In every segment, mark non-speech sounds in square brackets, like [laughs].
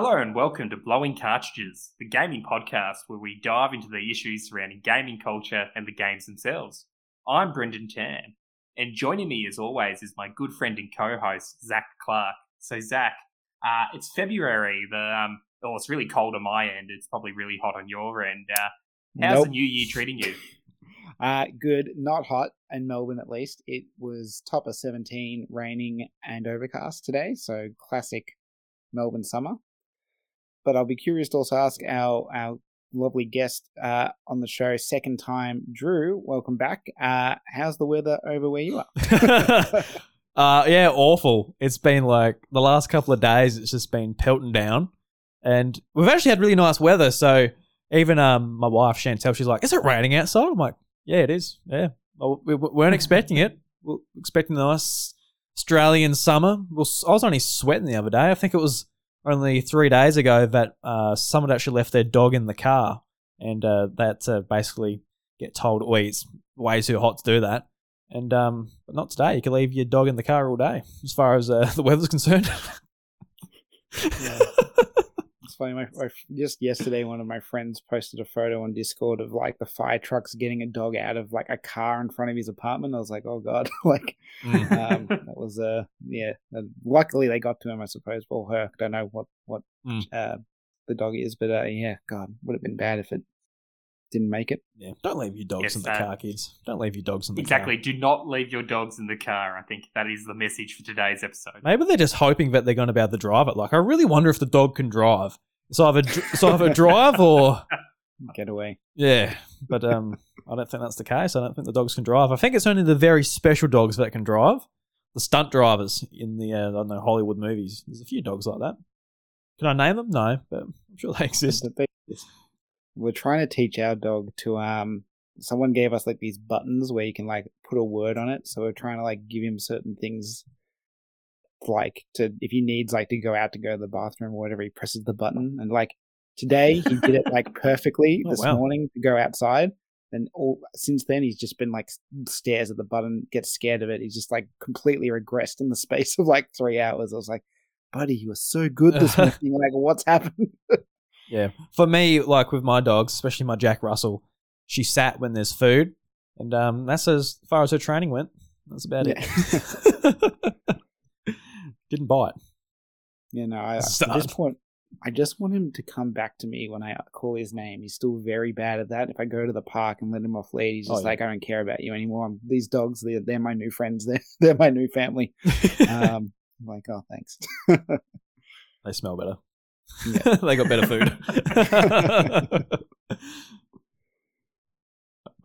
Hello and welcome to Blowing Cartridges, the gaming podcast where we dive into the issues surrounding gaming culture and the games themselves. I'm Brendan Tan, and joining me as always is my good friend and co-host Zach Clark. So Zach, uh, it's February. The um, oh, it's really cold on my end. It's probably really hot on your end. Uh, how's Nope. the new year treating you? [laughs] Uh, good, not hot in Melbourne at least. It was top of 17, raining and overcast today, so classic Melbourne summer. But I'll be curious to also ask our our lovely guest uh, on the show, second time, Drew. Welcome back. Uh, how's the weather over where you are? [laughs] uh, yeah, awful. It's been like the last couple of days. It's just been pelting down, and we've actually had really nice weather. So even um, my wife Chantel, she's like, "Is it raining outside?" I'm like, "Yeah, it is. Yeah, well, we we weren't [laughs] expecting it. We are expecting a nice Australian summer. Well, I was only sweating the other day. I think it was only three days ago that uh, someone actually left their dog in the car, and uh, that uh, basically get told, "Oh, it's way too hot to do that." And um, but not today. You can leave your dog in the car all day, as far as uh, [laughs] the weather's concerned. Yeah. [laughs] It's funny. My, my just yesterday, one of my friends posted a photo on Discord of like the fire trucks getting a dog out of like a car in front of his apartment. I was like, oh god, [laughs] like Mm. um, that was uh yeah. uh, Luckily, they got to him, I suppose, or her. I don't know what what Mm. uh, the dog is, but uh, yeah, God, would have been bad if it didn't make it. yeah, don't leave your dogs Yes, in the uh, car, kids. Don't leave your dogs in the exactly. car. Exactly. Do not leave your dogs in the car. I think that is the message for today's episode. Maybe they're just hoping that they're going to be able to drive it. Like, I really wonder if the dog can drive. It's either dr- it's either drive or [laughs] Get away. yeah. But um, I don't think that's the case. I don't think the dogs can drive. I think it's only the very special dogs that can drive. The stunt drivers in the uh, I don't know Hollywood movies. There's a few dogs like that. Can I name them? No, but I'm sure they exist. But they- we're trying to teach our dog to um. Someone gave us like these buttons where you can like put a word on it. So we're trying to like give him certain things, like to if he needs like to go out to go to the bathroom or whatever, he presses the button. And like today, he did it like [laughs] perfectly Oh, this wow. morning to go outside. And all since then, he's just been like stares at the button, gets scared of it. He's just like completely regressed in the [laughs] space of like three hours. I was like, buddy, you were so good this [laughs] morning. like, what's happened? Yeah. For me, like with my dogs, especially my Jack Russell, she sat when there's food, and um, that's as far as her training went. That's about it. Didn't buy it. You know, I, at this point, I just want him to come back to me when I call his name. He's still very bad at that. If I go to the park and let him off lead, he's Oh, just yeah. like, I don't care about you anymore. I'm, these dogs, they're, they're my new friends. [laughs] They're, they're my new family. [laughs] Um, I'm like, oh, thanks. [laughs] they smell better. Yeah. they got better food.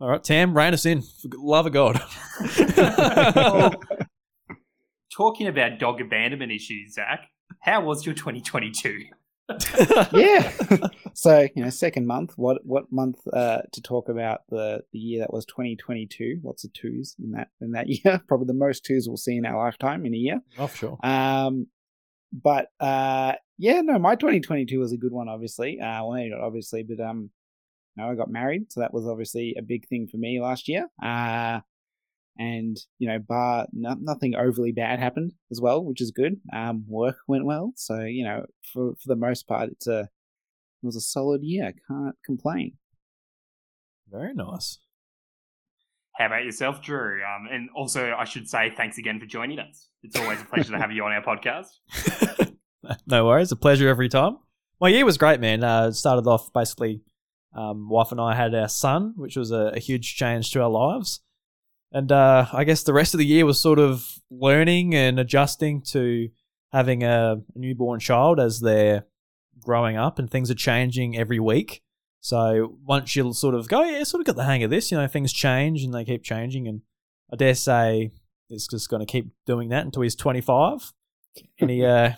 All right, Tam, rein us in. For love of God. Talking about dog abandonment issues, Zach, how was your 2022? [laughs] yeah. [laughs] so, you know, second month. What what month uh, to talk about the, the year that was 2022? Lots of twos in that in that [laughs] year. Probably the most twos we'll see in our lifetime in a year. oh, sure. Um, but uh, yeah, no, my 2022 was a good one. Obviously, uh, well, maybe not obviously, but um, no, I got married, so that was obviously a big thing for me last year. Uh, and you know, bar no, nothing overly bad happened as well, which is good. Um, work went well, so you know, for for the most part, it's a it was a solid year. Can't complain. Very nice. How about yourself, Drew? Um, and also, I should say thanks again for joining us. It's always a pleasure to have you on our podcast. [laughs] no worries. A pleasure every time. My year was great, man. Uh, started off basically, um, wife and I had our son, which was a, a huge change to our lives. And uh, I guess the rest of the year was sort of learning and adjusting to having a newborn child as they're growing up and things are changing every week. So once you'll sort of go, yeah, sort of got the hang of this, you know, things change and they keep changing. And I dare say it's just going to keep doing that until he's 25. And he, [laughs] uh,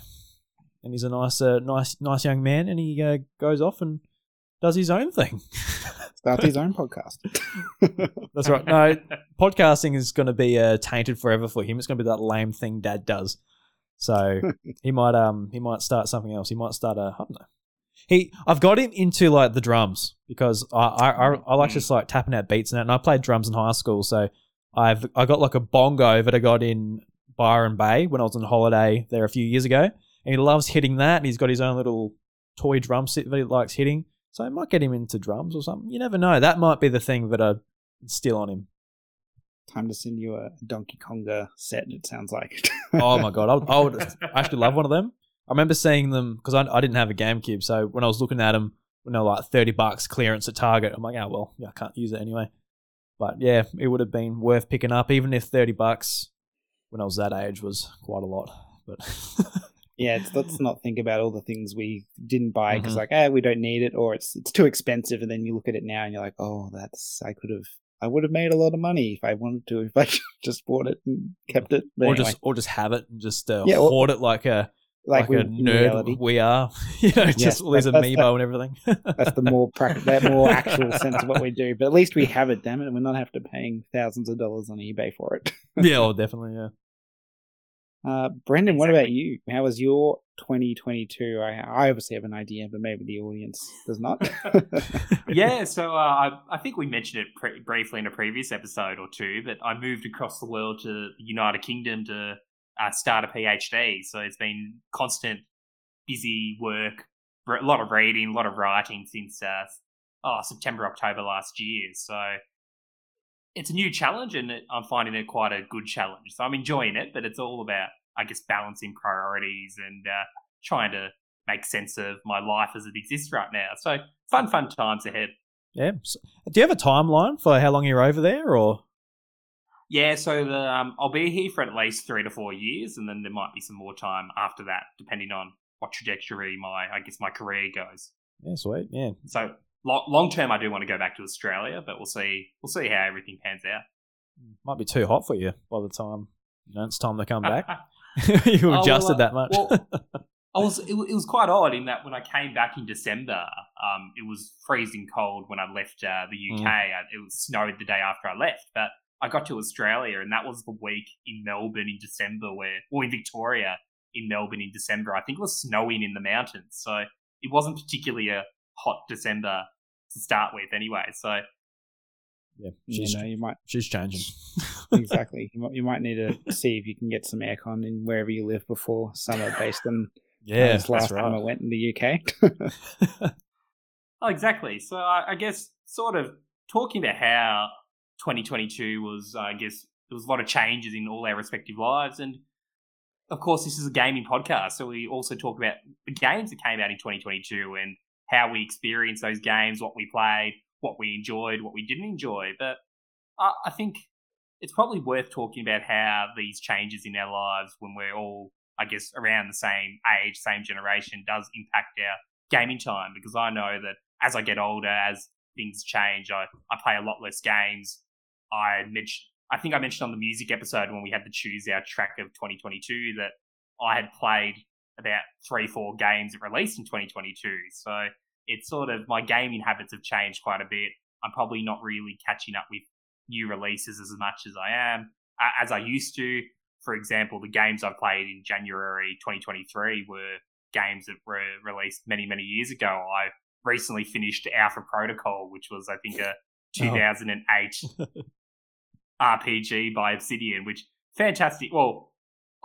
and he's a nice, uh, nice, nice young man, and he uh, goes off and does his own thing. [laughs] Start his own podcast. [laughs] That's right. No, podcasting is going to be uh, tainted forever for him. It's going to be that lame thing Dad does. So [laughs] he might, um, he might start something else. He might start a, I don't know. He, I've got him into like the drums because I, I, I, I like just like tapping out beats and that. And I played drums in high school, so I've, I got like a bongo that I got in Byron Bay when I was on holiday there a few years ago. and he loves hitting that. And he's got his own little toy drum set that he likes hitting. So I might get him into drums or something. You never know. That might be the thing that I steal on him. Time to send you a Donkey Konga set. It sounds like. [laughs] oh my god, I would, I would [laughs] actually love one of them. I remember seeing them because I, I didn't have a GameCube, so when I was looking at them, they were like thirty bucks clearance at Target, I'm like, oh well, yeah, I can't use it anyway. But yeah, it would have been worth picking up, even if thirty bucks when I was that age was quite a lot. But [laughs] yeah, it's, let's not think about all the things we didn't buy because Mhm. like, ah, we don't need it, or it's it's too expensive, and then you look at it now and you're like, oh, that's I could have. I would have made a lot of money if I wanted to, if I [laughs] just bought it and kept it. But or anyway, just or just have it and just uh, Yeah, or- hoard it like a like, we- a nerd reality. we are. [laughs] you know, just all these that- amiibo and everything. That's the more practical, that more actual sense of what we [laughs] do. But at least we have it, damn it, and we're not have to paying thousands of dollars on eBay for it. yeah, well, definitely. Yeah. Uh, Brendan, what about you? How was your 2022? I, I obviously have an idea, but maybe the audience does not. [laughs] yeah, [laughs] so uh, I, I think we mentioned it pre- briefly in a previous episode or two, but I moved across the world to the United Kingdom to uh, start a PhD. So it's been constant, busy work, a lot of reading, a lot of writing since uh, oh, September, October last year. So it's a new challenge, and it, I'm finding it quite a good challenge. So I'm enjoying it, but it's all about, I guess, balancing priorities and uh, trying to make sense of my life as it exists right now. So fun, fun times ahead. Yeah. Do you have a timeline for how long you're over there, or Yeah, so the, um, I'll be here for at least three to four years, and then there might be some more time after that, depending on what trajectory my, I guess, my career goes. yeah, sweet, yeah, So long term, I do want to go back to Australia, but we'll see. We'll see how everything pans out. might be too hot for you by the time you know it's time to come back. [laughs] [laughs] you well, adjusted uh, that much. well, [laughs] I was. It, it was quite odd in that when I came back in December, um, it was freezing cold when I left uh, the UK. Mm. Uh, It was snowed the day after I left, but I got to Australia, and that was the week in Melbourne in December, where or in Victoria in Melbourne in December. I think it was snowing in the mountains, so it wasn't particularly a hot December to start with, anyway. So yeah, you she's know, you might she's changing. [laughs] exactly. You might, you might need to see if you can get some aircon in wherever you live before summer, based on [laughs] yeah, this last that's time I went in the UK. [laughs] Oh, exactly. So I, I guess sort of talking about how 2022 was, I guess there was a lot of changes in all our respective lives, and of course, this is a gaming podcast, so we also talk about the games that came out in 2022 and how we experienced those games, what we played, what we enjoyed, what we didn't enjoy. But I, I think it's probably worth talking about how these changes in our lives, when we're all, I guess, around the same age, same generation, does impact our gaming time. Because I know that as I get older, as things change, I, I play a lot less games. I mentioned, I think I mentioned on the music episode when we had to choose our track of 2022 that I had played about three, four games that released in 2022. So it's sort of my gaming habits have changed quite a bit. I'm probably not really catching up with new releases as much as I am uh, as I used to. For example, the games I played in January 2023 were games that were released many, many years ago. I recently finished Alpha Protocol, which was, I think, a [laughs] 2008 [laughs] RPG by Obsidian, which fantastic. Well,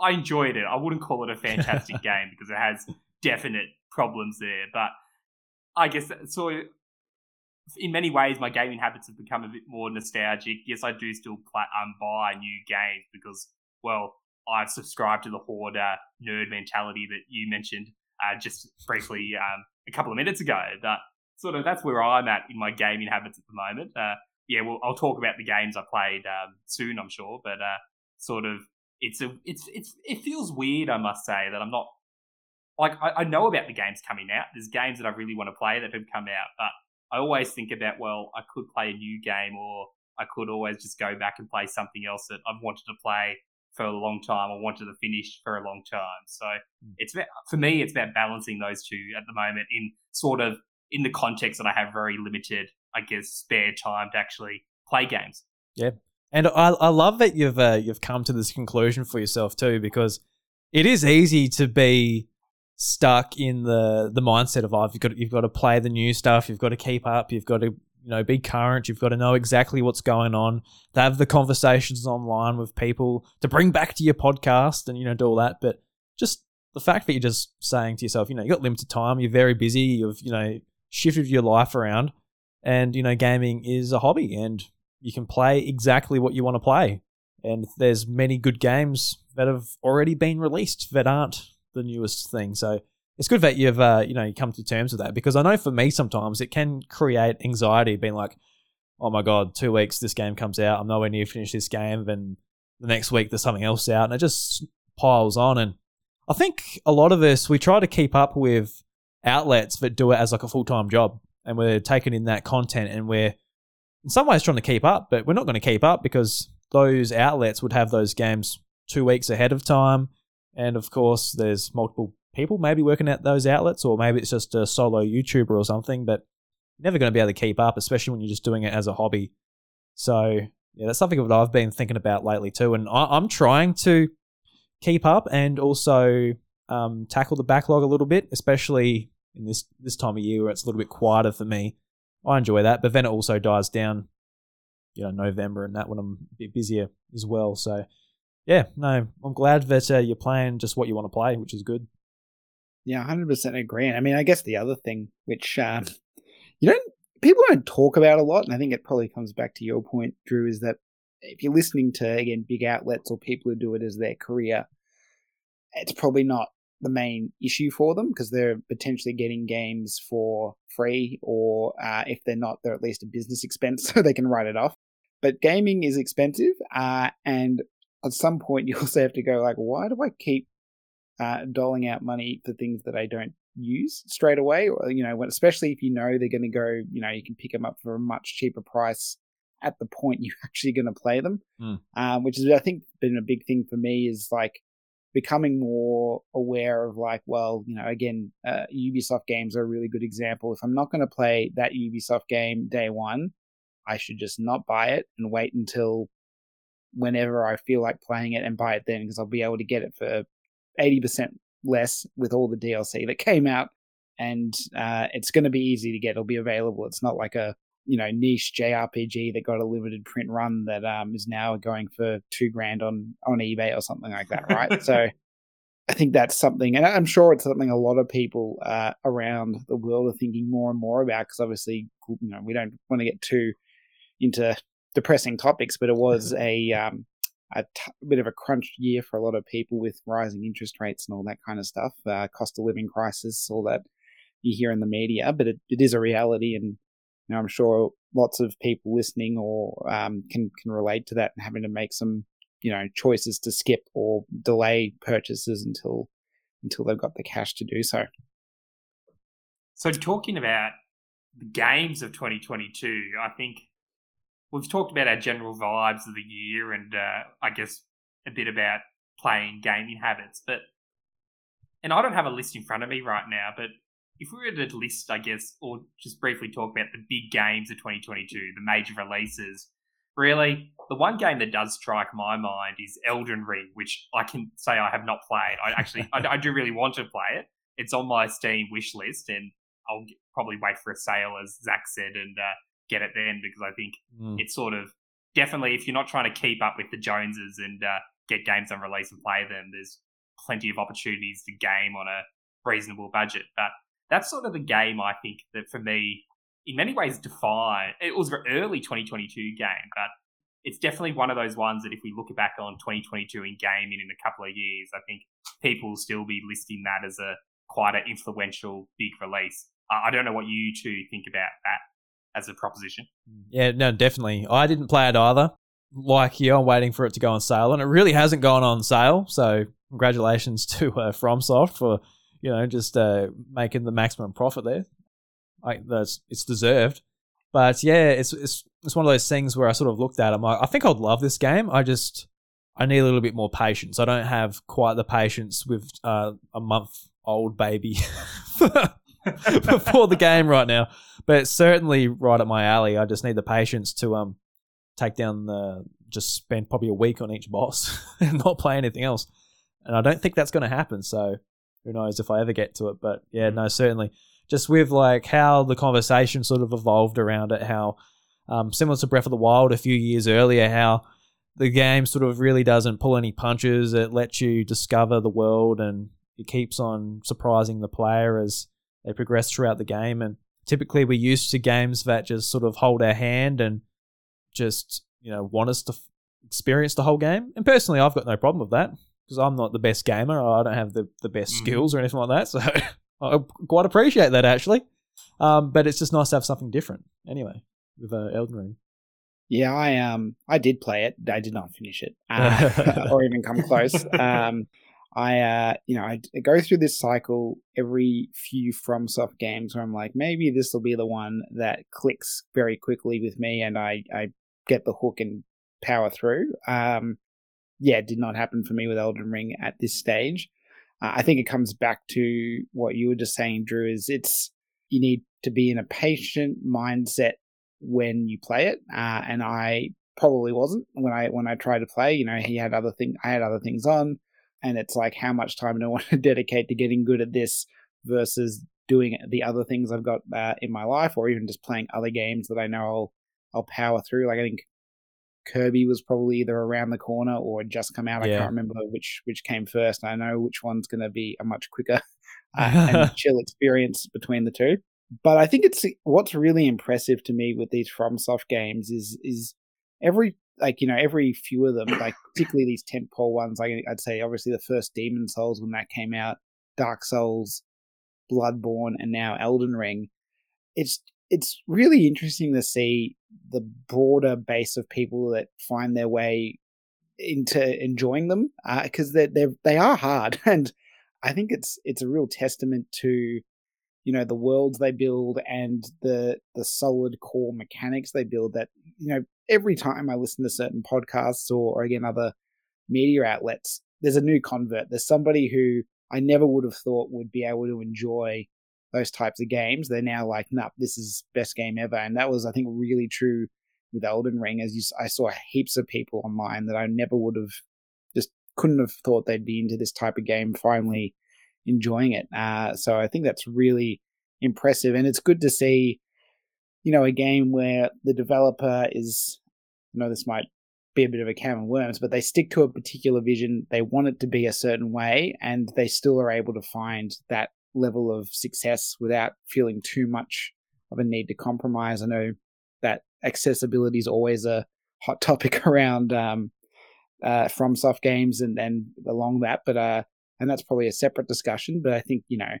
I enjoyed it. I wouldn't call it a fantastic [laughs] game because it has definite problems there, but I guess so. In many ways, my gaming habits have become a bit more nostalgic. Yes, I do still play, um, buy new games because, well, I've subscribed to the hoarder nerd mentality that you mentioned uh, just briefly um, a couple of minutes ago. But sort of that's where I'm at in my gaming habits at the moment. Uh, yeah, well, I'll talk about the games I played um, soon, I'm sure. But uh, sort of, it's a, it's, it's, it feels weird, I must say, that I'm not like I, I know about the games coming out. There's games that I really want to play that have come out, but I always think about, well, I could play a new game, or I could always just go back and play something else that I've wanted to play for a long time or wanted to finish for a long time. So it's about, for me, it's about balancing those two at the moment in sort of in the context that I have very limited, I guess, spare time to actually play games. Yeah. And I, I love that you've uh, you've come to this conclusion for yourself too, because it is easy to be stuck in the the mindset of oh, you've got you've got to play the new stuff, you've got to keep up, you've got to you know be current, you've got to know exactly what's going on, to have the conversations online with people, to bring back to your podcast, and you know do all that. But just the fact that you're just saying to yourself, you know, you've got limited time, you're very busy, you've you know shifted your life around, and you know, gaming is a hobby, and you can play exactly what you want to play. And there's many good games that have already been released that aren't the newest thing. So it's good that you've uh, you know you come to terms with that because I know for me sometimes it can create anxiety, being like, oh my god, two weeks this game comes out, I'm nowhere near finish this game, then the next week there's something else out, and it just piles on. And I think a lot of this we try to keep up with outlets that do it as like a full time job, and we're taking in that content, and we're in some ways trying to keep up, but we're not going to keep up because those outlets would have those games two weeks ahead of time. And of course, there's multiple people maybe working at those outlets, or maybe it's just a solo YouTuber or something, but you're never going to be able to keep up, especially when you're just doing it as a hobby. So, yeah, that's something that I've been thinking about lately too. And I- am trying to keep up and also um, tackle the backlog a little bit, especially in this, this time of year where it's a little bit quieter for me. I enjoy that, but then it also dies down, you know, November and that when I'm a bit busier as well. So, yeah, no, I'm glad that uh, you're playing just what you want to play, which is good. Yeah, 100% agree. And I mean, I guess the other thing, which um, you don't, people don't talk about a lot, and I think it probably comes back to your point, Drew, is that if you're listening to, again, big outlets or people who do it as their career, it's probably not the main issue for them because they're potentially getting games for free, or uh, if they're not, they're at least a business [laughs] expense so they can write it off. But gaming is expensive, uh, and at some point [laughs] you also have to go like, why do I keep uh, doling out money for things that I don't use straight away? Or, you know, when, especially if you know they're going to go, you know, you can pick them up for a much cheaper price at the point [laughs] you're actually going to play them, mm. um, which is I think been a big thing for me is like becoming more aware of like, well, you know, again, uh, Ubisoft games are a really good example. If I'm not going to play that Ubisoft game day one, I should just not buy it and wait until whenever I feel like playing it and buy it then because I'll be able to get it for 80% less with all the DLC that came out. And uh, it's going to be easy to get. It'll be available. It's not like a you know niche JRPG that got a limited print run that um, is now going for two grand on on eBay or something like that, right? so [laughs] I think that's something, and I'm sure it's something a lot of people uh, around the world are thinking more and more about because obviously, you know, we don't want to get too into depressing topics, but it [laughs] was a um, a t- bit of a crunch year for a lot of people with rising interest rates and all that kind of stuff, uh, cost of living crisis, all that you hear in the media. But it, it is a reality, and you know, I'm sure lots of people listening or um, can can relate to that and having to make some you know choices to skip or delay purchases until until they've got the cash to do so. So talking about the games of 2022, I think we've talked about our general vibes of the year and uh, I guess a bit about playing gaming habits. But and I don't have a list in front of me right now, but if we were to list, I guess, or just briefly talk about the big games of 2022, the major releases, really, the one game that does strike my mind is Elden Ring, which I can say I have not played. I actually, I, I, do really want to play it. It's on my Steam wish list, and I'll probably wait for a sale, as Zach said, and uh, get it then because I think mm. it's sort of definitely if you're not trying to keep up with the Joneses and uh, get games on release and play them, there's plenty of opportunities to game on a reasonable budget. But that's sort of the game I think that for me, in many ways, define. It was an early 2022 game, but it's definitely one of those ones that if we look back on 2022 in gaming in a couple of years, I think people will still be listing that as a quite an influential big release. I don't know what you two think about that as a proposition. Yeah, no, definitely. I didn't play it either. Like you, I'm waiting for it to go on sale, and it really hasn't gone on sale. So congratulations [laughs] to uh, FromSoft for you know just uh, making the maximum profit there. Like that's it's deserved. But yeah, it's it's it's one of those things where I sort of looked at. It, I'm like, I think I'd love this game. I just I need a little bit more patience. I don't have quite the patience with uh, a month old baby [laughs] [laughs] before the game right now. But it's certainly right up my alley. I just need the patience to um take down the just spend probably a week on each boss [laughs] and not play anything else. And I don't think that's going to happen. So who knows if I ever get to it. But yeah, no, certainly. Just with like how the conversation sort of evolved around it, how um, similar to Breath of the Wild a few years earlier, how the game sort of really doesn't pull any punches. It lets you discover the world and it keeps on surprising the player as they progress throughout the game. And typically, we're used to games that just sort of hold our hand and just you know want us to f- experience the whole game. And personally, I've got no problem with that because I'm not the best gamer. I don't have the the best mm. skills or anything like that. [laughs] So I quite appreciate that actually. Um, but it's just nice to have something different. Anyway, with uh, Elden Ring. Yeah, I um I did play it. I did not finish it [laughs] uh, [laughs] or even come close. Um, I uh you know I, go through this cycle every few FromSoft games where I'm like maybe this will be the one that clicks very quickly with me and I I get the hook and power through. Um, yeah, it did not happen for me with Elden Ring at this stage. Uh, I think it comes back to what you were just saying, Drew. Is it's you need to be in a patient mindset when you play it, uh, and I probably wasn't when I when I tried to play. You know, he had other thing, I had other things on, and it's like how much time do I want to [laughs] dedicate to getting good at this versus doing the other things I've got uh, in my life, or even just playing other games that I know I'll I'll power through. Like I think Kirby was probably either around the corner or just come out. Yeah. I can't remember which which came first. I know which one's going to be a much quicker [laughs] uh, and chill experience between the two. But I think it's what's really impressive to me with these FromSoft games is is every like you know every few of them, like particularly these tentpole ones. Like I'd say, obviously the first Demon's Souls when that came out, Dark Souls, Bloodborne, and now Elden Ring. It's it's really interesting to see the broader base of people that find their way into enjoying them because uh, they're they are hard [laughs] and I think it's it's a real testament to you know the worlds they build and the the solid core mechanics they build that you know every time I listen to certain podcasts or, or again other media outlets there's a new convert there's somebody who I never would have thought would be able to enjoy those types of games, they're now like, nah, this is best game ever. And that was, I think, really true with Elden Ring. As you, I saw heaps of people online that I never would have just couldn't have thought they'd be into this type of game. Finally enjoying it. Uh, so I think that's really impressive, and it's good to see, you know, a game where the developer is. I know this might be a bit of a can of worms, but they stick to a particular vision. They want it to be a certain way, and they still are able to find that level of success without feeling too much of a need to compromise. I know that accessibility is always a hot [laughs] topic around um, uh, FromSoft games and, and along that, but uh, and that's probably a separate discussion. But I think you know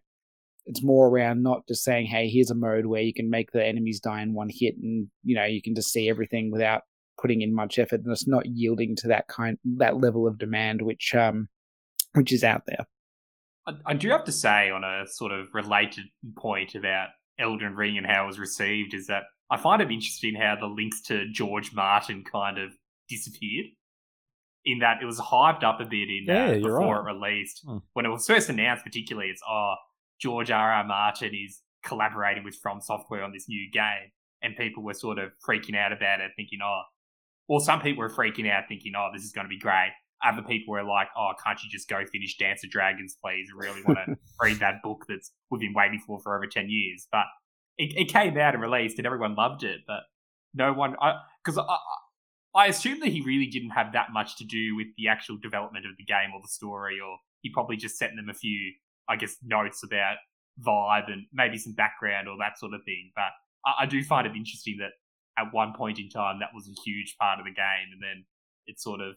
it's more around not just saying, "Hey, here's a mode where you can make the enemies die in one hit, and you know you can just see everything without putting in much effort, and it's not yielding to that kind that level of demand, which um which is out there. I, I do have to say, on a sort of related point about Elden Ring and how it was received, is that I find it interesting how the links to George Martin kind of disappeared. In that it was hyped up a bit in uh, yeah, before right. it released. Hmm. When it was first announced, particularly, it's oh, George R. R. Martin is collaborating with From Software on this new game, and people were sort of freaking out about it, thinking, oh, or some people were freaking out, thinking, oh, this is going to be great other people were like, "Oh, can't you just go finish Dance of Dragons, please? I really want to [laughs] read that book that's we've been waiting for for over ten years." But it, it came out and released, and everyone loved it. But no one, because I, I, assume that he really didn't have that much to do with the actual development of the game or the story, or he probably just sent them a few, I guess, notes about vibe and maybe some background or that sort of thing. But I, I do find it interesting that at one point in time that was a huge part of the game, and then it sort of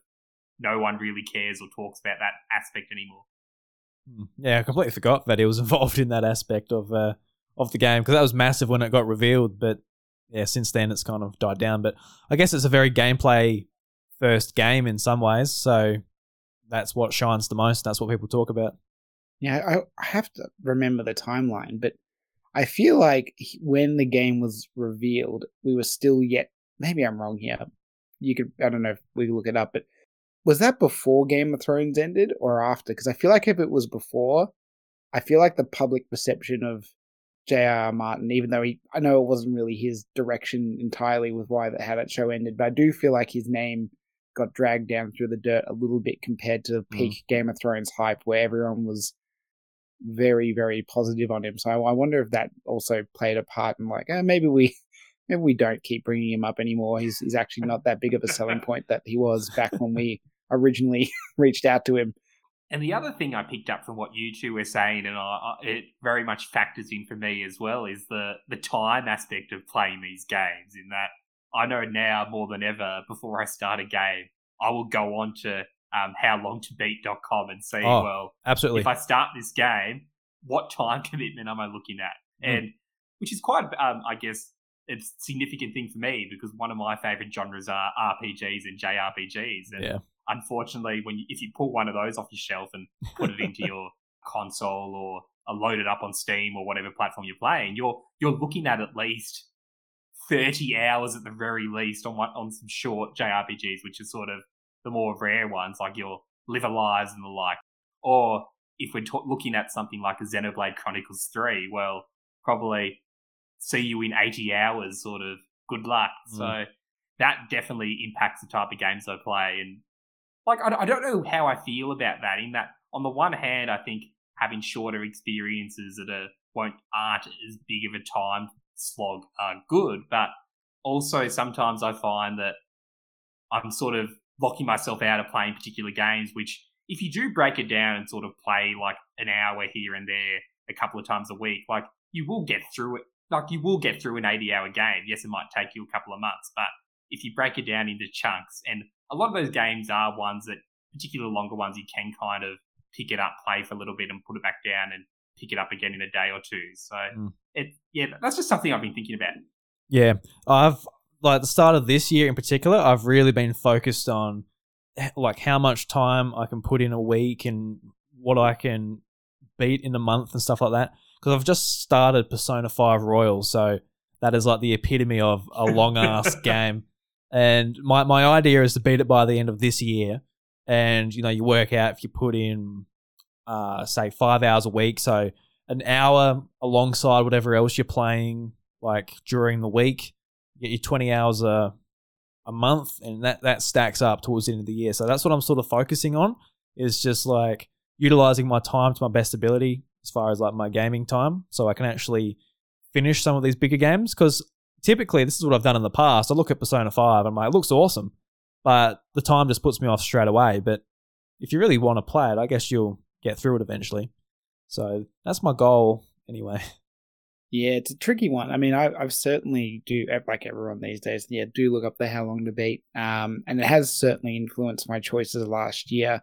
no one really cares or talks about that aspect anymore. Hmm. Yeah, I completely forgot that he was [laughs] involved in that aspect of uh, of the game because that was massive when it got revealed. But yeah, since then it's kind of died down. But I guess it's a very gameplay first game in some ways, so that's what shines the most. That's what people talk about. Yeah, I, have to remember the timeline, but I feel like when the game was revealed, we were still yet. Maybe I'm wrong here. You could I don't know if we could look it up, but was that before Game of Thrones ended or after? Because I feel like if it was before, I feel like the public perception of J.R.R. Martin, even though he, I know it wasn't really his direction entirely with why that how that show ended, but I do feel like his name got dragged down through the dirt a little bit compared to the peak mm. Game of Thrones hype, where everyone was very, very positive on him. So I, I wonder if that also played a part in like, eh, maybe we [laughs] maybe we don't keep bringing him up anymore. He's he's actually not that big of a selling point that he was back when we [laughs] originally [laughs] reached out to him. And the other thing I picked up from what you two were saying, and I, it very much factors in for me as well, is the the time aspect of playing these games. In that, I know now more than ever, before I start a game, I will go on to um, howlongtobeat.com and see, Oh, well, Absolutely. if I start this game, what time [laughs] commitment am I looking at? Mm. And which is quite, um, I guess, a significant thing for me because one of my favorite genres are RPGs and JRPGs. And Yeah. Unfortunately, when you, if you pull one of those off your shelf and put it into [laughs] your console or uh, load it up on Steam or whatever platform you're playing, you're you're looking at at least thirty hours at the very least on one, on some short JRPGs, which is sort of the more rare ones like your Live A Lives and the like. Or if we're ta- looking at something like a Xenoblade Chronicles 3, well, probably see you in 80 hours, sort of good luck. Mm. So that definitely impacts the type of games I play. And like, I, I don't know how I feel about that. In that, on the one hand, I think having shorter experiences that are, won't aren't as big of a time slog are good, but also sometimes I find that I'm sort of locking myself out of playing particular games, which if you do break it down and sort of play like an hour here and there a couple of times a week, like you will get through it. Like you will get through an 80 hour game. Yes, it might take you a couple of months, but if you break it down into chunks, and a lot of those games are ones that, particular longer ones, you can kind of pick it up, play for a little bit, and put it back down and pick it up again in a day or two. So Mm. it, yeah, that's just something I've been thinking about. Yeah, I've like the start of this year in particular, I've really been focused on like how much time I can put in a week and what I can beat in a month and stuff like that. Because I've just started Persona Five Royal, so that is like the epitome of a long ass [laughs] game. And my my idea is to beat it by the end of this year. And you know, you work out if you put in, uh, say five hours a week, so an hour alongside whatever else you're playing like during the week. You get your 20 hours a, a month, and that, that stacks up towards the end of the year. So that's what I'm sort of focusing on is just like utilizing my time to my best ability as far as like my gaming time so I can actually finish some of these bigger games. Because typically, this is what I've done in the past. I look at Persona 5 and I'm like, it looks awesome, but the time just puts me off straight away. But if you really want to play it, I guess you'll get through it eventually. So that's my goal anyway. [laughs] Yeah, it's a tricky one. I mean, I, I've certainly do like everyone these days. Yeah, do look up the how long to beat, um, and it has certainly influenced my choices last year,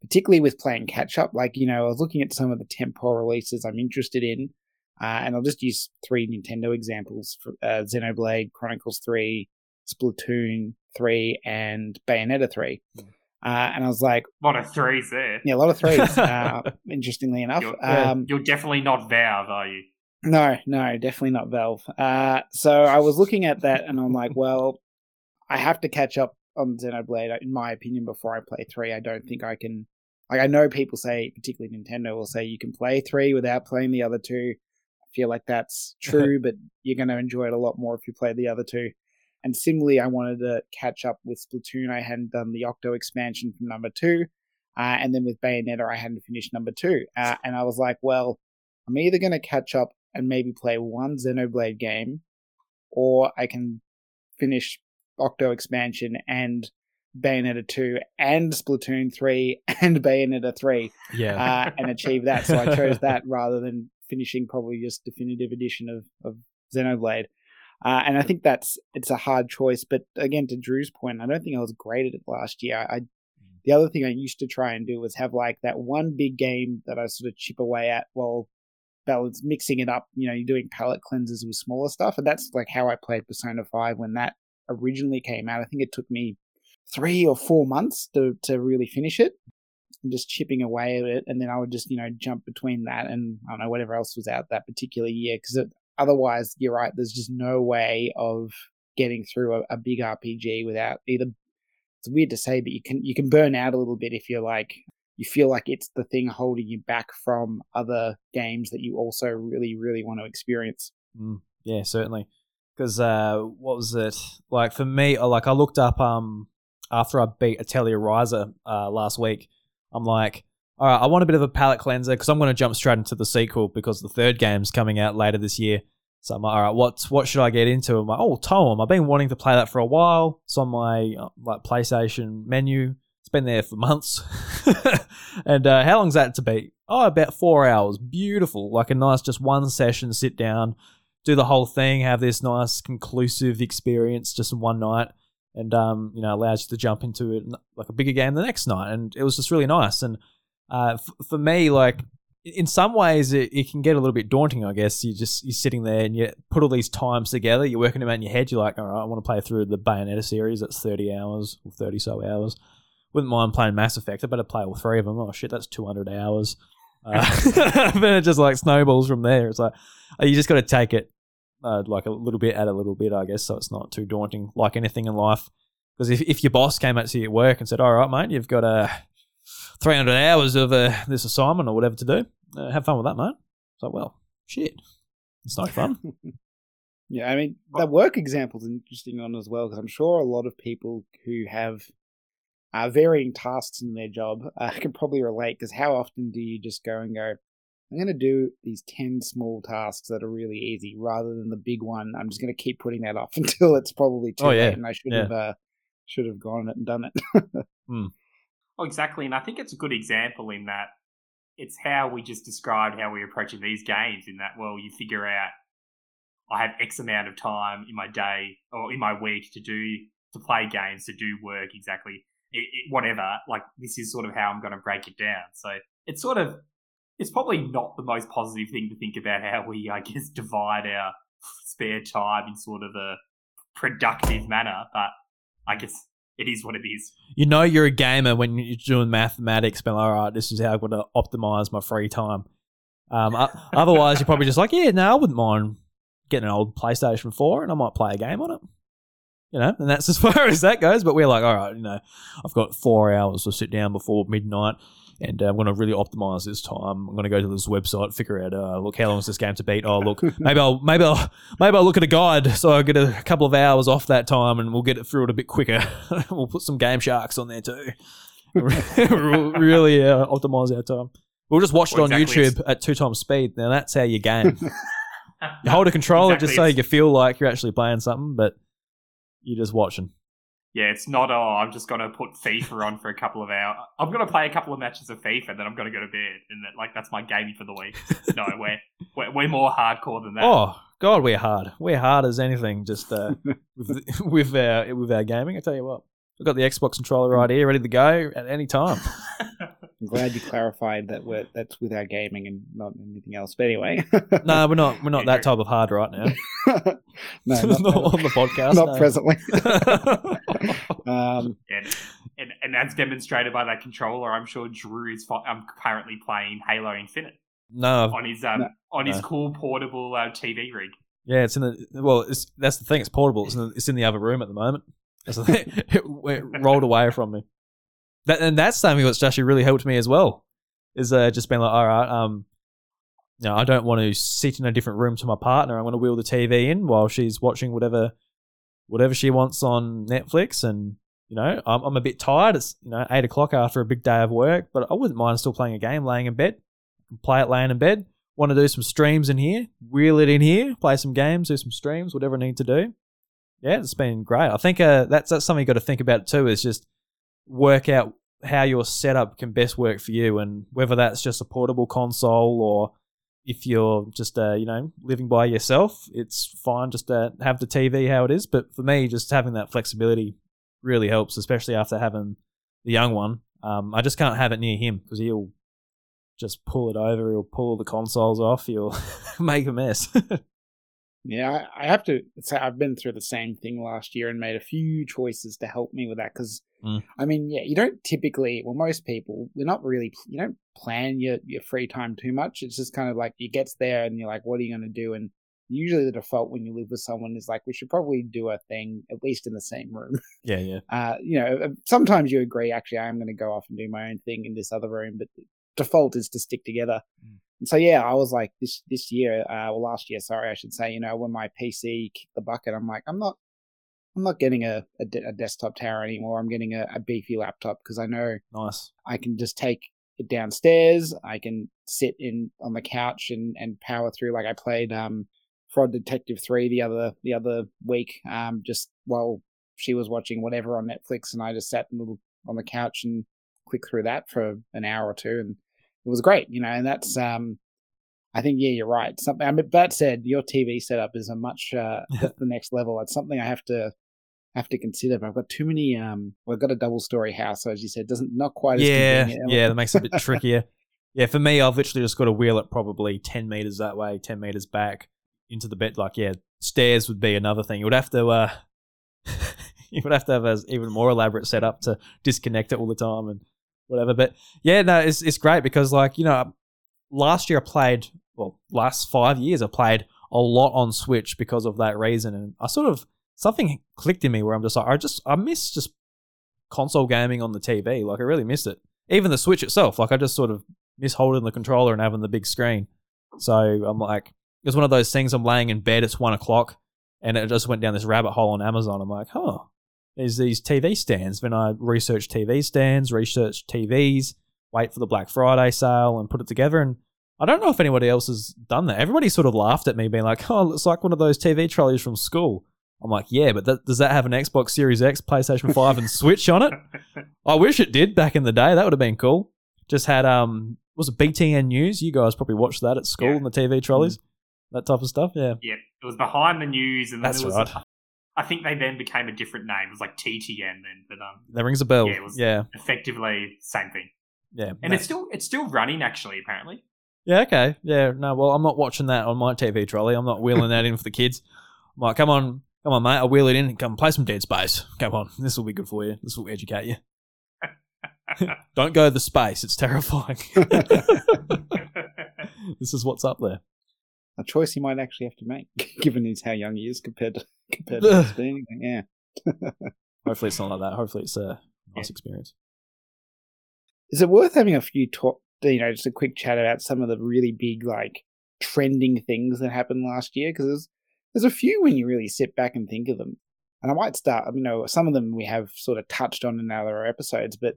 particularly with playing catch up. Like you know, I was looking at some of the tempo releases I'm interested in, uh, and I'll just use three Nintendo examples: for, uh, Xenoblade Chronicles Three, Splatoon Three, and Bayonetta Three. Hmm. Uh, and I was like, A lot of threes there. yeah, a lot of threes. [laughs] uh, interestingly enough, You're, um, you're definitely not Valve, are you? no, no, definitely not Valve. Uh, so I was looking at that and I'm like, well, I have to catch up on Xenoblade, in my opinion, before I play three. I don't think I can. Like, I know people say, particularly Nintendo, will say you can play three without playing the other two. Feel like that's [laughs] true, but you're going to enjoy it a lot more if you play the other two. And similarly, I wanted to catch up with Splatoon. I hadn't done the Octo expansion from number two. Uh, and then with Bayonetta, I hadn't finished number two. Uh, and I was like, well, I'm either going to catch up and maybe play one Xenoblade game, or I can finish Octo expansion and Bayonetta 2 and Splatoon 3 [laughs] and Bayonetta 3 Yeah. uh, and achieve that. So I chose that [laughs] rather than finishing probably just definitive edition of, of Xenoblade. Uh, and I think that's it's a hard choice. But again, to Drew's point, I don't think I was great at it last year. I the other thing I used to try and do was have like that one big game that I sort of chip away at while balance mixing it up. You know, you're doing palette cleanses with smaller stuff, and that's like how I played Persona Five when that originally came out. I think it took me three or four months to to really finish it. And just chipping away at it, and then I would just you know jump between that and I don't know whatever else was out that particular year because otherwise you're right. There's just no way of getting through a, a big RPG without either. It's weird to say, but you can you can burn out a little bit if you're like you feel like it's the thing holding you back from other games that you also really really want to experience. Mm, yeah, certainly. Because uh, what was it like for me? Like I looked up um after I beat Atelier Ryza uh, last week. I'm like, all right, I want a bit of a palate cleanser because I'm going to jump straight into the sequel because the third game's coming out later this year. So I'm like, all right, what what should I get into? I'm like, oh, Tom, I've been wanting to play that for a while. It's on my uh, like PlayStation menu. It's been there for months. [laughs] and uh, how long's that to be? Oh, about four hours. Beautiful. Like a nice, just one session, sit down, do the whole thing, have this nice conclusive experience just in one night. And, um, you know, allows you to jump into it like a bigger game the next night. And it was just really nice. And uh, f- for me, like, in some ways it, it can get a little bit daunting i guess you just you're sitting there and you put all these times together you're working them out in your head you're like all right i want to play through the bayonetta series that's 30 hours or 30 so hours wouldn't mind playing mass effect i better play all three of them oh shit that's 200 hours uh, [laughs] then it just like snowballs from there it's like uh, you just got to take it uh, like a little bit at a little bit i guess so it's not too daunting like anything in life because if, if your boss came out to you at work and said all right mate you've got a 300 hours of uh, this assignment or whatever to do. Uh, have fun with that, mate. It's like, well, shit. It's no fun. [laughs] yeah, I mean, the work example is interesting on as well because I'm sure a lot of people who have uh, varying tasks in their job uh, [laughs] can probably relate because how often do you just go and go, I'm going to do these 10 small tasks that are really easy rather than the big one. I'm just going to keep putting that off [laughs] until it's probably too oh, yeah. late and I should yeah. have uh, should have gone it and done it. [laughs] mm. Oh, exactly. And I think it's a good example in that it's how we just described how we're approaching these games in that, well, you figure out I have X amount of time in my day or in my week to do, to play games, to do work exactly, it, it, whatever. Like, this is sort of how I'm going to break it down. So it's sort of, it's probably not the most positive thing to think about how we, I guess, divide our spare time in sort of a productive manner. But I guess it is what it is. You know you're a gamer when you're doing mathematics, but all right, this is how I'm going to optimize my free time. Um, [laughs] otherwise, you're probably just like, yeah, no, I wouldn't mind getting an old PlayStation 4 and I might play a game on it. You know, and that's as [laughs] far as that goes. But we're like, all right, you know, I've got four hours to sit down before midnight and uh, I'm going to really optimize this time. I'm going to go to this website, figure out, uh, look, how long is this game to beat? Oh, look, [laughs] maybe I'll maybe I'll maybe I'll look at a guide so I get a couple of hours off that time, and we'll get it through it a bit quicker. [laughs] we'll put some Game Sharks on there too. [laughs] really uh, optimize our time. We'll just watch it well, on exactly. YouTube at two times speed. Now that's how you game. you hold a controller exactly. just so you feel like you're actually playing something, but you're just watching yeah, it's not, oh, I'm just going to put FIFA on for a couple of hours. I'm going to play a couple of matches of FIFA, and then I'm going to go to bed. And that, like, that's my gaming for the week. no, [laughs] we're, we're, we're, more hardcore than that. Oh, God, we're hard. We're hard as anything, just uh, [laughs] with, with, our, with our gaming. I tell you what. I've got the Xbox controller right here, ready to go at any time. [laughs] I'm glad you clarified that we're, that's with our gaming and not anything else. But anyway, [laughs] no, we're not. We're not that type of hard right now. [laughs] no, [laughs] not, not on the podcast. Not no. presently. um, and, and, and that's demonstrated by that controller. I'm sure Drew is. I'm currently playing Halo Infinite. No, on his um no, on his no. cool portable uh, TV rig. Yeah, it's in the well. It's, that's the thing. It's portable. It's in the, it's in the other room at the moment. That's the thing. It, it rolled away from me. That and that's something that's actually really helped me as well. Is uh, just being like, all right, um, you know, I don't want to sit in a different room to my partner. I'm going to wheel the TV in while she's watching whatever, whatever she wants on Netflix, and you know, I'm, I'm a bit tired. It's you know eight o'clock after a big day of work, but I wouldn't mind still playing a game, laying in bed, play it laying in bed. Want to do some streams in here, wheel it in here, play some games, do some streams, whatever I need to do. Yeah, it's been great. I think uh, that's that's something you got to think about too. Is just work out how your setup can best work for you, and whether that's just a portable console or if you're just uh, you know living by yourself, it's fine just to have the TV how it is. But for me, just having that flexibility really helps, especially after having the young one. Um, I just can't have it near him because he'll just pull it over. He'll pull the consoles off. He'll [laughs] make a mess. [laughs] Yeah, I have to say I've been through the same thing last year and made a few choices to help me with that. Because mm. I mean, yeah, you don't typically. Well, most people, we're not really. You don't plan your your free time too much. It's just kind of like you gets there and you're like, what are you going to do? And usually the default when you live with someone is like, we should probably do a thing at least in the same room. [laughs] Yeah, yeah. Uh, you know, uh, sometimes you agree. Actually, I am going to go off and do my own thing in this other room, but default is to stick together. Mm so yeah, I was like this this year, uh, well last year, sorry, I should say. You know, when my PC kicked the bucket, I'm like, I'm not, I'm not getting a a, a desktop tower anymore. I'm getting a, a beefy laptop because I know nice. I can just take it downstairs. I can sit in on the couch and and power through. Like I played um Frog Detective three the other the other week, um just while she was watching whatever on Netflix, and I just sat little on the couch and click through that for an hour or two, and it was great, you know. And that's um, I think yeah, you're right. Something. I mean, that said, your TV setup is a much uh, [laughs] the next level. It's something I have to have to consider. But I've got too many. Um, well, I've got a double story house, so as you said, doesn't not quite. as Yeah, convenient. yeah, that makes it a bit trickier. Yeah, for me, I've literally just got to wheel it probably ten meters that way, ten meters back into the bed. Like, yeah, stairs would be another thing. You would have to, uh, [laughs] you would have to have an even more elaborate setup to disconnect it all the time and whatever. But yeah, no, it's it's great because like you know, last year I played, well, last five years I played a lot on Switch because of that reason, and I sort of something clicked in me where I'm just like, I just I miss just console gaming on the TV. Like I really missed it. Even the Switch itself, like I just sort of miss holding the controller and having the big screen. So I'm like, it's one of those things. I'm laying in bed. It's one o'clock, and it just went down this rabbit hole on Amazon. I'm like, huh, there's these TV stands. Then I research TV stands, research TVs, wait for the Black Friday sale, and put it together. And I don't know if anybody else has done that. Everybody sort of laughed at me, being like, "Oh, it's like one of those TV trolleys from school." I'm like, "Yeah, but that, does that have an Xbox Series X, PlayStation Five, and Switch on it?" [laughs] I wish it did back in the day. That would have been cool. Just had um, was it BTN News? You guys probably watched that at school Yeah. in the TV trolleys, that type of stuff. Yeah, Yeah, it was behind the news, and then That's it was. right. I think they then became a different name. It was like TTN then, but um, that rings a bell. Yeah, it was- yeah, effectively same thing. yeah. And No. it's still it's still running actually. Apparently, Yeah, okay. Yeah, no, well, I'm not watching that on my TV trolley. I'm not wheeling that in for the kids. I'm like, come on, come on, mate. I'll wheel it in and come play some Dead Space. Come on. This will be good for you. This will educate you. [laughs] Don't go to the space. It's terrifying. [laughs] this is what's up there. a choice he might actually have to make, [laughs] given he's how young he is compared to compared to [sighs] us being. Yeah. Hopefully it's not like that. Hopefully it's a nice experience. Is it worth having a few talk? You know, just a quick chat about some of the really big like trending things that happened last year because there's a few when you really sit back and think of them. And I might start. You know, some of them we have sort of touched on in other episodes, but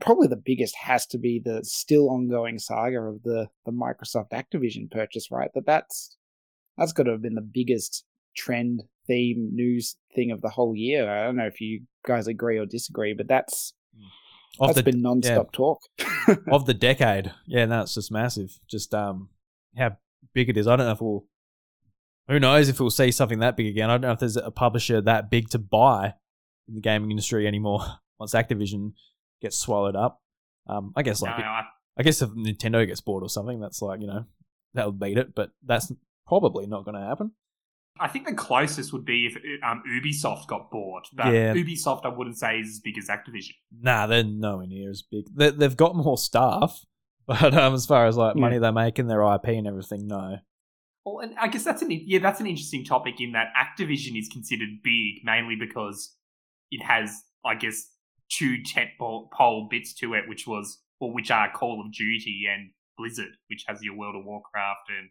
probably the biggest has to be the still ongoing saga of the the Microsoft Activision purchase. Right, that that's that's got to have been the biggest trend theme news thing of the whole year. I don't know if you guys agree or disagree, but that's Of that's the, been non-stop talk. of the decade. Yeah, no, it's just massive. Just um, how big it is. I don't know if we'll. Who knows if we'll see something that big again? I don't know if there's a publisher that big to buy in the gaming industry anymore [laughs] once Activision gets swallowed up. Um, I guess no, like I, I guess if Nintendo gets bought or something, that's like you know that would beat it. But that's probably not going to happen. I think the closest would be if um, Ubisoft got bought. But Yeah. Ubisoft, I wouldn't say is as big as Activision. Nah, they're nowhere near as big. They, they've got more staff, [laughs] but um, as far as like money they make and their IP and everything, no. Well, and I guess that's an yeah, that's an interesting topic in that Activision is considered big mainly because it has, I guess, two tentpole bits to it, which was or which are Call of Duty and Blizzard, which has your World of Warcraft and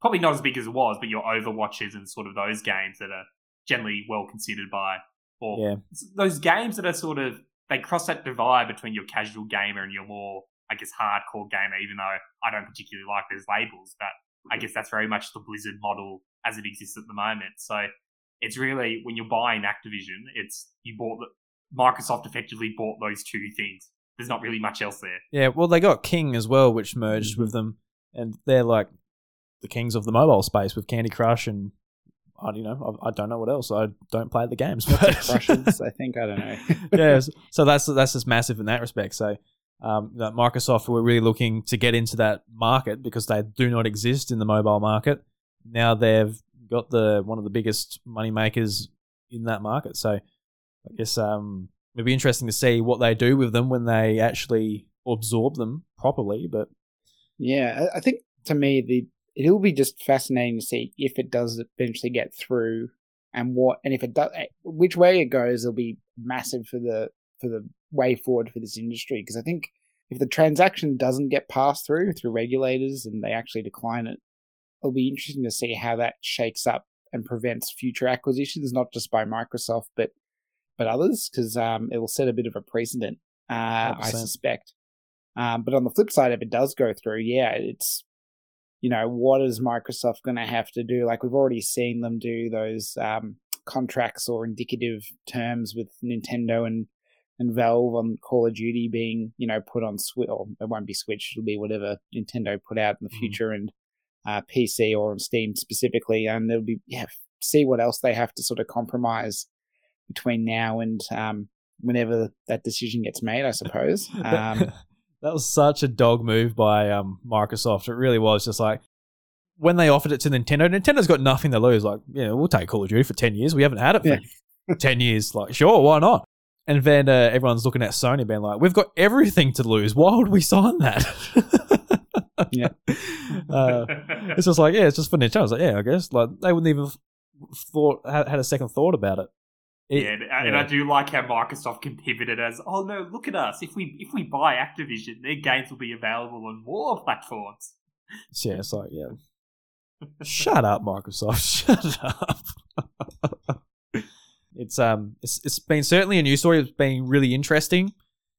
probably not as big as it was, but your Overwatches and sort of those games that are generally well considered by or Yeah. those games that are sort of they cross that divide between your casual gamer and your more, I guess, hardcore gamer. Even though I don't particularly like those labels, but I guess that's very much the Blizzard model as it exists at the moment. So it's really when you're buying Activision, it's you bought the Microsoft effectively bought those two things. There's not really much else there. Yeah, well, they got King as well, which merged mm-hmm. with them, and they're like the kings of the mobile space with Candy Crush and I don't know. I, I don't know what else. I don't play the games. But [laughs] Crushes, I think. I don't know. [laughs] yeah, so- so that's that's just massive in that respect. So, um, that Microsoft were really looking to get into that market because they do not exist in the mobile market. Now they've got the one of the biggest money makers in that market. So, I guess um, it'd be interesting to see what they do with them when they actually absorb them properly. But Yeah, I think to me the it'll be just fascinating to see if it does eventually get through and what and if it does which way it goes it'll be massive for the for the way forward for this industry because I think if the transaction doesn't get passed through through regulators and they actually decline it it'll be interesting to see how that shakes up and prevents future acquisitions not just by Microsoft but but others because um, it will set a bit of a precedent uh, I suspect um, but on the flip side, if it does go through, yeah, it's you know what is Microsoft going to have to do? Like we've already seen them do those um, contracts or indicative terms with Nintendo and and Valve on Call of Duty being, you know, put on Switch, or it won't be Switch, it'll be whatever Nintendo put out in the Mhm. future and uh, PC or on Steam specifically. And it'll be, yeah, see what else they have to sort of compromise between now and um, whenever that decision gets made, I suppose. [laughs] Um, [laughs] that was such a dog move by um, Microsoft. It really was just like when they offered it to Nintendo. Nintendo's got nothing to lose. Like, yeah, we'll take Call of Duty for ten years. We haven't had it for Yeah. ten years. Like, sure, why not? And then uh, everyone's looking at Sony, being like, "We've got everything to lose. Why would we sign that?" [laughs] Yeah. [laughs] uh, it's just like, yeah, it's just for Nintendo. I was like, yeah, I guess. Like, they wouldn't even thought had, had a second thought about it. It- yeah, and, and I do like how Microsoft can pivot it as, oh no, look at us. If we if we buy Activision, their games will be available on more platforms. Yeah, it's like, yeah. Shut up, Microsoft. [laughs] Shut up. It's um it's it's been certainly a news story. It's been really interesting.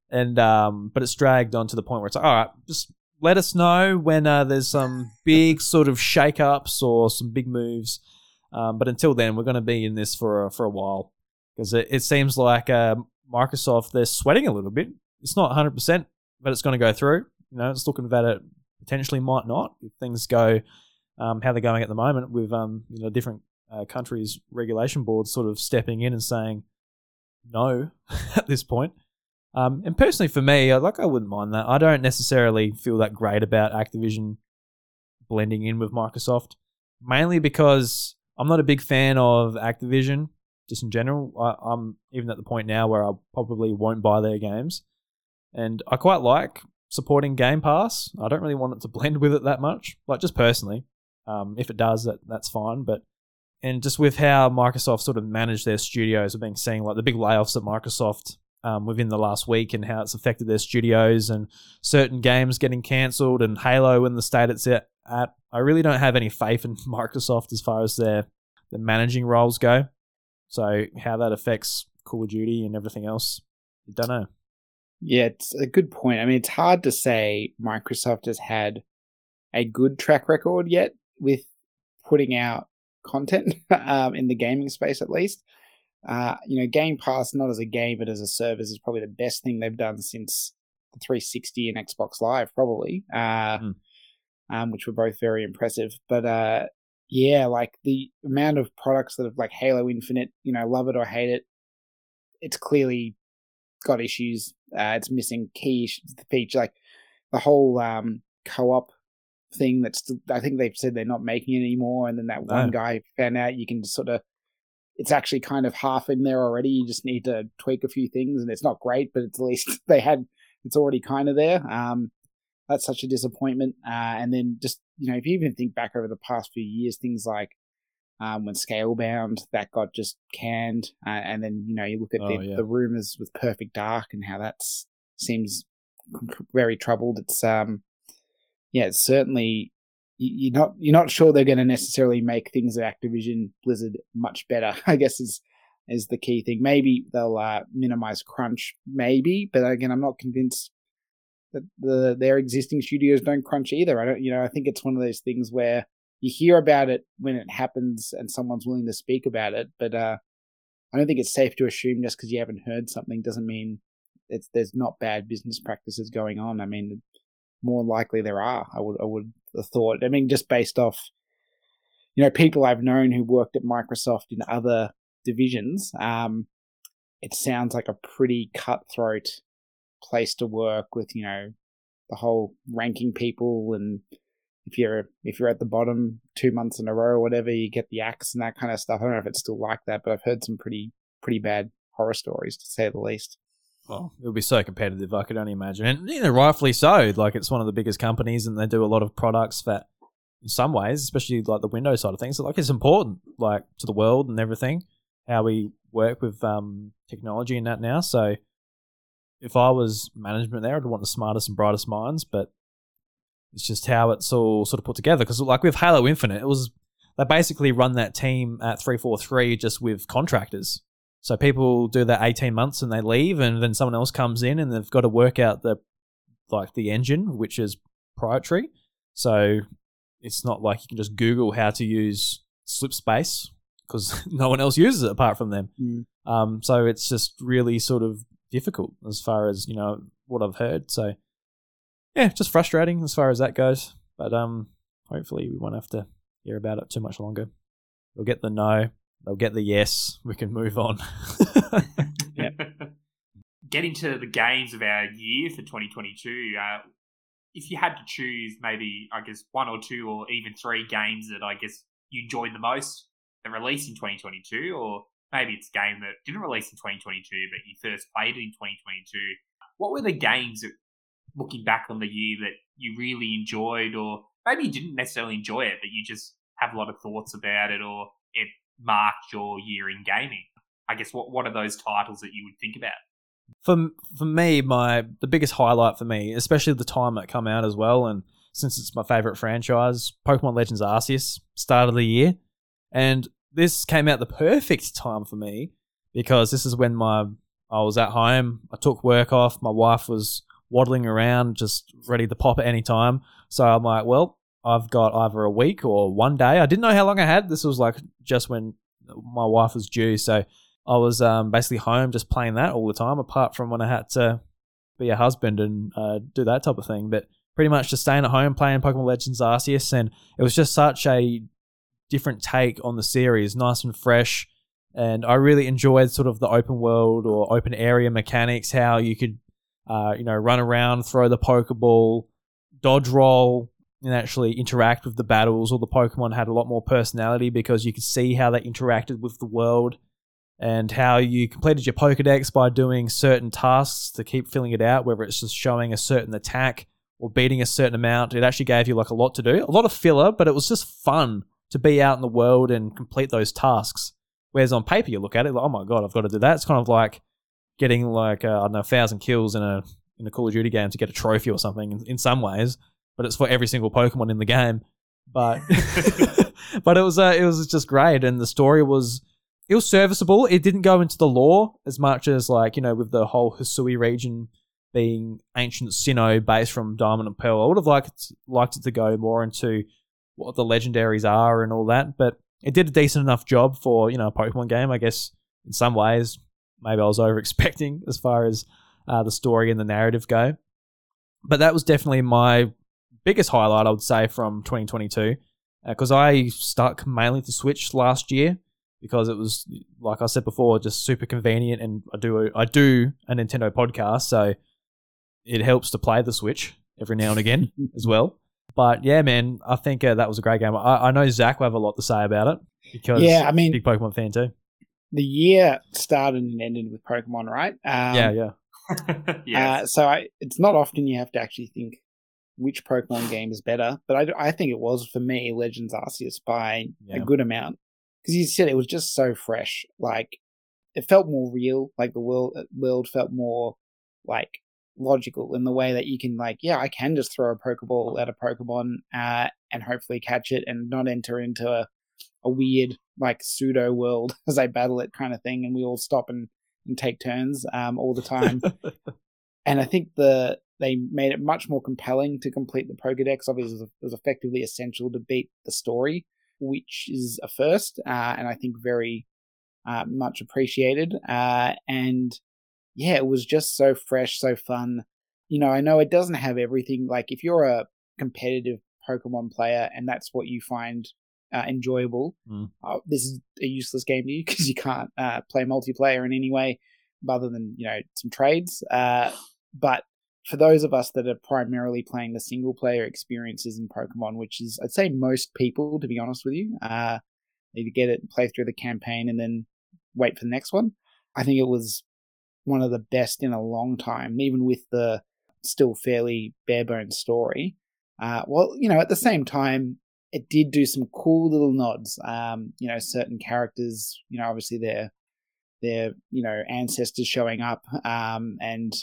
And um but it's dragged on to the point where it's like, all right, just let us know when uh, there's some big sort of shake ups or some big moves. Um, but until then, we're going to be in this for a, for a while because it, it seems like uh, Microsoft they're sweating a little bit. It's not 100, percent but it's going to go through. You know, it's looking that it potentially might not if things go um, how they're going at the moment with um, you know different uh, countries' regulation boards sort of stepping in and saying no [laughs] at this point. Um, and personally, for me, I- like I wouldn't mind that. I don't necessarily feel that great about Activision blending in with Microsoft, mainly because I'm not a big fan of Activision just in general. I, I'm even at the point now where I probably won't buy their games, and I quite like supporting Game Pass. I don't really want it to [laughs] blend with it that much, like just personally. Um, if it does, that that's fine. But and just with how Microsoft sort of managed their studios, I've been seeing like the big layoffs at Microsoft um, within the last week and how it's affected their studios and certain games getting cancelled and Halo in the state it's at. at. I really don't have any faith in [laughs] Microsoft as far as their the managing roles go. So how that affects Call of Duty and everything else, I don't know. Yeah, it's a good point. I mean, it's hard to say Microsoft has had a good track record yet with putting out content [laughs] um, in the gaming space, at least. Uh, you know, Game Pass, not as a game, but as a service, is probably the best thing they've done since the 360 and Xbox Live, probably, uh, Mm. um, which were both very impressive. But uh, yeah, like the amount of products that have, like Halo Infinite, you know, love it or hate it, it's clearly got issues. Uh, it's missing key issues, the feature, like the whole um, co-op thing. That's I think they've said they're not making it anymore. And then that one No. guy found out you can just sort of. It's actually kind of half in there already. You just need to tweak a few things, and it's not great, but at least [laughs] they had. It's already kind of there. Um, that's such a disappointment. Uh, and then just you know, if you even think back over the past few years, things like um, when Scalebound that got just canned, uh, and then you know you look at Oh, the, yeah. the rumors with Perfect Dark and how that seems very troubled. It's um, yeah, it's certainly you- you're not you're not sure they're going to necessarily make things at Activision Blizzard much better. [laughs] I guess is is the key thing. Maybe they'll uh, minimize crunch, maybe, but again, I'm not convinced that the their existing studios don't crunch either. I don't, you know, I think it's one of those things where you hear about it when it happens and someone's willing to speak about it, but uh, I don't think it's safe to assume just because you haven't heard something doesn't mean it's there's not bad business practices going on. I mean, more likely there are. I would I would have thought. I mean, just based off, you know, people I've known who worked at Microsoft in other divisions. Um, it sounds like a pretty cutthroat place to work with. You know, the whole ranking people and if you're if you're at the bottom two months in a row or whatever, you get the axe and that kind of stuff. I don't know if it's still like that, but I've heard some pretty pretty bad horror stories to say the least. Well, it would be so competitive. I could only imagine, and you know, rightfully so. Like it's one of the biggest companies, and they do a lot of products that, in some ways, especially like the Windows side of things, like it's important, like to the world and everything, how we work with um, technology and that now. So, if I was management there, I'd want the smartest and brightest minds, but it's just how it's all sort of put together. Because like with Halo Infinite, it was they basically run that team at three four three just with contractors. So people do that 18 months and they leave, and then someone else comes in and they've got to work out the like the engine, which is proprietary. So it's not like you can just Google how to use Slipspace because [laughs] no one else uses it apart from them. Mm. Um, so it's just really sort of difficult as far as you know what I've heard. So yeah, just frustrating as far as that goes. But um, hopefully we won't have to hear about it too much longer. We'll get the no, they'll get the yes. We can move on. [laughs] Getting to the games of our year for 2022, uh, if you had to choose maybe, I guess, one or two or even three games that I guess you enjoyed the most that released in 2022, or maybe it's a game that didn't release in 2022 but you first played it in 2022, what were the games that, looking back on the year, that you really enjoyed, or maybe you didn't necessarily enjoy it, but you just have a lot of thoughts about it, or marked your year in gaming? I guess what what are those titles that you would think about? For for me, my the biggest highlight for me, especially the time it come out as well, and since it's my favorite franchise, Pokemon Legends Arceus, start of the year, and this came out the perfect time for me because this is when my I was at home. I took work off. My wife was waddling around, just ready to pop at any time. So I'm like, well, I've got either a week or one day. I didn't know how long I had. This was like just when my wife was due. So I was um, basically home just playing that all the time, apart from when I had to be a husband and uh, do that type of thing. But pretty much just staying at home playing Pokemon Legends Arceus, and it was just such a different take on the series, nice and fresh. And I really enjoyed sort of the open world or open area mechanics, how you could, uh, you know, run around, throw the Pokeball, dodge roll, and actually interact with the battles. All the Pokemon had a lot more personality because you could see how they interacted with the world and how you completed your Pokedex by doing certain tasks to keep filling it out, whether it's just showing a certain attack or beating a certain amount. It actually gave you like a lot to do, a lot of filler, but it was just fun to be out in the world and complete those tasks. Whereas on paper, you look at it like, oh my god, I've got to do that. It's kind of like getting like uh, I don't know, a thousand kills in a in a Call of Duty game to get a trophy or something. In, in some ways, but it's for every single Pokemon in the game. But [laughs] [laughs] but it was uh, it was just great, and the story was it was serviceable. It didn't go into the lore as much as like you know with the whole Hisui region being ancient Sinnoh based from Diamond and Pearl. I would have liked liked it to go more into what the legendaries are and all that, but it did a decent enough job for you know a Pokemon game. I guess in some ways, maybe I was [laughs] over expecting as far as uh, the story and the narrative go. But that was definitely my biggest highlight, I would say, from 2022, because uh, I stuck mainly to Switch last year because it was like I said before, just super convenient, and I do I do a Nintendo podcast, so it helps to play the Switch every now and again [laughs] as well. But yeah, man, I think uh, that was a great game. I, I know Zach will have a lot to say about it because yeah, I mean, big Pokemon fan too. The year started and ended with Pokemon, right? Um, yeah, yeah. [laughs] yes. Uh, so I, it's not often you have to actually think which Pokemon game is better, but I, I think it was for me Legends Arceus by Yeah. a good amount because you said it was just so fresh. Like it felt more real. Like the world world felt more like logical in the way that you can like yeah I can just throw a Pokeball at a Pokemon uh, and hopefully catch it and not enter into a a weird like pseudo world [laughs] as I battle it kind of thing, and we all stop and, and take turns um, all the time. [laughs] and I think the they made it much more compelling to complete the Pokedex. Obviously, it was- effectively essential to beat the story, which is a first, uh, and I think very uh, much appreciated. Uh, and yeah, it was just so fresh, so fun. You know, I know it doesn't have everything. Like if you're a competitive Pokemon player and that's what you find uh, enjoyable, Mm. uh, this is a useless game to you [laughs] because you can't uh, play multiplayer in any way other than you know some trades. Uh, but for those of us that are primarily playing the single player experiences in Pokemon, which is I'd say most people, to be honest with you, uh, either get it, play through the campaign, and then wait for the next one. I think it was one of the best in a long time, even with the still fairly bare bones story. Uh, well, you know, at the same time, it did do some cool little nods. Um, you know, certain characters, you know, obviously their their you know ancestors showing up, um, and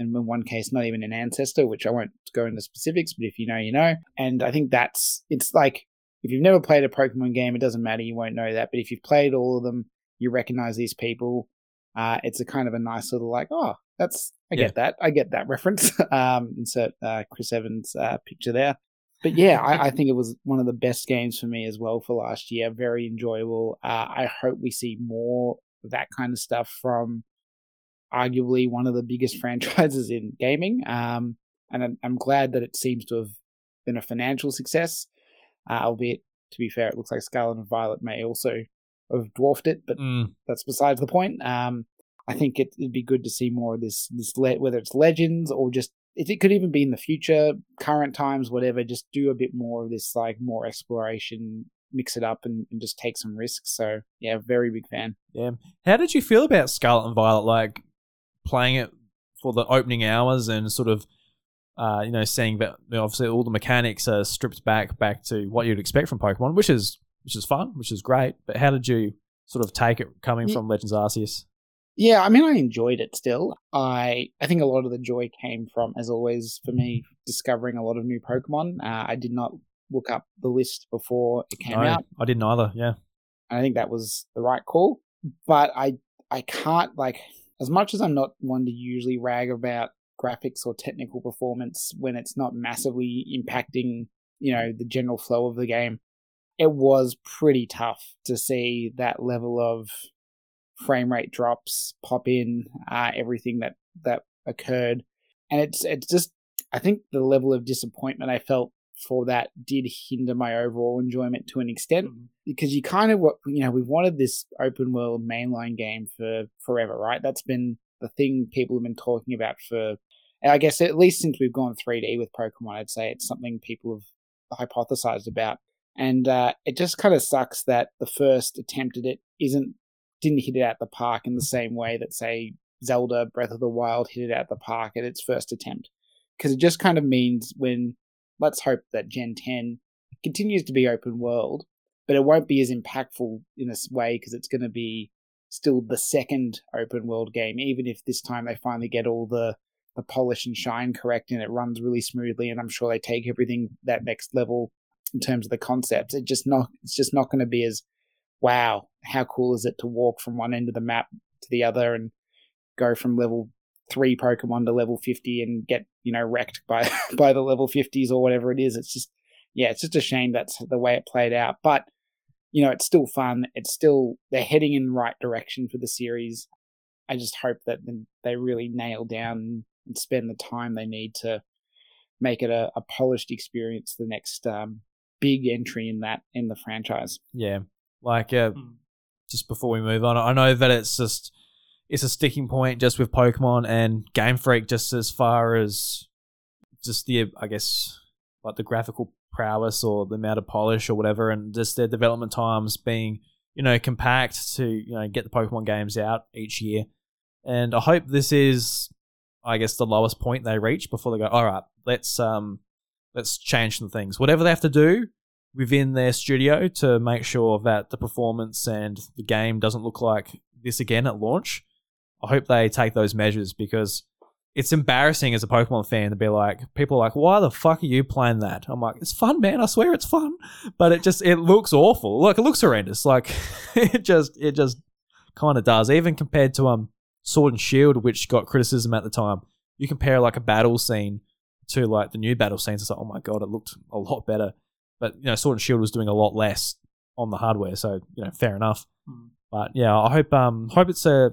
and in one case not even an ancestor, which I won't go into specifics, but if you know, you know. And I think that's it's like if you've never played a Pokemon game, it doesn't matter, you won't know that. But if you've played all of them, you recognize these people. Uh, it's a kind of a nice little like, oh, that's I get that, I get that [laughs] reference. um, insert uh, Chris Evans' uh, picture there. But yeah, I, I think it was one of the best games for me as well for last year. Very enjoyable. Uh, I hope we see more of that kind of stuff from arguably one of the biggest [laughs] franchises in gaming. Um, and I'm, I'm, glad that it seems to have been a financial success, uh, albeit to be fair, it looks like Scarlet and Violet may also have dwarfed it, but mm. that's besides the point. Um, I think it, would be good to see more of this, this le- whether it's Legends or just if it could even be in the future, current times, whatever. Just do a bit more of this, like more exploration, mix it up, and, and just take some risks. So yeah, very big fan. Yeah, how did you feel about Scarlet and Violet? Like playing it for the opening hours and sort of uh, you know, seeing that you know, obviously all the mechanics are stripped back back to what you'd expect from Pokemon, which is which is fun, which is great. But how did you sort of take it coming yeah. from Legends Arceus? Yeah, I mean, I enjoyed it still. I I think a lot of the joy came from, as always, for me, discovering a lot of new Pokemon. Uh, I did not look up the list before it came no, out. I didn't either. Yeah, I think that was the right call. But I I can't like as much as I'm not one to usually rag about graphics or technical performance when it's not massively impacting, you know, the general flow of the game. It was pretty tough to see that level of frame rate drops pop in, uh, everything that that occurred, and it's it's just I think the level of disappointment I felt for that did hinder my overall enjoyment to an extent mm-hmm. because you kind of what you know we've wanted this open world mainline game for forever right that's been the thing people have been talking about for I guess at least since we've gone 3D with Pokemon, I'd say it's something people have hypothesized about. And uh, it just kind of sucks that the first attempt at it isn't didn't hit it out the park in the same way that say Zelda Breath of the Wild hit it out the park at its first attempt. Because it just kind of means when let's hope that Gen 10 continues to be open world, but it won't be as impactful in this way because it's going to be still the second open world game, even if this time they finally get all the the polish and shine correct and it runs really smoothly and I'm sure they take everything that next level in terms of the concepts. It just not it's just not going to be as wow, how cool is it to walk from one end of the map to the other and go from level 3 Pokemon to level 50 and get, you know, wrecked by [laughs] by the level 50s or whatever it is. It's just yeah, it's just a shame that's the way it played out. But you know, it's still fun. It's still they're heading in the right direction for the series. I just hope that they really nail down and spend the time they need to make it a, a polished experience the next um, big entry in that in the franchise. Yeah, like uh, mm. just before we move on, I know that it's just it's a sticking point just with Pokemon and Game Freak, just as far as just the I guess like the graphical prowess or the amount of polish or whatever, and just their development times being you know compact to you know get the Pokemon games out each year. And I hope this is I guess the lowest point they reach before they go, all right, let's um let's change some things. Whatever they have to do within their studio to make sure that the performance and the game doesn't look like this again at launch. I hope they take those measures because it's embarrassing as a Pokemon fan to be like, people are like, why the fuck are you playing that? I'm like, it's fun, man. I swear it's fun, but it just it looks awful. Like it looks horrendous. Like [laughs] it just it just kind of does. Even compared to um Sword and Shield, which got criticism at the time, you compare like a battle scene to like the new battle scenes. It's like, oh my god, it looked a lot better. But you know, Sword and Shield was doing a lot less on the hardware, so you know, fair enough. Mm. But yeah, I hope um hope it's a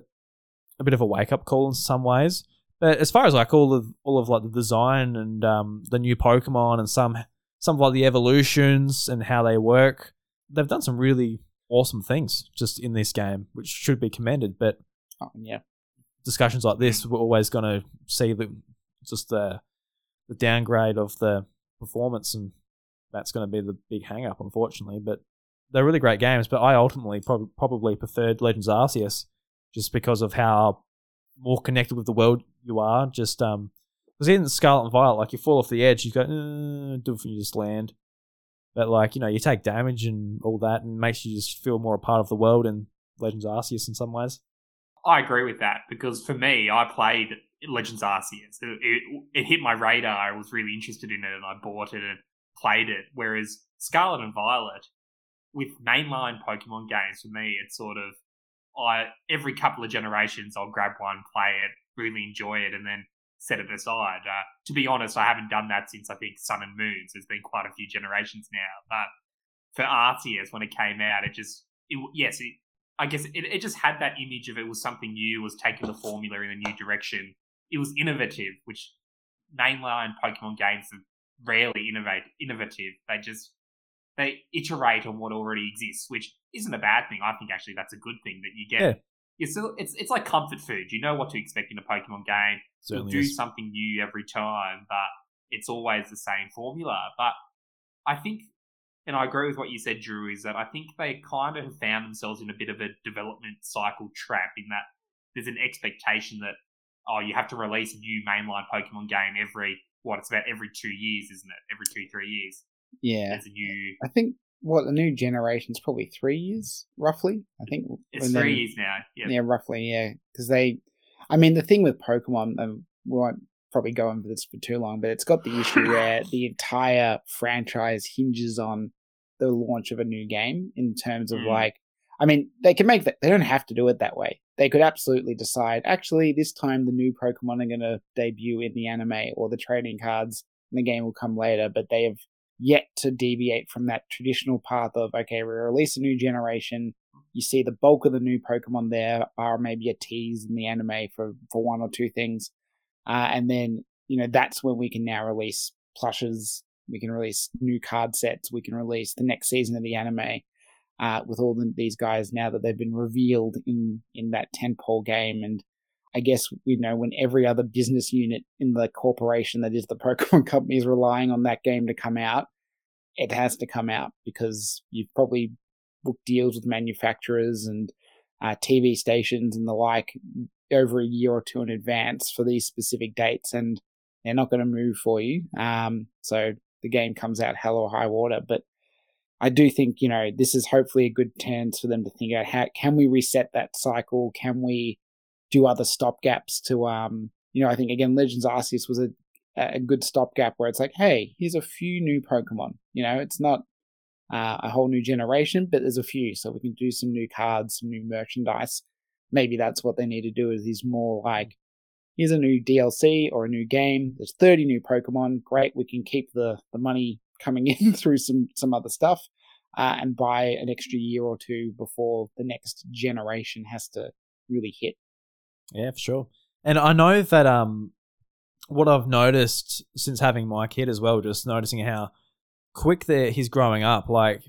a bit of a wake up call in some ways. But as far as like all of all of like the design and um the new Pokemon and some some of like the evolutions and how they work, they've done some really awesome things just in this game, which should be commended. But oh, yeah, discussions like this, we're always going to see the just the the downgrade of the performance, and that's going to be the big hang up, unfortunately. But they're really great games. But I ultimately prob- probably preferred Legends Arceus just because of how more connected with the world you are. Just um, because in Scarlet and Violet, like you fall off the edge, you go, uh, do it you just land. But like you know, you take damage and all that, and makes you just feel more a part of the world in Legends Arceus in some ways. I agree with that because for me, I played Legends Arceus. It, it, it, hit my radar. I was really interested in it, and I bought it and played it. Whereas Scarlet and Violet, with mainline Pokemon games, for me, it's sort of I every couple of generations I'll grab one, play it, really enjoy it, and then set it aside. Uh, to be honest, I haven't done that since I think Sun and Moons. There's been quite a few generations now, but for Arceus, when it came out, it just it, yes, it, I guess it, it just had that image of it was something new, was taking the formula in a new direction. It was innovative, which mainline Pokemon games are rarely innovate innovative. They just they iterate on what already exists, which isn't a bad thing. I think actually that's a good thing that you get. Yeah. Still, it's it's like comfort food. You know what to expect in a Pokemon game. Certainly You'll do is. something new every time, but it's always the same formula. But I think, and I agree with what you said, Drew, is that I think they kind of have found themselves in a bit of a development cycle trap in that there's an expectation that oh, you have to release a new mainline Pokemon game every what? It's about every two years, isn't it? Every two three years, Yeah, a new. I think what the new generation's probably three years, roughly. I think It's and three years now. Yeah. Yeah, roughly. Yeah, because they, I mean, the thing with Pokemon, um, we won't probably go into this for too long, but it's got the issue [laughs] where the entire franchise hinges on the launch of a new game in terms of Mm. like, I mean, they can make that. They don't have to do it that way. They could absolutely decide, actually, this time the new Pokemon are going to debut in the anime or the trading cards, and the game will come later. But they have yet to deviate from that traditional path of okay, we release a new generation. You see the bulk of the new Pokemon there are maybe a tease in the anime for for one or two things, uh, and then you know that's when we can now release plushes. We can release new card sets. We can release the next season of the anime uh, with all the, these guys now that they've been revealed in in that tentpole game. And I guess you know when every other business unit in the corporation that is the [laughs] Pokemon company is relying on that game to come out, it has to come out because you've probably booked deals with manufacturers and uh, TV stations and the like over a year or two in advance for these specific dates, and they're not going to move for you. Um, so the game comes out hell or high water. But I do think you know this is hopefully a good chance for them to think about how can we reset that cycle? Can we do other stopgaps to um you know I think again Legends Arceus was a a good stopgap where it's like hey here's a few new Pokemon. You know it's not uh, a whole new generation, but there's a few, so we can do some new cards, some new merchandise. Maybe that's what they need to do. Is is more like here's a new DLC or a new game. There's 30 new Pokemon. Great, we can keep the the money [laughs] coming in [laughs] through some some other stuff, uh, and buy an extra year or two before the next generation has to really hit. Yeah, for sure. And I know that um, what I've noticed since having my kid as well, just noticing how quick they he's growing up. Like,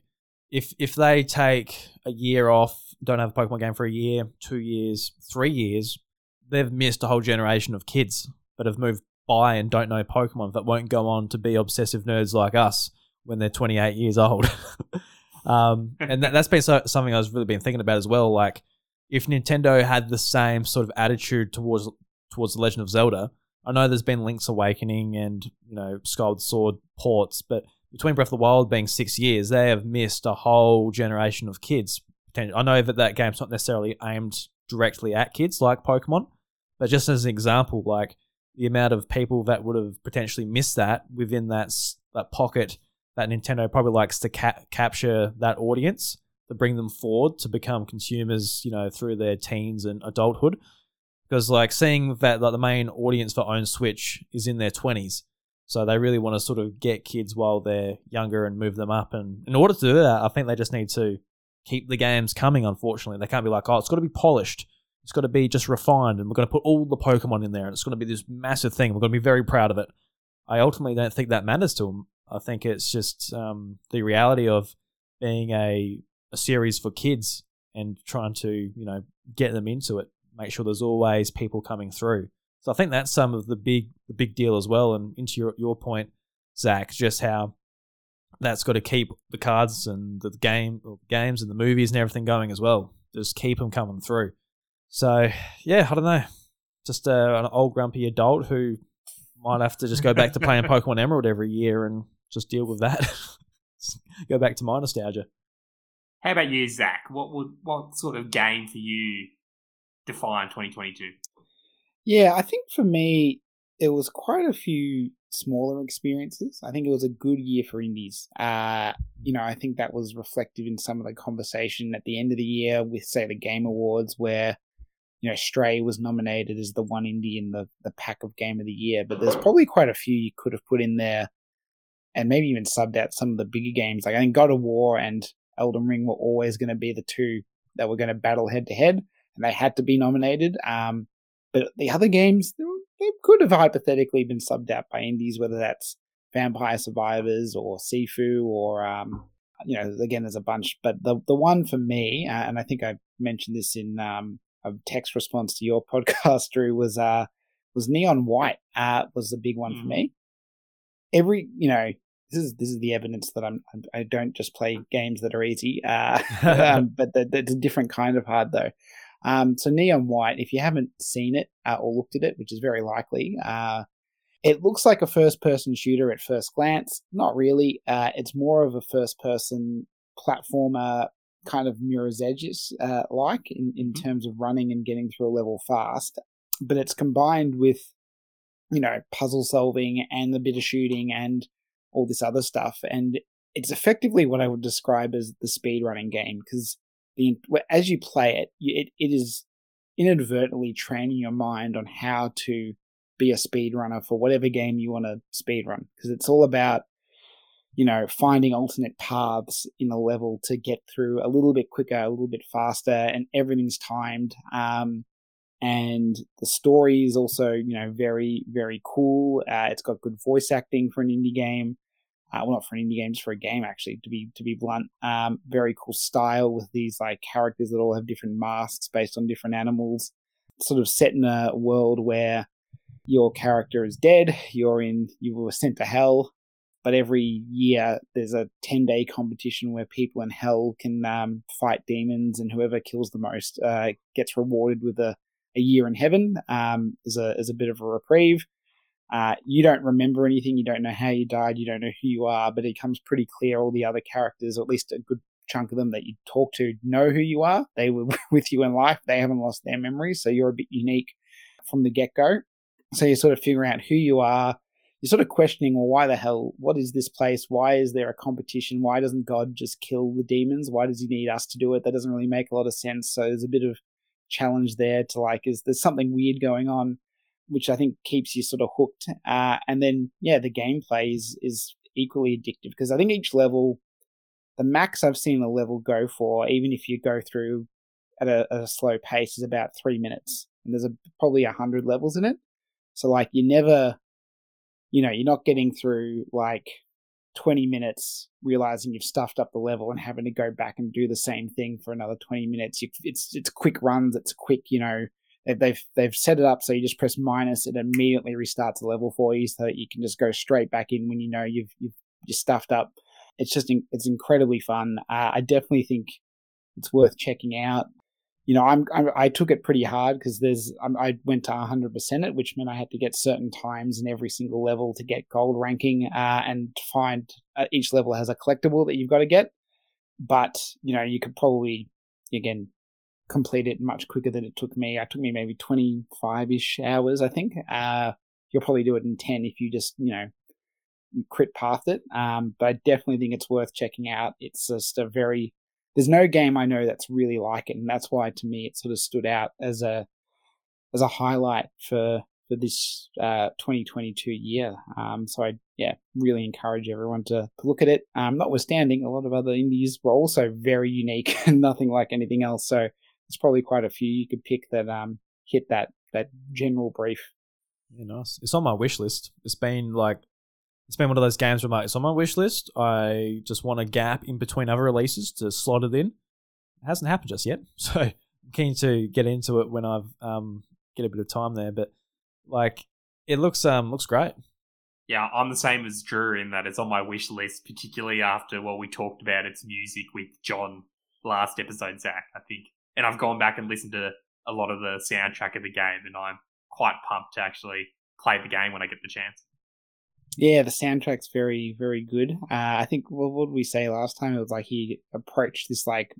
if if they take a year off, don't have a Pokemon game for a year, two years, three years, they've missed a whole generation of kids that have moved by and don't know Pokemon that won't go on to be obsessive nerds like us when they're 28 years old. [laughs] um, and that, that's been so, something I've really been thinking about as well. Like, if Nintendo had the same sort of attitude towards towards the Legend of Zelda, I know there's been Link's Awakening and you know Skyward Sword ports, but between Breath of the Wild being six years, they have missed a whole generation of kids. I know that that game's not necessarily aimed directly at kids like Pokemon, but just as an example, like the amount of people that would have potentially missed that within that that pocket that Nintendo probably likes to ca- capture that audience to bring them forward to become consumers, you know, through their teens and adulthood. Because like seeing that like the main audience for Own Switch is in their twenties, so they really want to sort of get kids while they're younger and move them up. And in order to do that, I think they just need to keep the games coming. Unfortunately, they can't be like, oh, it's got to be polished. It's got to be just refined, and we're going to put all the Pokemon in there, and it's going to be this massive thing. We're going to be very proud of it. I ultimately don't think that matters to them. I think it's just um, the reality of being a, a series for kids and trying to you know get them into it. Make sure there's always people coming through. So I think that's some of the big the big deal as well. And into your your point, Zach, just how that's got to keep the cards and the game or games and the movies and everything going as well. Just keep them coming through. So yeah, I don't know. Just uh, an old grumpy adult who might have to just go back to playing [laughs] Pokemon Emerald every year and just deal with that. [laughs] go back to my nostalgia. How about you, Zach? What would what sort of game for you define 2022? Yeah, I think for me, it was quite a few smaller experiences. I think it was a good year for indies. Uh, you know, I think that was reflective in some of the conversation at the end of the year with, say, the Game Awards, where you know Stray was nominated as the one indie in the the pack of Game of the Year. But there's probably quite a few you could have put in there, and maybe even subbed out some of the bigger games. Like I think God of War and Elden Ring were always going to be the two that were going to battle head to head, and they had to be nominated. Um, but the other games, they could have hypothetically been subbed out by indies, whether that's Vampire Survivors or Sifu or um, you know, again, there's a bunch, but the the one for me, uh, and I think I mentioned this in um, a text response to your [laughs] podcast, Drew, was uh was Neon White. Uh, was the big one mm. for me. Every, you know, this is this is the evidence that I'm I don't just play games that are easy, uh, [laughs] um, but it's a different kind of hard though. Um, so Neon White, if you haven't seen it uh, or looked at it, which is very likely, uh, it looks like a first person shooter at first glance. Not really. Uh, it's more of a first person platformer, kind of Mirror's Edges uh, like in, in mm-hmm. terms of running and getting through a level fast. But it's combined with, you know, puzzle solving and a bit of shooting and all this other stuff. And it's effectively what I would describe as the speed running game because the as you play it, it, it is inadvertently training your mind on how to be a speedrunner for whatever game you want to speedrun because it's all about you know finding alternate paths in a level to get through a little bit quicker a little bit faster and everything's timed um, and the story is also you know very very cool uh, it's got good voice acting for an indie game uh, well not for an indie game just for a game actually to be to be blunt um, very cool style with these like characters that all have different masks based on different animals sort of set in a world where your character is dead, you're in, you were sent to hell. But every year there's a 10 day competition where people in hell can um, fight demons, and whoever kills the most uh, gets rewarded with a, a year in heaven um, as, a, as a bit of a reprieve. Uh, you don't remember anything, you don't know how you died, you don't know who you are, but it becomes pretty clear all the other characters, at least a good chunk of them that you talk to, know who you are. They were [laughs] with you in life, they haven't lost their memories, so you're a bit unique from the get go. So you're sort of figuring out who you are. You're sort of questioning, well, why the hell? What is this place? Why is there a competition? Why doesn't God just kill the demons? Why does he need us to do it? That doesn't really make a lot of sense. So there's a bit of challenge there to like, is there's something weird going on, which I think keeps you sort of hooked. Uh, and then, yeah, the gameplay is, is equally addictive because I think each level, the max I've seen a level go for, even if you go through at a, a slow pace, is about three minutes. And there's a, probably a hundred levels in it. So like you never, you know, you're not getting through like 20 minutes realizing you've stuffed up the level and having to go back and do the same thing for another 20 minutes. You, it's it's quick runs. It's quick, you know. They've they've set it up so you just press minus, it immediately restarts the level for you, so that you can just go straight back in when you know you've you've you're stuffed up. It's just it's incredibly fun. Uh, I definitely think it's worth checking out you know, I'm, I'm i took it pretty hard because there's I'm, i went to 100 percent it, which meant I had to get certain times in every single level to get gold ranking, uh, and find uh, each level has a collectible that you've got to get. But you know, you could probably again complete it much quicker than it took me. It took me maybe 25 ish hours, I think. Uh, you'll probably do it in 10 if you just you know crit path it. Um, but I definitely think it's worth checking out. It's just a very there's no game I know that's really like it, and that's why to me it sort of stood out as a as a highlight for for this uh, 2022 year. Um, so I yeah really encourage everyone to, to look at it. Um, notwithstanding, a lot of other indies were also very unique [laughs] and nothing like anything else. So there's probably quite a few you could pick that um hit that that general brief. Yeah, nice. It's on my wish list. It's been like it's been one of those games where like, it's on my wish list. I just want a gap in between other releases to slot it in. It hasn't happened just yet, [laughs] so I'm keen to get into it when I've um get a bit of time there. But like, it looks um looks great. Yeah, I'm the same as Drew in that it's on my wish list, particularly after what we talked about its music with John last episode, Zach. I think, and I've gone back and listened to a lot of the soundtrack of the game, and I'm quite pumped to actually play the game when I get the chance. Yeah, the soundtrack's very, very good. Uh, I think what, did we say last time? It was like he approached this like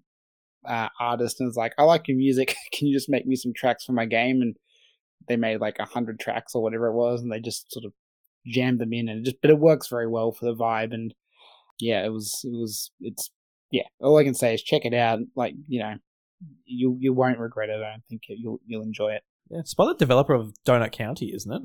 uh, artist and was like, "I like your music. [laughs] Can you just make me some tracks for my game?" And they made like a hundred tracks or whatever it was, and they just sort of jammed them in, and just but it works very well for the vibe. And yeah, it was it was it's yeah. All I can say is check it out. Like you know, you you won't regret it. I don't think you'll you'll enjoy it. Yeah, it's by the developer of Donut County, isn't it?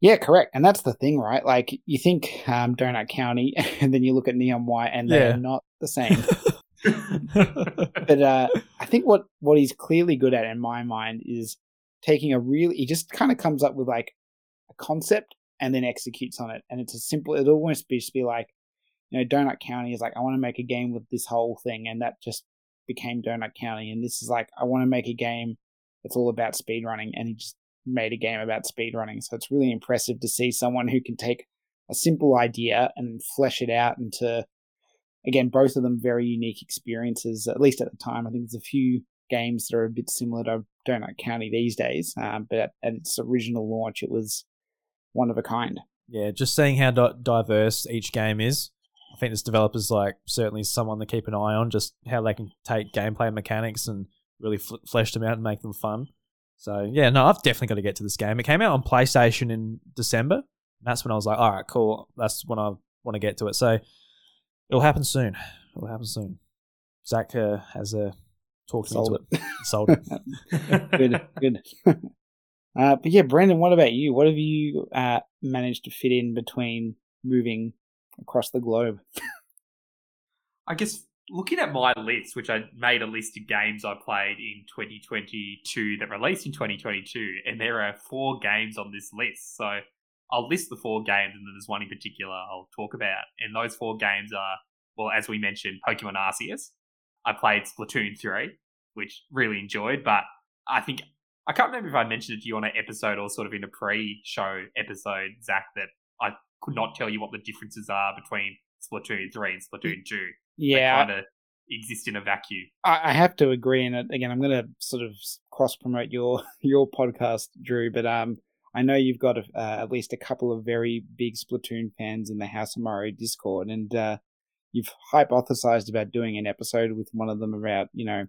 Yeah, correct. And that's the thing, right? Like you think um, Donut County, [laughs] and then you look at Neon White, and they're yeah. not the same. [laughs] [laughs] but uh, I think what what he's clearly good at in my mind is taking a really he just kind of comes up with like a concept and then executes on it. And it's a simple it almost be just be like, you know, Donut County is like, I want to make a game with this whole thing, and that just became Donut County. And this is like, I want to make a game that's all about speed running, and he just made a game about speed running. So it's really impressive to see someone who can take a simple idea and flesh it out into again both of them very unique experiences at least at the time i think there's a few games that are a bit similar to donut county these days um, but at, at, its original launch it was one of a kind yeah just seeing how di- diverse each game is i think this developer's like certainly someone to keep an eye on just how they can take gameplay mechanics and really fl- flesh them out and make them fun so yeah no i've definitely got to get to this game it came out on playstation in december that's when I was like, all right, cool. That's when I want to get to it. So it'll happen soon. It'll happen soon. Zach uh, has a uh, talked Sold it. Sold [laughs] it. good, good. Uh, but yeah, Brendan, what about you? What have you uh, managed to fit in between moving across the globe? [laughs] I guess looking at my list, which I made a list of games I played in 2022 that released in 2022, and there are four games on this list. So I'll list the four games, and then there's one in particular I'll talk about. And those four games are, well, as we mentioned, Pokemon Arceus. I played Splatoon 3, which really enjoyed, but I think I can't remember if I mentioned it to you on an episode or sort of in a pre-show episode, Zach, that I could not tell you what the differences are between Splatoon 3 and Splatoon 2. Yeah. They kind of exist in a vacuum. I, have to agree, and again, I'm going to sort of cross promote your [laughs] your podcast, Drew. But um, I know you've got uh, at least a couple of very big Splatoon fans in the House of Mario Discord, and uh, you've hypothesized about doing an episode with one of them about, you know,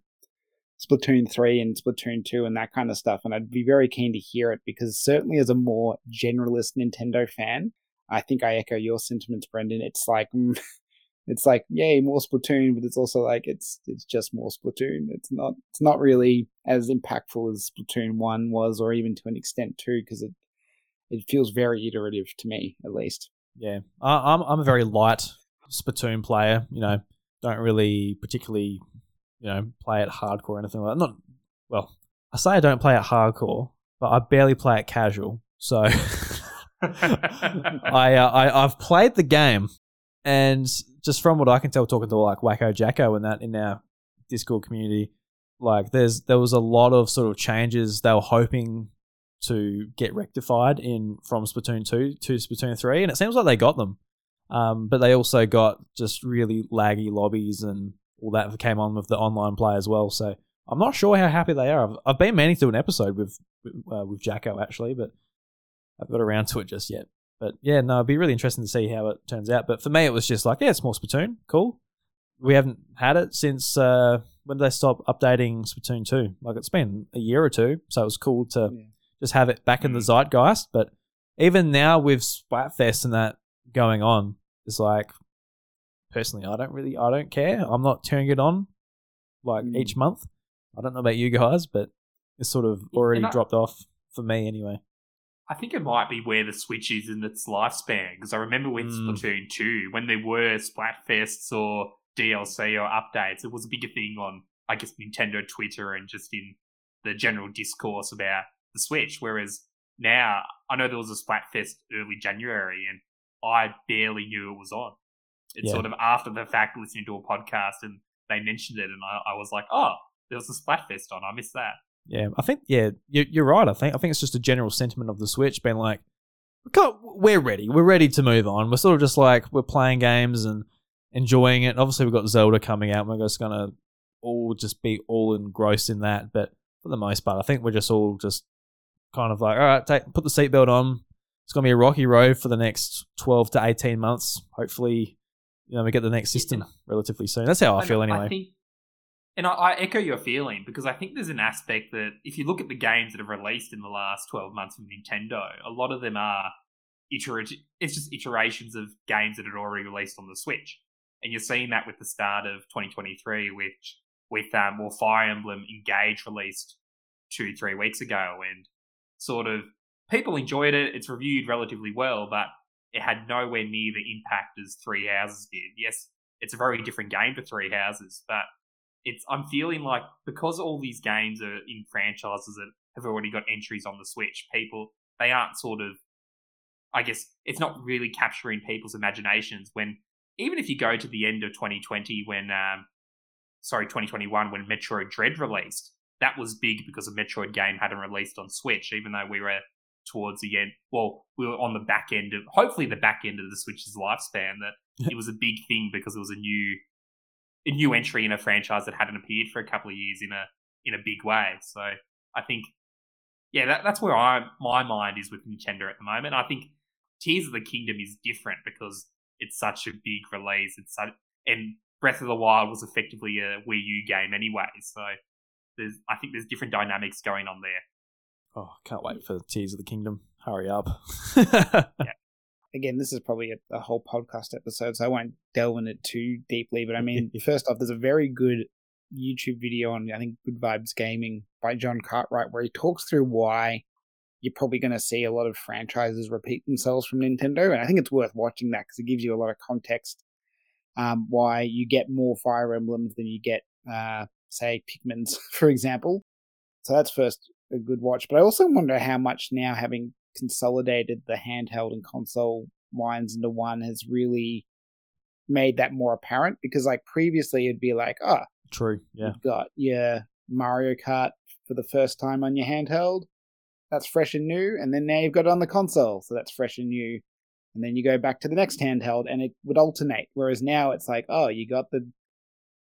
Splatoon 3 and Splatoon 2 and that kind of stuff. And I'd be very keen to hear it because, certainly, as a more generalist Nintendo fan, I think I echo your sentiments, Brendan. It's like, mm, [laughs] it's like yay more Splatoon, but it's also like it's it's just more Splatoon. It's not it's not really as impactful as Splatoon one was, or even to an extent two, because it it feels very iterative to me at least. Yeah, I'm I'm a very light Splatoon player. You know, don't really particularly you know play it hardcore or anything like that. Not well, I say I don't play it hardcore, but I barely play it casual. So. [laughs] [laughs] I, uh, I I've played the game, and just from what I can tell, talking to like Wacko Jacko and that in our Discord community, like there's there was a lot of sort of changes they were hoping to get rectified in from Splatoon two to Splatoon three, and it seems like they got them. Um, but they also got just really laggy lobbies and all that came on with the online play as well. So I'm not sure how happy they are. I've, I've been meaning to do an episode with uh, with Jacko actually, but I've got around to it just yet. But yeah, no, it'd be really interesting to see how it turns out. But for me, it was just like, yeah, it's more Splatoon, cool. We haven't had it since uh, when did they stop updating Splatoon two? Like it's been a year or two, so it was cool to yeah. just have it back in the mm. zeitgeist. But even now with Splatfest and that going on, it's like personally, I don't really, I don't care. I'm not turning it on like mm. each month. I don't know about you guys, but it's sort of already dropped off for me anyway. I think it might be where the Switch is in its lifespan because I remember with mm. Splatoon 2, when there were Splatfests or DLC or updates, it was a bigger thing on, I guess, Nintendo Twitter and just in the general discourse about the Switch. Whereas now, I know there was a Splatfest early January and I barely knew it was on. It's yeah. sort of after the fact listening to a podcast and they mentioned it and I, I was like, oh, there was a Splatfest on. I missed that. Yeah, I think yeah, you're right. I think I think it's just a general sentiment of the Switch being like, we're ready, we're ready to move on. We're sort of just like we're playing games and enjoying it. Obviously, we've got Zelda coming out. We're just gonna all just be all engrossed in that. But for the most part, I think we're just all just kind of like, all right, take put the seatbelt on. It's gonna be a rocky road for the next twelve to eighteen months. Hopefully, you know, we get the next system relatively soon. That's how I, I feel anyway. I think and I, I, echo your feeling because I think there's an aspect that if you look at the games that have released in the last 12 months from Nintendo, a lot of them are it's just iterations of games that had already released on the Switch. And you're seeing that with the start of 2023, which with um, well, Fire Emblem Engage released two, three weeks ago, and sort of people enjoyed it. It's reviewed relatively well, but it had nowhere near the impact as Three Houses did. Yes, it's a very different game to Three Houses, but it's I'm feeling like because all these games are in franchises that have already got entries on the Switch, people they aren't sort of I guess it's not really capturing people's imaginations when even if you go to the end of 2020 when um sorry 2021 when Metroid Dread released, that was big because a Metroid game hadn't released on Switch, even though we were towards the end. Well, we were on the back end of hopefully the back end of the Switch's lifespan. That [laughs] it was a big thing because it was a new a new entry in a franchise that hadn't appeared for a couple of years in a in a big way. So I think yeah, that, that's where I my mind is with Nintendo at the moment. I think Tears of the Kingdom is different because it's such a big release. It's such, and Breath of the Wild was effectively a Wii U game anyway. So there's I think there's different dynamics going on there. Oh, can't wait for Tears of the Kingdom. Hurry up. [laughs] Again, this is probably a, a, whole podcast episode, so I won't delve in it too deeply. But I mean, first off, there's a very good YouTube video on I think Good Vibes Gaming by Jon Cartwright where he talks through why you're probably going to see a lot of franchises repeat themselves from Nintendo, and I think it's worth watching that because it gives you a lot of context um, why you get more Fire Emblems than you get, uh, say, Pikmin's, [laughs] for example. So that's first a good watch. But I also wonder how much now having consolidated the handheld and console lines into one has really made that more apparent because like previously it'd be like, oh, true, yeah, you've got your Mario Kart for the first time on your handheld, that's fresh and new, and then now you've got it on the console, so that's fresh and new, and then you go back to the next handheld and it would alternate. Whereas now it's like, oh, you got the,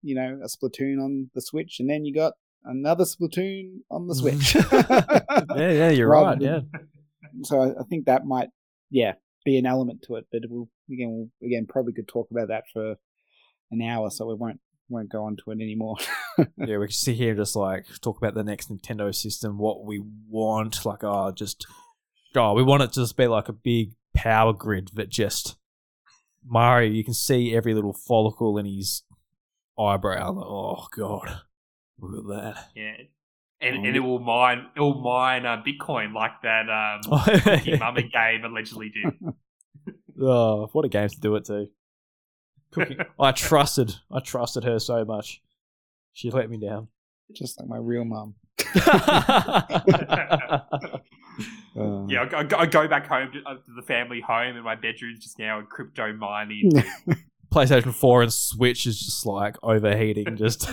you know, a Splatoon on the Switch, and then you got another Splatoon on the Switch. [laughs] yeah, yeah, you're right. yeah. So I, I, think that might, yeah, be an element to it. But we'll again, we'll, again, probably could talk about that for an hour, so we won't won't go on to it anymore. [laughs] yeah, we can sit here just like talk about the next Nintendo system, what we want. Like, oh, just oh, we want it to just be like a big power grid that just Mario. You can see every little follicle in his eyebrow. Oh God. Look at that. Yeah. And, oh. and it will mine it will mine uh, Bitcoin like that um [laughs] Mama game allegedly did. [laughs] oh, what a game to do it to. Cookie. [laughs] I trusted I trusted her so much. She let me down. Just like my real mum. [laughs] [laughs] Uh, yeah, I, I, go back home to, uh, to, the family home, and my bedroom's just now a crypto mining. PlayStation 4 and Switch is just like overheating, just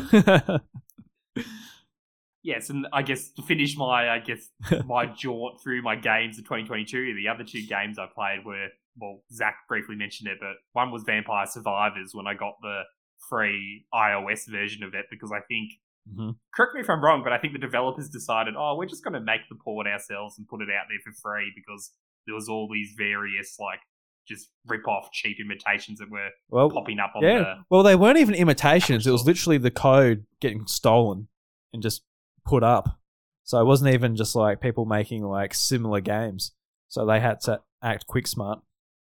yes, and I guess to finish my, I guess [laughs] my jaunt through my games of 2022, the other two games I played were well, Zach briefly mentioned it, but one was Vampire Survivors when I got the free iOS version of it because I think. Mm-hmm. Correct me if I'm wrong, but I think the developers decided, oh, we're just going to make the port ourselves and put it out there for free because there was all these various like just rip off cheap imitations that were well, popping up on yeah. the. Well, they weren't even imitations. It was literally the code getting stolen and just put up. So it wasn't even just like people making like similar games. So they had to act quick smart.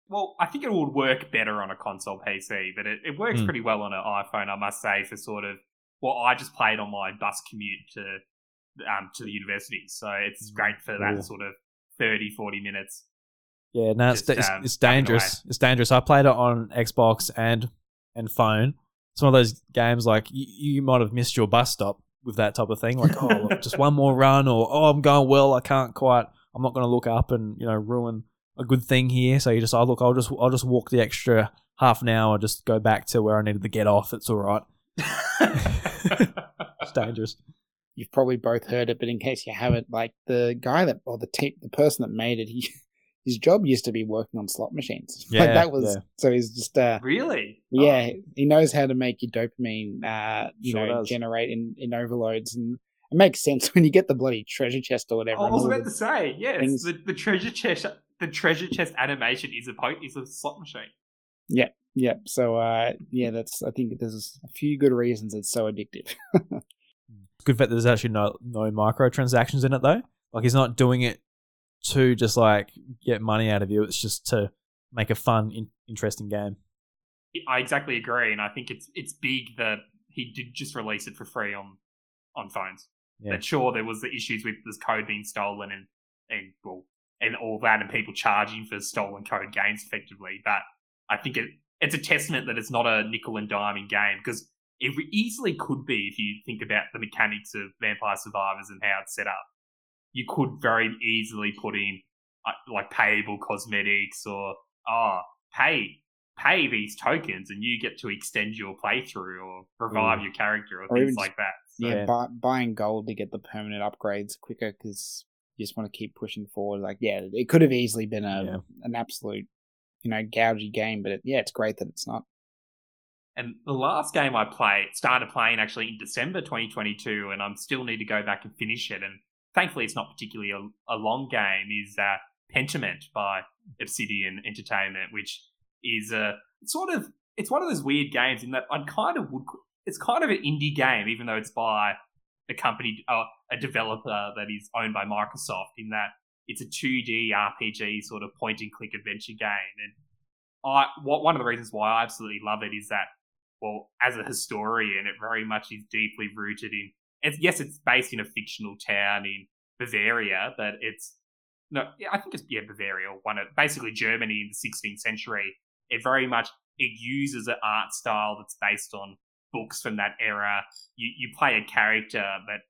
Well, I think it would work better on a console PC, but it, it works mm. pretty well on an iPhone, I must say, for sort of well, I just played on my bus commute to um, to the university. So it's hmm. great for that Ooh. sort of 30, 40 minutes. Yeah, no, it's, it's, um, it's dangerous. It's dangerous. I played it on Xbox and and phone. It's one of those games like you, you might have missed your bus stop with that type of thing. Like, oh, look, just one more run, or oh, I'm going well. I can't quite. I'm not going to look up and you know ruin a good thing here. So you just, oh look, I'll just I'll just walk the extra half an hour, just go back to where I needed to get off. It's all right. [laughs] it's dangerous. You've probably both heard it, but in case you haven't, like the guy that or the te- the person that made it, he his job used to be working on slot machines. Yeah, [laughs] like that was yeah. so he's just uh really yeah oh. he knows how to make your dopamine uh you sure know does. generate in in overloads and it makes sense [laughs] when you get the bloody treasure chest or whatever. I was about to say yes, the, the treasure chest the treasure chest animation is a po- is a slot machine. Yeah, yeah. So uh yeah, that's I think there's a few good reasons it's so addictive. [laughs] good fact there's actually no no microtransactions in it though. Like he's not doing it to just like get money out of you. It's just to make a fun, in- interesting game. I exactly agree, and I think it's it's big that he did just release it for free on on phones. Yeah. That sure there was the issues with this code being stolen and and well and all that, and people charging for stolen code games effectively. But I think it it's a testament that it's not a nickel and diming game because it easily could be if you think about the mechanics of Vampire Survivors and how it's set up. You could very easily put in uh, like payable cosmetics or oh pay pay these tokens and you get to extend your playthrough or revive mm. your character or, or things like that. So, yeah, buy, buying gold to get the permanent upgrades quicker because you just want to keep pushing forward. Like, yeah, it could have easily been a yeah. an absolute, you know, gougy game, but it, yeah, it's great that it's not. And the last game I played, started playing actually in December 2022, and I'm still need to go back and finish it. And thankfully, it's not particularly a, a long game. Is uh, Pentiment by Obsidian Entertainment, which is a sort of it's one of those weird games in that I kind of would. It's kind of an indie game, even though it's by a company, uh, a developer that is owned by Microsoft. In that it's a 2D RPG sort of point and click adventure game, and I what one of the reasons why I absolutely love it is that well, as a historian, it very much is deeply rooted in. It's, yes, it's based in a fictional town in Bavaria, but it's no, I think it's yeah Bavaria, or one of basically Germany in the 16th century. It very much it uses an art style that's based on books from that era. You you play a character that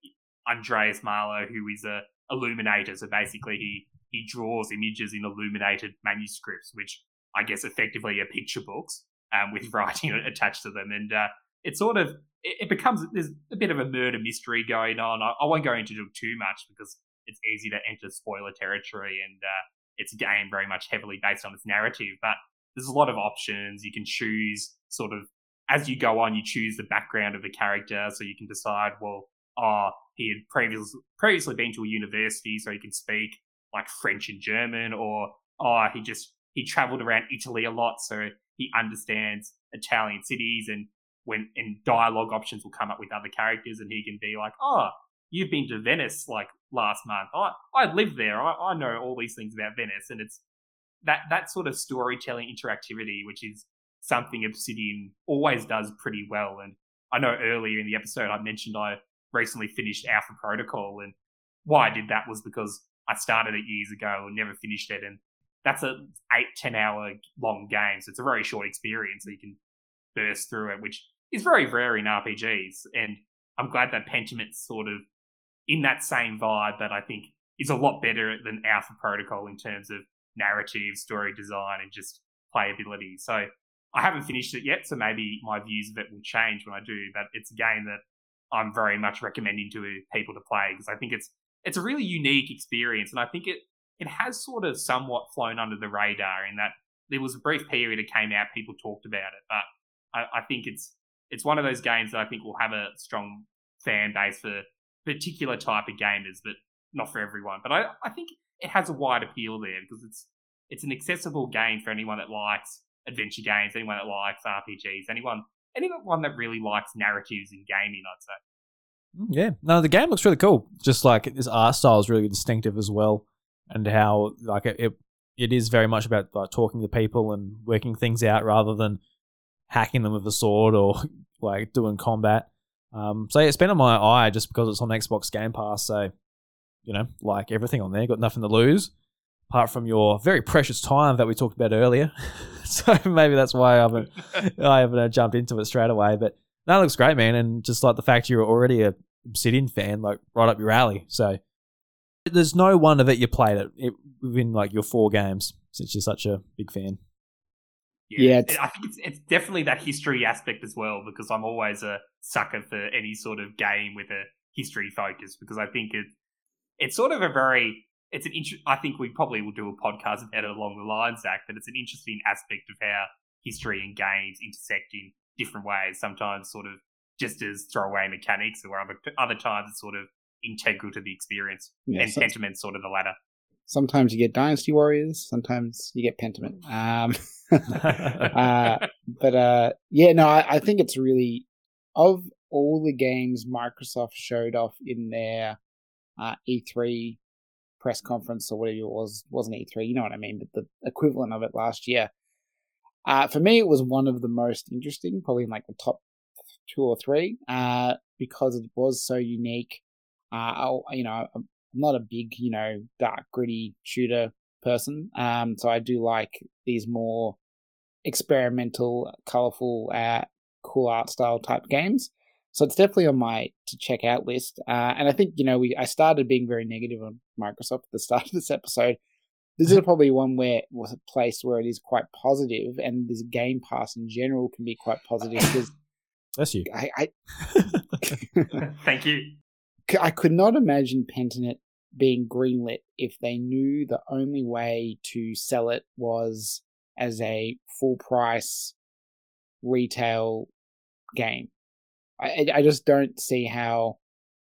Andreas Maler, who is a illuminator, so basically he he draws images in illuminated manuscripts, which I guess effectively are picture books um, with writing [laughs] attached to them, and uh, it sort of it, becomes there's a bit of a murder mystery going on. I, won't go into too much because it's easy to enter spoiler territory, and uh, it's a game very much heavily based on its narrative. But there's a lot of options you can choose. Sort of as you go on, you choose the background of the character, so you can decide, well, oh, he had previously previously been to a university, so he can speak like French and German, or oh, he just he traveled around Italy a lot, so he understands Italian cities and when and dialogue options will come up with other characters and he can be like, oh, you've been to Venice like last month. I I live there. I, I know all these things about Venice, and it's that that sort of storytelling interactivity, which is something Obsidian always does pretty well. And I know earlier in the episode I mentioned I recently finished Alpha Protocol, and why I did that was because I started it years ago and never finished it, and that's a eight ten hour long game, so it's a very short experience. So you can burst through it, which is very rare in RPGs. And I'm glad that Pentiment's sort of in that same vibe, but I think is a lot better than Alpha Protocol in terms of narrative, story design, and just playability. So I haven't finished it yet, so maybe my views of it will change when I do. But it's a game that I'm very much recommending to people to play because I think it's it's a really unique experience, and I think it it has sort of somewhat flown under the radar in that there was a brief period it came out, people talked about it, but I, I think it's it's one of those games that I think will have a strong fan base for particular type of gamers, but not for everyone. But I, I think it has a wide appeal there because it's it's an accessible game for anyone that likes adventure games, anyone that likes RPGs, anyone anyone that really likes narratives in gaming, I'd say. Mm, yeah, no, the game looks really cool. Just like this art style is really distinctive as well and how like it it is very much about like talking to people and working things out rather than hacking them with a sword or [laughs] like doing combat. Um, so yeah, it's been on my eye just because it's on Xbox Game Pass. So you know, like everything on there, got nothing to lose apart from your very precious time that we talked about earlier. [laughs] so maybe that's why I haven't [laughs] I haven't uh, jumped into it straight away. But that looks great, man, and just like the fact you're already a Obsidian fan, like right up your alley. So there's no wonder that you played it, it within like your four games since you're such a big fan. Yeah, yeah I think it's, it's definitely that history aspect as well because I'm always a sucker for any sort of game with a history focus because I think it it's sort of a very it's an inter- I think we probably will do a podcast about it along the lines, Zach, but it's an interesting aspect of how history and games intersect in different ways. Sometimes sort of just as throwaway mechanics, or other other times it's sort of integral to the experience. Yeah, and so, Pentiment's sort of the latter. Sometimes you get Dynasty Warriors, sometimes you get Pentiment. Um, [laughs] uh, but uh, yeah, no, I, I think it's really of all the games Microsoft showed off in their uh, E3 press conference or whatever it was, wasn't E3, you know what I mean, but the equivalent of it last year. Uh, for me, it was one of the most interesting, probably in like the top two or three, uh, because it was so unique. Uh, you know, I'm not a big, you know, dark, gritty shooter person. Um, so I do like these more experimental, colorful, uh, cool art style type games. So it's definitely on my to check out list. Uh, and I think you know we I started being very negative on Microsoft at the [laughs] start of this episode. This is probably one where was a place where it is quite positive, and this Game Pass in general can be quite positive because That's you. I, I [laughs] [laughs] Thank you. I could not imagine Pentiment being greenlit if they knew the only way to sell it was as a full price retail game. I- I just don't see how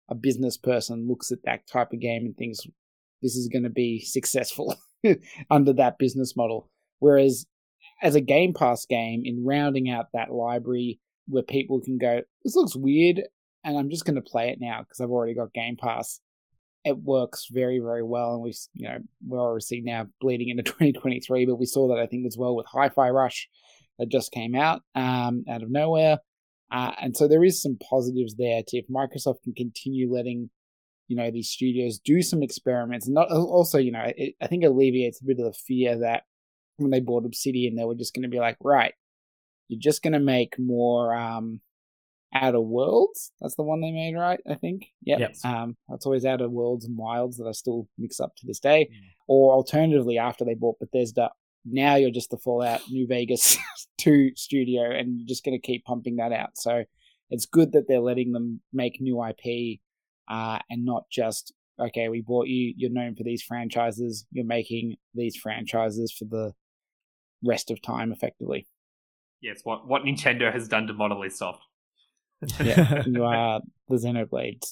a business person looks at that type of game and thinks this is going to be successful [laughs] under that business model. Whereas as a Game Pass game, in rounding out that library where people can go, this looks weird, and I'm just going to play it now because I've already got Game Pass. It works very, very well, and we, you know, we're obviously now bleeding into [laughs] 2023, but we saw that I think as well with Hi-Fi Rush that just came out um, out of nowhere, uh, and so there is some positives there. To if Microsoft can continue letting, you know, these studios do some experiments, and not also, you know, it, I think alleviates a bit of the fear that when they bought Obsidian, they were just going to be like, right, you're just going to make more um, Outer Worlds. That's the one they made, right? I think. Yep. Yep. Um, that's always Outer Worlds and Wilds that I still mix up to this day. Or alternatively, after they bought Bethesda, now you're just the Fallout New Vegas [laughs] 2 studio and you're just going to keep pumping that out. So it's good that they're letting them make new IP uh, and not just, okay, we bought you, you're known for these franchises, you're making these franchises for the rest of time effectively. Yes, what what Nintendo has done to Monolith Soft. Yeah, [laughs] you uh, are the Xenoblade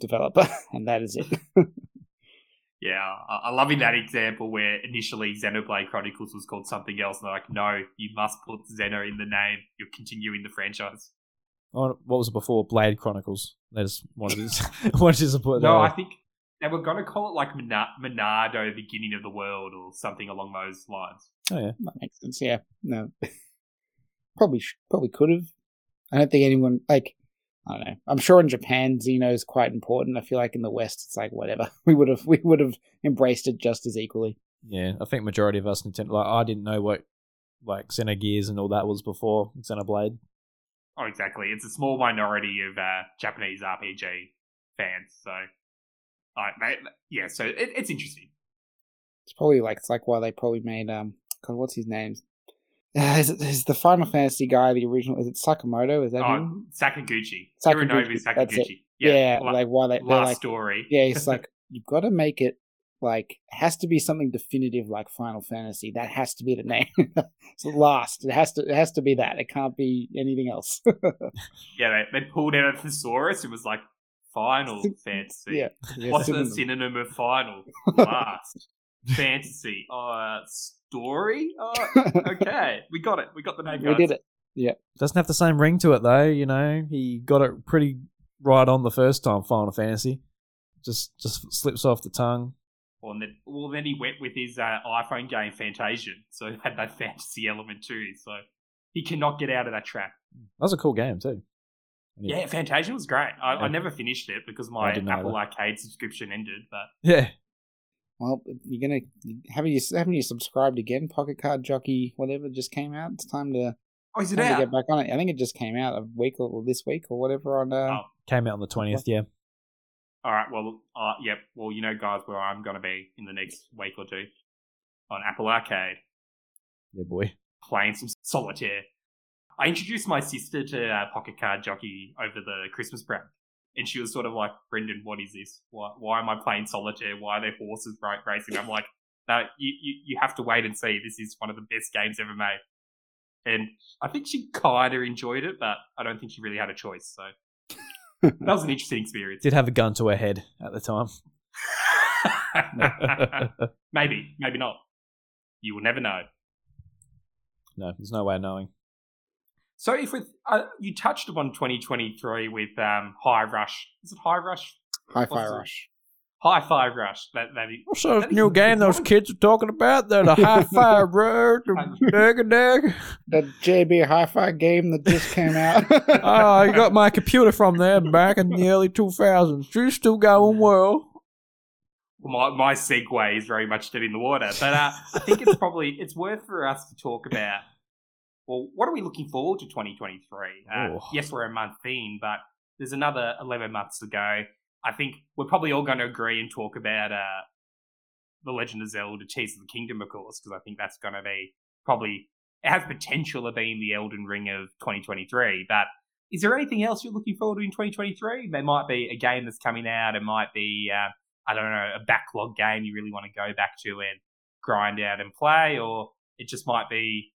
developer, [laughs] and that is it. [laughs] Yeah, I, I love in that example where initially Xenoblade Chronicles was called something else, and they're like, no, you must put Xeno in the name. You're continuing the franchise. Oh, what was it before? Blade Chronicles. They just wanted to, wanted to put No, I think they were going to call it like Mona- Monado, beginning of the world, or something along those lines. Oh yeah. that makes sense. Yeah, no, probably probably could have. I don't think anyone like. I don't know. I'm sure in Japan, Xeno is quite important. I feel like in the West, it's like whatever. [laughs] We would have we would have embraced it just as equally. Yeah, I think majority of us Nintendo like I didn't know what like Xenogears and all that was before Xenoblade. Oh, exactly. It's a small minority of uh, Japanese RPG fans. So, uh, they, yeah, so it, it's interesting. It's probably like it's like why they probably made um. God, what's his name? [sighs] Is, it, is the Final Fantasy guy the original? Is it Sakamoto? Is that oh, him? Oh, Sakaguchi. Sakaguchi, Hironobu. Sakaguchi. Yeah, la- like why they last like story. yeah, it's [laughs] like you've got to make it like it has to be something definitive like Final Fantasy. That has to be the name. [laughs] so last, it has to it has to be that. It can't be anything else. [laughs] Yeah, they, they pulled out a thesaurus. It was like Final Fantasy. yeah, yeah, What's the synonym of final? Last. Fantasy. Uh, story? Oh, [laughs] okay. We got it. We got the name. we guys. did it. Yeah, doesn't have the same ring to it though, you know. He got it pretty right on the first time Final Fantasy. Just just slips off the tongue. Well, and then, well, then he went with his uh, iPhone game Fantasian, so it [laughs] had that fantasy element too. So he cannot get out of that trap. That was a cool game too. Yeah, Fantasian was great. I, I never finished it because my Apple either. Arcade subscription ended. But Yeah. Well, you're gonna haven't you haven't you subscribed again? Pocket Card Jockey, whatever, just came out. It's time to, oh, is it time to out? get back on it. I think it just came out a week or, or this week or whatever on. Uh, Oh. Came out on the twentieth, yeah. All right. Well, uh, yep. Well, you know, guys, where I'm going to be in the next week or two on Apple Arcade Yeah boy. playing some solitaire. I introduced my sister to uh, Pocket Card Jockey over the Christmas break, and she was sort of like, "Brendan, what is this? Why, why am I playing solitaire? Why are there horses ra- racing?" I'm like, "No, you, you you have to wait and see. This is one of the best games ever made." And I think she kind of enjoyed it, but I don't think she really had a choice. So [laughs] that was an interesting experience. Did have a gun to her head at the time. [laughs] maybe, maybe not. You will never know. no, there's no way of knowing. So, if with uh, you touched upon 2023 with um, High Rush, is it High Rush? Hi-Fi what's the- Rush. High Five Rush. That that is, What's that That is- new game those kids are talking about? They're the high [laughs] five road, the dig dig. That JB Hi-Fi game that just came out. [laughs] Oh, I got my computer from there back in the early 2000s. She's still going well. my my segue is very much dead in the water, but uh, I think it's probably it's worth for us to talk about well, what are we looking forward to 2023? Uh, yes, we're a month in, but there's another 11 months to go. I think we're probably all going to agree and talk about uh, The Legend of Zelda Tears of the Kingdom, of course, because I think that's going to be probably, it has potential of being the Elden Ring of 2023. But is there anything else you're looking forward to in 2023? There might be a game that's coming out. It might be, uh, I don't know, a backlog game you really want to go back to and grind out and play, or it just might be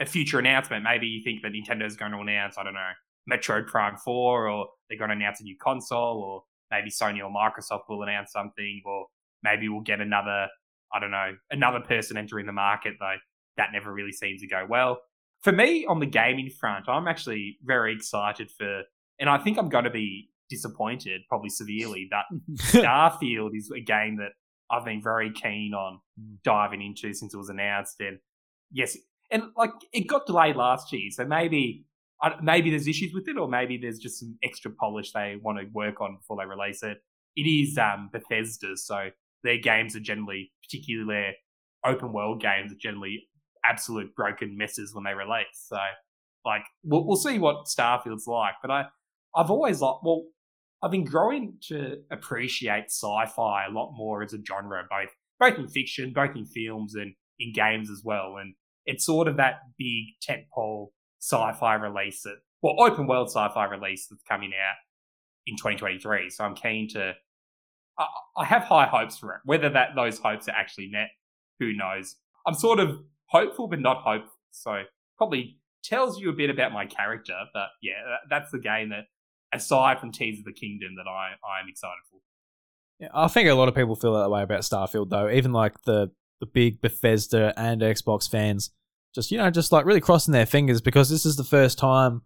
a future announcement. Maybe you think that Nintendo's going to announce, I don't know, Metroid Prime 4, or they're going to announce a new console, or maybe Sony or Microsoft will announce something, or maybe we'll get another, I don't know, another person entering the market, though that never really seems to go well. For me, on the gaming front, I'm actually very excited for, and I think I'm going to be disappointed, probably severely, that [laughs] Starfield is a game that I've been very keen on Mm. diving into since it was announced. And yes, and like it got delayed last year, so maybe maybe there's issues with it, or maybe there's just some extra polish they want to work on before they release it. It is um, Bethesda, so their games are generally, particularly their open world games, are generally absolute broken messes when they release. So, like, we'll, we'll see what Starfield's like. But I, I've always like, well, I've been growing to appreciate sci-fi a lot more as a genre, both both in fiction, both in films, and in games as well. And it's sort of that big tentpole sci-fi release that, well, open world sci-fi release that's coming out in 2023. So I'm keen to. I, I have high hopes for it. Whether that those hopes are actually met, who knows? I'm sort of hopeful, but not hopeful. So probably tells you a bit about my character. But yeah, that, that's the game that, aside from Tears of the Kingdom, that I I am excited for. Yeah, I think a lot of people feel that way about Starfield, though. Even like the the big Bethesda and Xbox fans, just you know, just like really crossing their fingers because this is the first time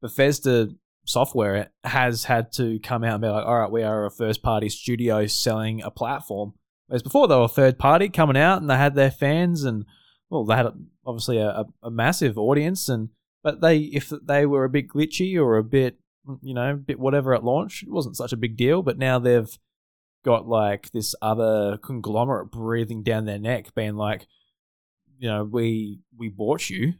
Bethesda software has had to come out and be like, all right, we are a first party studio selling a platform. Whereas before they were a third party coming out and they had their fans and well, they had obviously a, a, massive audience and but they if they were a bit glitchy or a bit you know a bit whatever at launch, it wasn't such a big deal. But now they've got like this other conglomerate breathing down their neck, being like, you know, we we bought you,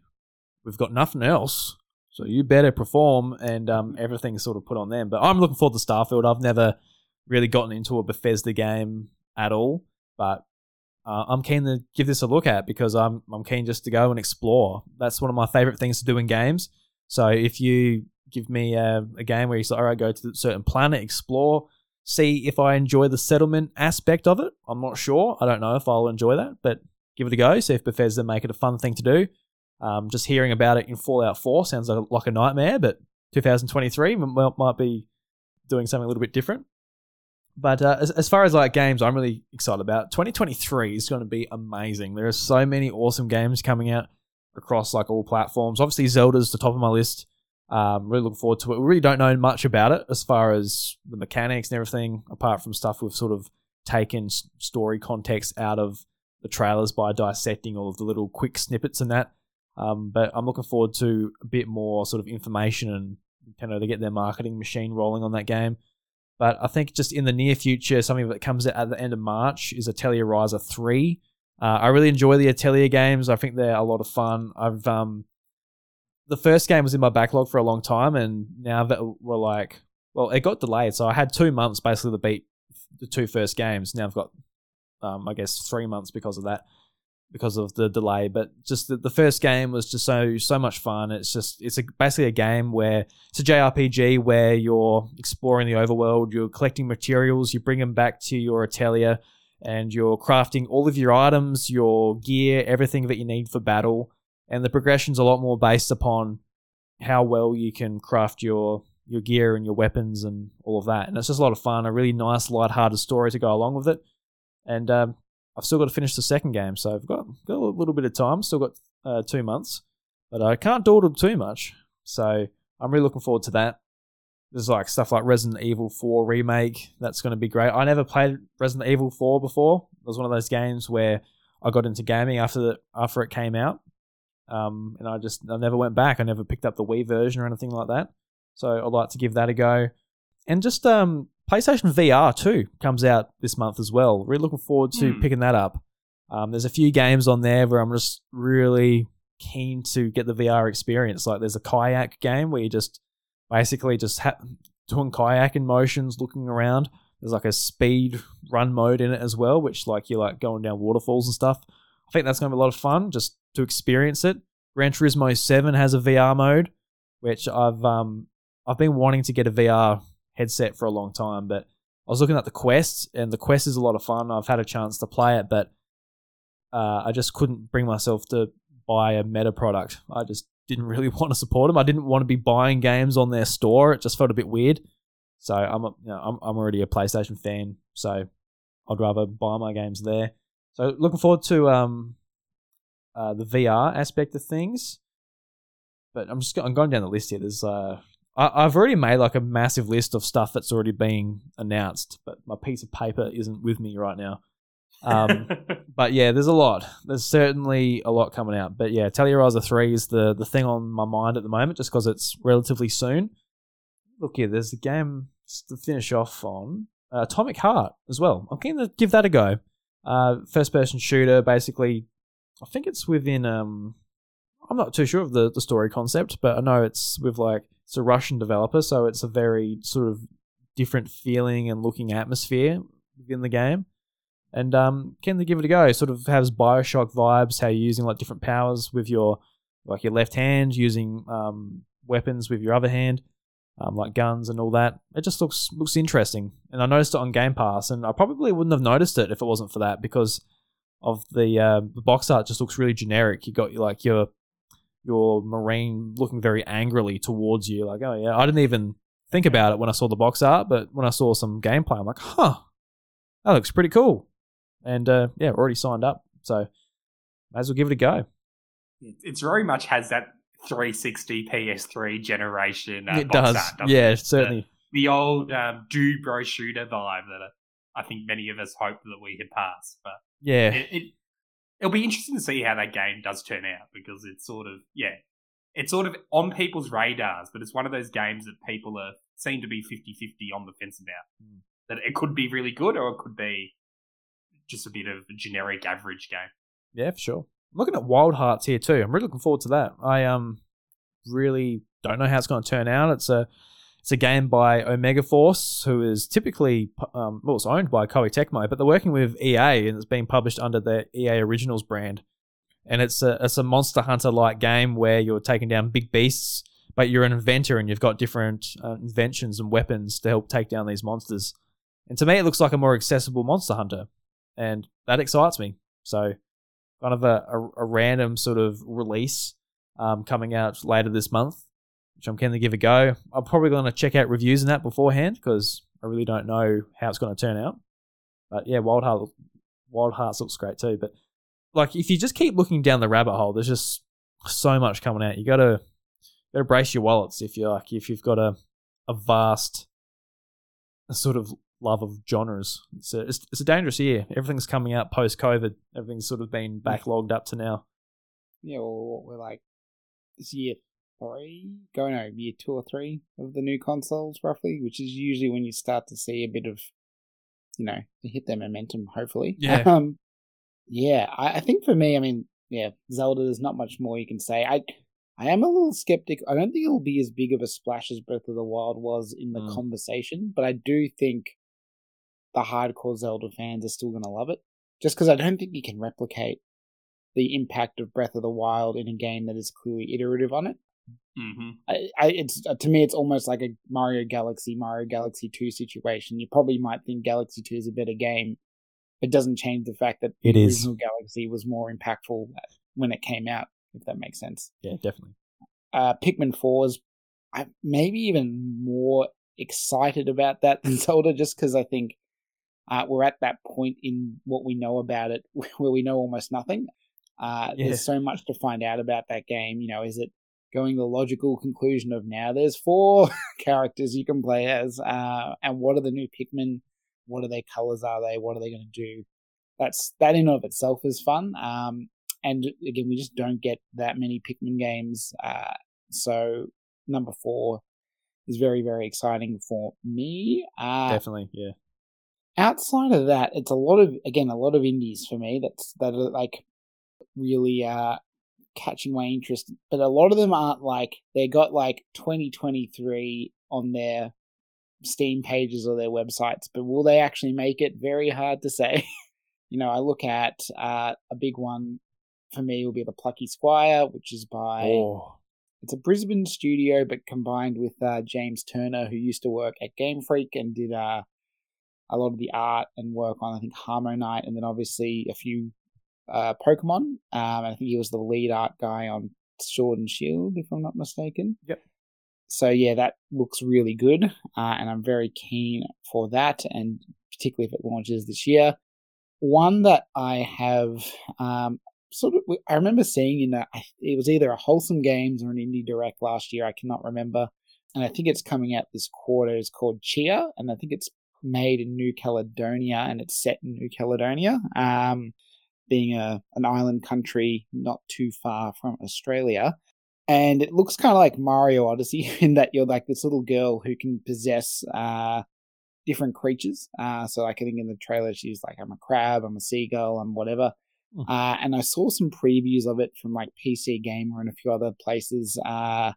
we've got nothing else, so you better perform, and um, everything's sort of put on them. But I'm looking forward to Starfield. I've never really gotten into a Bethesda game at all, but uh, I'm keen to give this a look at because I'm I'm keen just to go and explore. That's one of my favorite things to do in games. So if you give me a, a game where you say, all right, go to a certain planet, explore, see if I enjoy the settlement aspect of it. I'm not sure. I don't know if I'll enjoy that, but give it a go. See if Bethesda make it a fun thing to do. Um, just hearing about it in Fallout 4 sounds like, like a nightmare, but 2023 m- m- might be doing something a little bit different. But uh, as, as far as like games, I'm really excited about 2023 is going to be amazing. There are so many awesome games coming out across like all platforms. Obviously, Zelda's the top of my list. Um, really looking forward to it. We really don't know much about it as far as the mechanics and everything, apart from stuff we've sort of taken story context out of the trailers by dissecting all of the little quick snippets and that. Um, but I'm looking forward to a bit more sort of information and kind of to get their marketing machine rolling on that game. But I think just in the near future, something that comes out at the end of March is Atelier Ryza 3. Uh, I really enjoy the Atelier games. I think they're a lot of fun. I've um, the first game was in my backlog for a long time, and now that we're like, well, it got delayed, so I had two months basically to beat the two first games. Now I've got, um, I guess, three months because of that, because of the delay. But just the, the first game was just so so much fun. It's just it's a, basically a game where it's a JRPG where you're exploring the overworld, you're collecting materials, you bring them back to your atelier, and you're crafting all of your items, your gear, everything that you need for battle and the progression's a lot more based upon how well you can craft your your gear and your weapons and all of that. And it's just a lot of fun, a really nice, light-hearted story to go along with it. And um, I've still got to finish the second game, so I've got got a little bit of time. Still got uh, two months, but I can't dawdle too much. So I'm really looking forward to that. There's like stuff like Resident Evil 4 remake. That's going to be great. I never played Resident Evil 4 before. It was one of those games where I got into gaming after the, after it came out. Um, and I just I never went back. I never picked up the Wii version or anything like that. So I'd like to give that a go. And just um, PlayStation VR2 comes out this month as well. Really looking forward to Hmm. picking that up. Um, there's a few games on there where I'm just really keen to get the VR experience. Like there's a kayak game where you just basically just ha- doing kayaking motions, looking around. There's like a speed run mode in it as well, which like you're like going down waterfalls and stuff. I think that's gonna be a lot of fun just to experience it. Gran Turismo Seven has a VR mode, which I've um I've been wanting to get a VR headset for a long time, but I was looking at the Quest, and the Quest is a lot of fun. I've had a chance to play it, but uh, I just couldn't bring myself to buy a Meta product. I just didn't [laughs] really want to support them. I didn't want to be buying games on their store. It just felt a bit weird. So I'm, a, you know, I'm, I'm already a PlayStation fan, so I'd rather buy my games there. So looking forward to um, uh, the VR aspect of things. But I'm just I'm going down the list here. There's uh, I, I've already made like a massive list of stuff that's already being announced, but my piece of paper isn't with me right now. Um, [laughs] but yeah, there's a lot. There's certainly a lot coming out. But yeah, Atelier Ryza 3 is the, the thing on my mind at the moment just because it's relatively soon. Look here, there's a game to finish off on uh, Atomic Heart as well. I'm keen to give that a go. Uh, first person shooter, basically. I think it's within. Um, I'm not too sure of the, the story concept, but I know it's with like it's a Russian developer, so it's a very sort of different feeling and looking atmosphere within the game and um, can they give it a go? Sort of has Bioshock vibes. How you're using like different powers with your like your left hand, using um, weapons with your other hand, um, like guns and all that. It just looks looks interesting, and I noticed it on Game Pass, and I probably wouldn't have noticed it if it wasn't for that because of the uh, the box art. Just looks really generic. You got like your your marine looking very angrily towards you, like oh yeah. I didn't even think about it when I saw the box art, but when I saw some gameplay, I'm like, huh, that looks pretty cool and uh, yeah, already signed up. So might as well give it a go. It's very much has that 360 PS3 generation. Uh, it does. Art, yeah, it? certainly. The, the old um, do bro shooter vibe that uh, I think many of us hoped that we had passed. But yeah, it, it it'll be interesting to see how that game does turn out because it's sort of yeah, it's sort of on people's radars, but it's one of those games that people are seem to be 50-50 on the fence about. Mm. That it could be really good or it could be just a bit of a generic average game. Yeah, for sure. I'm looking at Wild Hearts here too. I'm really looking forward to that. I um really don't know how it's going to turn out. It's a it's a game by Omega Force, who is typically um, well, it's owned by Koei Tecmo, but they're working with EA and it's being published under the EA Originals brand. And it's a it's a Monster Hunter like game where you're taking down big beasts, but you're an inventor and you've got different uh, inventions and weapons to help take down these monsters. And to me, it looks like a more accessible Monster Hunter and that excites me. So, kind of a, a, a random sort of release um, coming out later this month, which I'm keen to give a go. I'm probably going to check out reviews in that beforehand because I really don't know how it's going to turn out. But yeah, Wild Heart, Wild Hearts looks great too. But like, if you just keep looking down the rabbit hole, there's just so much coming out. You gotta gotta brace your wallets if you like. If you've got a a vast sort of love of genres. It's a, it's, it's a dangerous year. Everything's coming out post COVID. Everything's sort of been backlogged up to now. Yeah, well, we're like this year three, going over year two or three of the new consoles, roughly, which is usually when you start to see a bit of, you know, hit their momentum. Hopefully, yeah, [laughs] um, yeah. I, I think for me, I mean, yeah, Zelda. There's not much more you can say. I I am a little skeptic. I don't think it'll be as big of a splash as Breath of the Wild was in the mm. conversation, but I do think the hardcore Zelda fans are still going to love it. Just because I don't think you can replicate the impact of Breath of the Wild in a game that is clearly iterative on it. Mm-hmm. I, I, it's to me, it's almost like a Mario Galaxy, Mario Galaxy Two situation. You probably might think Galaxy Two is a better game. It doesn't change the fact that it the is. original Galaxy was more impactful when it came out. If that makes sense. Yeah, definitely. Uh, Pikmin Four is I maybe even more excited about that than [laughs] Zelda, just because I think uh, we're at that point in what we know about it [laughs] where we know almost nothing. Uh, yeah. There's so much to find out about that game. You know, is it going the logical conclusion of now there's four [laughs] characters you can play as, uh, and what are the new Pikmin? What are their colors? Are they? What are they going to do? That's that in and of itself is fun. Um, and again, we just don't get that many Pikmin games. Uh, so number four is very very exciting for me. Uh, Definitely, yeah outside of that, it's a lot of again a lot of indies for me. That's that are like really uh, catching my interest, but a lot of them aren't like they got like 2023 on their Steam pages or their websites, but will they actually make it? Very hard to say. [laughs] you know, I look at uh, a big one for me will be the Plucky Squire, which is by Oh, it's a Brisbane studio, but combined with uh, James Turner, who used to work at Game Freak and did uh, a lot of the art and work on, I think, Harmonite, and then obviously a few uh, Pokemon. Um, I think he was the lead art guy on Sword and Shield, if I'm not mistaken. Yep. So yeah, that looks really good, uh, and I'm very keen for that, and particularly if it launches this year. One that I have um, sort of, I remember seeing in a, it was either a Wholesome Games or an Indie Direct last year. I cannot remember, and I think it's coming out this quarter. It's called Chia, and I think it's made in New Caledonia, and it's set in New Caledonia. Um, being a an island country not too far from Australia. And it looks kind of like Mario Odyssey [laughs] in that you're like this little girl who can possess uh, different creatures. Uh, so, like I think in the trailer, she's like, "I'm a crab, I'm a seagull, I'm whatever." Hmm. Uh, and I saw some previews of it from like PC Gamer and a few other places uh,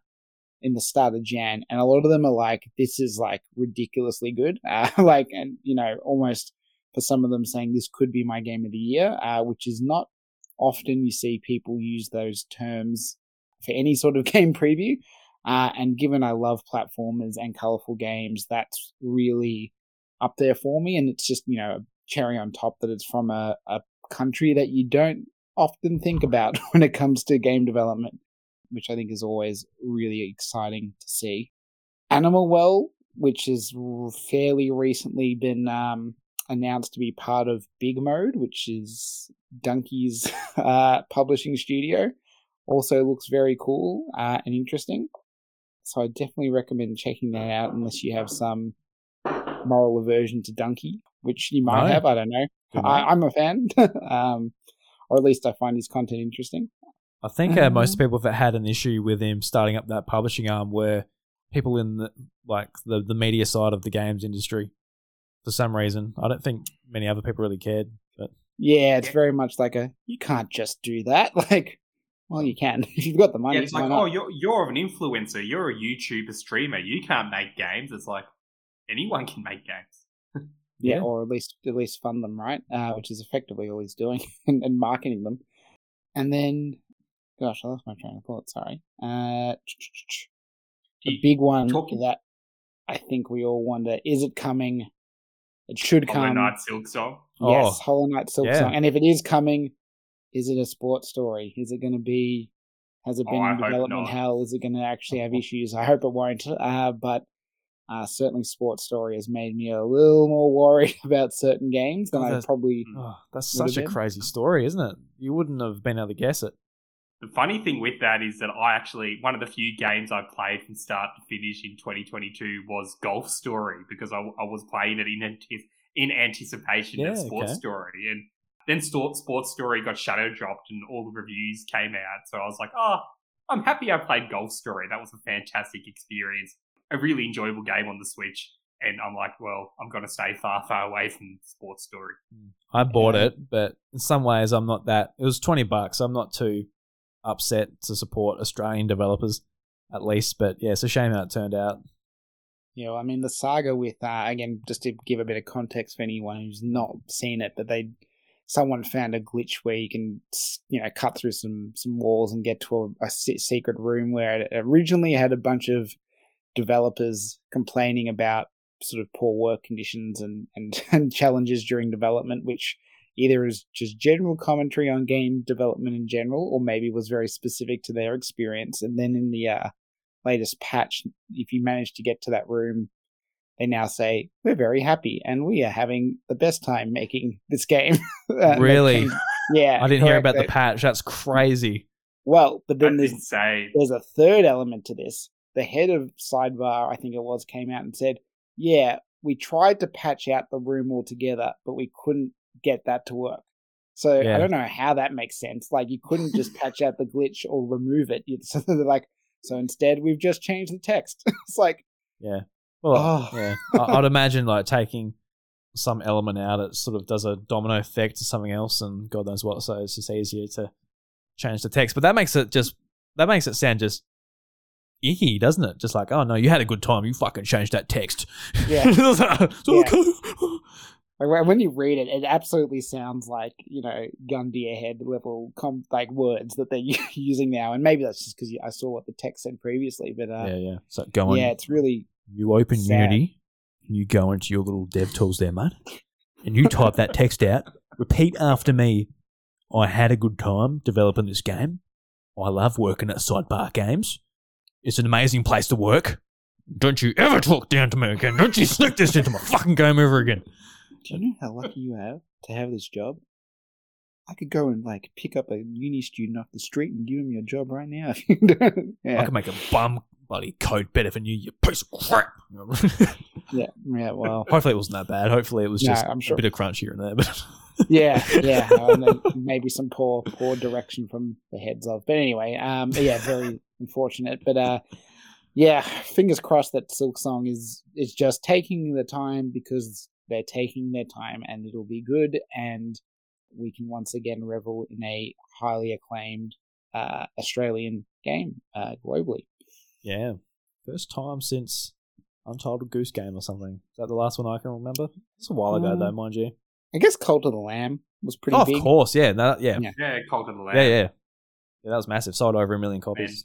in the start of Jan, and a lot of them are like, "This is like ridiculously good," [laughs] uh, like, and you know, almost for some of them saying this could be my game of the year, uh, which is not often you see people use those terms for any sort of [laughs] game preview. Uh, and given I love platformers and colorful games, that's really up there for me. And it's just, you know, a cherry on top that it's from a, a country that you don't often think about [laughs] when it comes to game development, which I think is always really exciting to see. Animal Well, which has fairly recently been um, announced to be part of Big Mode, which is Donkey's [laughs] uh, publishing studio. Also looks very cool uh, and interesting. So I definitely recommend checking that out unless you have some moral aversion to Donkey, which you might No. have. I don't know. I, I'm a fan, [laughs] um, or at least I find his content interesting. I think uh, most people that had an issue with him starting up that publishing arm were people in the, like the the media side of the games industry. For some reason, I don't think many other people really cared. But Yeah, it's very much like a you can't just do that. [laughs] Like, well, you can [laughs] if you've got the money. Yeah, it's like, not? oh, you're you're an influencer, you're a YouTuber streamer, you can't make games. It's like anyone can make games. yeah, Yeah. or at least at least fund them, right? Uh, which is effectively all he's doing [laughs] and, and marketing them. And then, gosh, I lost my train of thought. Sorry. Uh, the big one talking- that I think we all wonder: is it coming? It should Hollow come. Knight Silk Song. Yes, Oh, Hollow Knight Silk yeah. Song. And if it is coming, is it a sports story? Is it going to be? Has it Oh, been I in development not. hell? Is it going to actually have issues? I hope it won't. Uh, but uh, certainly, sports story has made me a little more worried [laughs] about certain games than Oh, I probably. oh, that's such a been. crazy story, isn't it? You wouldn't have been able to guess it. The funny thing with that is that I actually one of the few games I played from start to finish in 2022 was Golf Story because I, I was playing it in in anticipation Yeah, of Sports okay. Story, and then Sports Story got shadow dropped and all the reviews came out. So I was like, oh, I'm happy I played Golf Story. That was a fantastic experience, a really enjoyable game on the Switch. And I'm like, well, I'm going to stay far, far away from Sports Story. Hmm. I bought it, but in some ways, I'm not that. It was twenty bucks. I'm not too upset to support Australian developers, at least. But yeah, it's a shame how it turned out. Yeah, know, I mean, the saga with uh, again, just to give a bit of context for anyone who's not seen it, but they someone found a glitch where you can you know cut through some some walls and get to a, a secret room where it originally had a bunch of developers complaining about sort of poor work conditions and and, [laughs] and challenges during development, which either is just general commentary on game development in general, or maybe was very specific to their experience. And then in the uh, latest patch, if you manage to get to that room, they now say we're very happy and we are having the best time making this game. [laughs] Uh, Really? changed- yeah, [laughs] I didn't hear about the patch. That's crazy. Well, but then That's there's insane. there's a third element to this. The head of Sidebar, I think it was, came out and said, "Yeah, we tried to patch out the room altogether, but we couldn't get that to work." So Yeah. I don't know how that makes sense. Like you couldn't just [laughs] patch out the glitch or remove it. [laughs] So they're like, so instead we've just changed the text. [laughs] it's like, Yeah. Well, Oh. yeah. I'd imagine like taking some element out, it sort of does a domino effect to something else, and God knows what. So it's just easier to change the text. But that makes it just that makes it sound just icky, doesn't it? Just like, oh no, you had a good time, you fucking changed that text. Yeah. Like, Yeah. Like when- you read it, it absolutely sounds like you know gun to your head level com- like words that they're [laughs] using now, and maybe that's just because I saw what the text said previously. But uh, yeah, yeah. So go on. yeah, it's really You open Sad. Unity, and you go into your little dev tools there, mate, and you type that text out. Repeat after me. I had a good time developing this game. I love working at Sidebar Games. It's an amazing place to work. Don't you ever talk down to me again. Don't you sneak this into my fucking game ever again. Do you know how lucky you have to have this job? I could go and like pick up a uni student off the street and give him your job right now. if you don't- I could make a bum bloody code better than you, you piece of crap. [laughs] yeah, yeah. Well, Hopefully it wasn't that bad. Hopefully it was just sure. a bit of crunch here and there. But [laughs] yeah, yeah. Maybe some poor, poor direction from the heads of. But anyway, um, yeah, very unfortunate. But uh, yeah, fingers crossed that Silk Song is is just taking the time because they're taking their time, and it'll be good, and we can once again revel in a highly acclaimed uh, Australian game uh, globally. yeah, first time since Untitled Goose Game or something. Is that the last one I can remember? It's a while ago Uh, though, mind you. I guess Cult of the Lamb was pretty Oh, of course, yeah, no, yeah, Yeah. Yeah, Cult of the Lamb. yeah, yeah, yeah. That was massive. Sold over a million copies.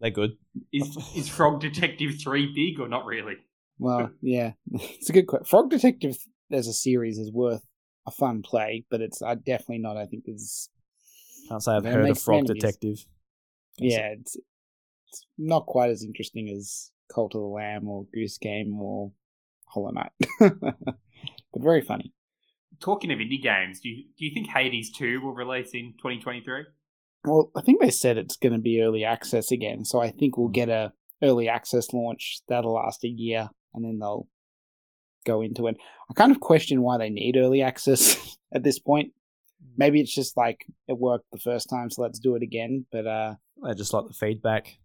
They're good. Is, is Frog Detective 3 big or not really? Well, [laughs] yeah, [laughs] it's a good question. Frog Detective as a series is worth a fun play, but it's uh, definitely not. I think is Can't say I've heard of Frog enemies. Detective. yeah, it's it's not quite as interesting as Cult of the Lamb or Goose Game or Hollow Knight, [laughs] but very funny. Talking of indie games, do you, do you think Hades 2 will release in 2023? Well, I think they said it's going to be early access again, so I think we'll get a early access launch that'll last a year, and then they'll go into it. I kind of question why they need early access [laughs] at this point. Maybe it's just like it worked the first time, so let's do it again. But uh, I just like the feedback.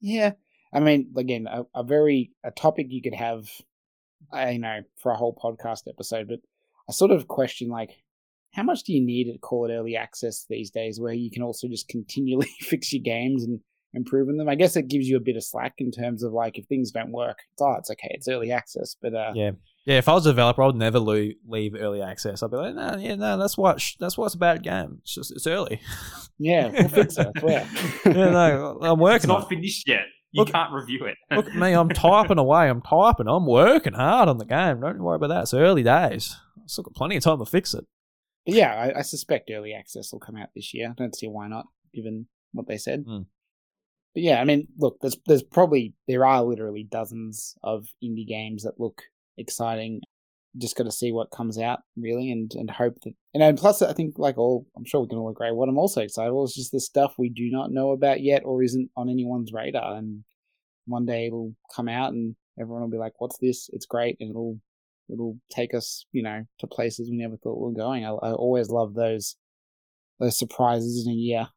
yeah, I mean, again, a, a very a topic you could have, I know, for a whole podcast episode. But I sort of question like, how much do you need to call it early access these days, where you can also just continually [laughs] fix your games and improving them? I guess it gives you a bit of slack in terms of like if things don't work, it's oh, it's okay, it's early access. But uh, Yeah. Yeah, if I was a developer, I would never lo- leave early access. I'd be like, no, yeah, no, that's what sh- that's what's a bad game. It's just it's early. yeah, we'll [laughs] fix it. I swear. yeah, no, I'm working on not it. finished yet. You Look- can't review it. Look at me, I'm typing away. I'm typing. I'm working hard on the game. Don't worry about that. It's early days. I've still got plenty of time to fix it. But yeah, I, I suspect early access will come out this year. I don't see why not, given what they said. Mm. But yeah, I mean, look, there's there's probably there are literally dozens of indie games that look exciting. Just got to see what comes out really, and and hope that you know. And plus, I think like all, I'm sure we can all agree. What I'm also excited about is just the stuff we do not know about yet, or isn't on anyone's radar. And one day it'll come out, and everyone will be like, "What's this? It's great!" And it'll it'll take us, you know, to places we never thought we were going. I, I always love those those surprises in a year.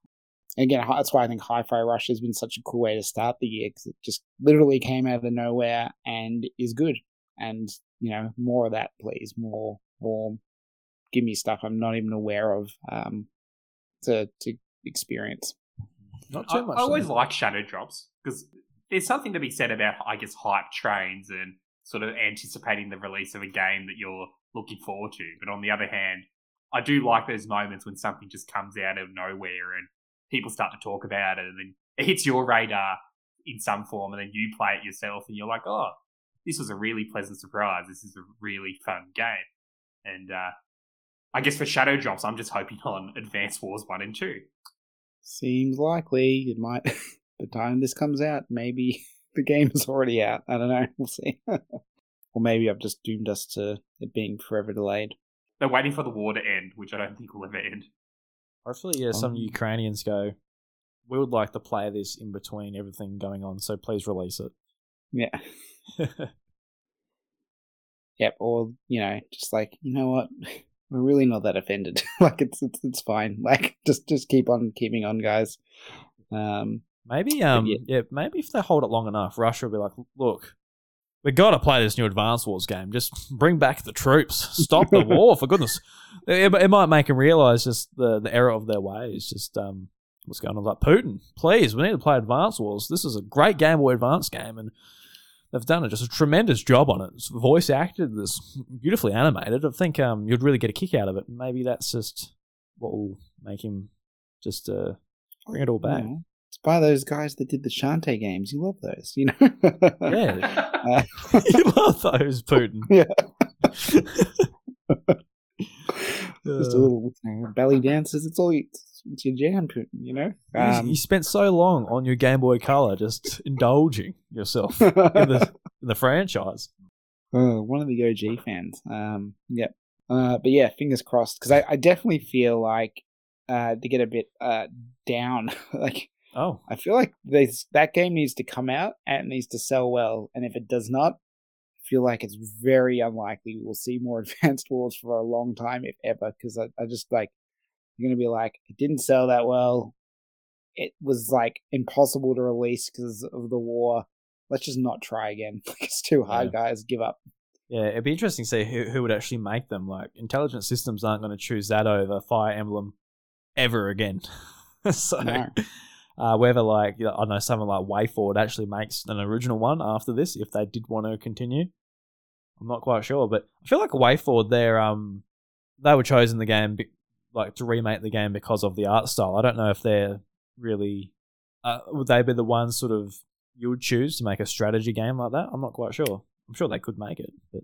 And again, that's why I think Hi-Fi Rush has been such a cool way to start the year because it just literally came out of nowhere and is good. And you know, more of that, please. More, more. Give me stuff I'm not even aware of um, to to experience. Not I, too much. I always like shadow drops because there's something to be said about, I guess, hype trains and sort of anticipating the release of a game that you're looking forward to. But on the other hand, I do like those moments when something just comes out of nowhere and people start to talk about it and then it hits your radar in some form and then you play it yourself and you're like, oh, this was a really pleasant surprise. This is a really fun game. And uh, I guess for Shadow Drops, I'm just hoping on [laughs] Advance Wars 1 and 2. Seems likely it might. [laughs] the time this comes out, maybe [laughs] the game is already out. I don't know. We'll see. or maybe I've just doomed us to it being forever delayed. They're waiting for the war to end, which I don't think will ever end. Hopefully, yeah, some Um, Ukrainians go. We would like to play this in between everything going on, so please release it. Yeah. [laughs] Yep. Or you know, just like you know what, [laughs] we're really not that offended. [laughs] like it's it's it's fine. Like just just keep on keeping on, guys. Um. maybe, um, yeah. yeah. maybe if they hold it long enough, Russia will be like, "Look, we got to play this new Advance Wars game. Just bring back the troops. Stop the war, for goodness." [laughs] It, it might make them realize just the the error of their ways. Just um, what's going on? Like Putin, please, we need to play Advance Wars. This is a great Game Boy Advance game, and they've done just a tremendous job on it. It's voice acted, it's beautifully animated. I think um, you'd really get a kick out of it. Maybe that's just what will make him just uh, bring it all back. Yeah. It's by those guys that did the Shantae games. You love those, you know? Yeah. Uh, [laughs] [laughs] you love those, Putin. [laughs] Yeah. Uh, just a little you know, belly dances. It's all it's, it's your jam, Putin, you know? you- Um, you spent so long on your Game Boy Color just indulging yourself in the, in the franchise. Oh, one of the OG fans. Um, yep. Uh, but yeah, fingers crossed because I, I definitely feel like uh to get a bit uh down. like Oh, I feel like this that game needs to come out and it needs to sell well, and if it does not, I feel like it's very unlikely we will see more [laughs] Advanced Wars for a long time, if ever. Because I, I just like you're gonna be like it didn't sell that well. It was like impossible to release because of the war. Let's just not try again. [laughs] it's too hard, guys. Give up. yeah. It'd be interesting to see who, who would actually make them. Like, intelligent systems aren't going to choose that over Fire Emblem ever again. [laughs] so, No. Uh, whether like you know, I don't know someone like WayForward actually makes an original one after this, if they did want to continue, I'm not quite sure. But I feel like WayForward, they're um they were chosen the game be- like to remake the game because of the art style. I don't know if they're really uh, would they be the ones sort of you would choose to make a strategy game like that? I'm not quite sure. I'm sure they could make it, but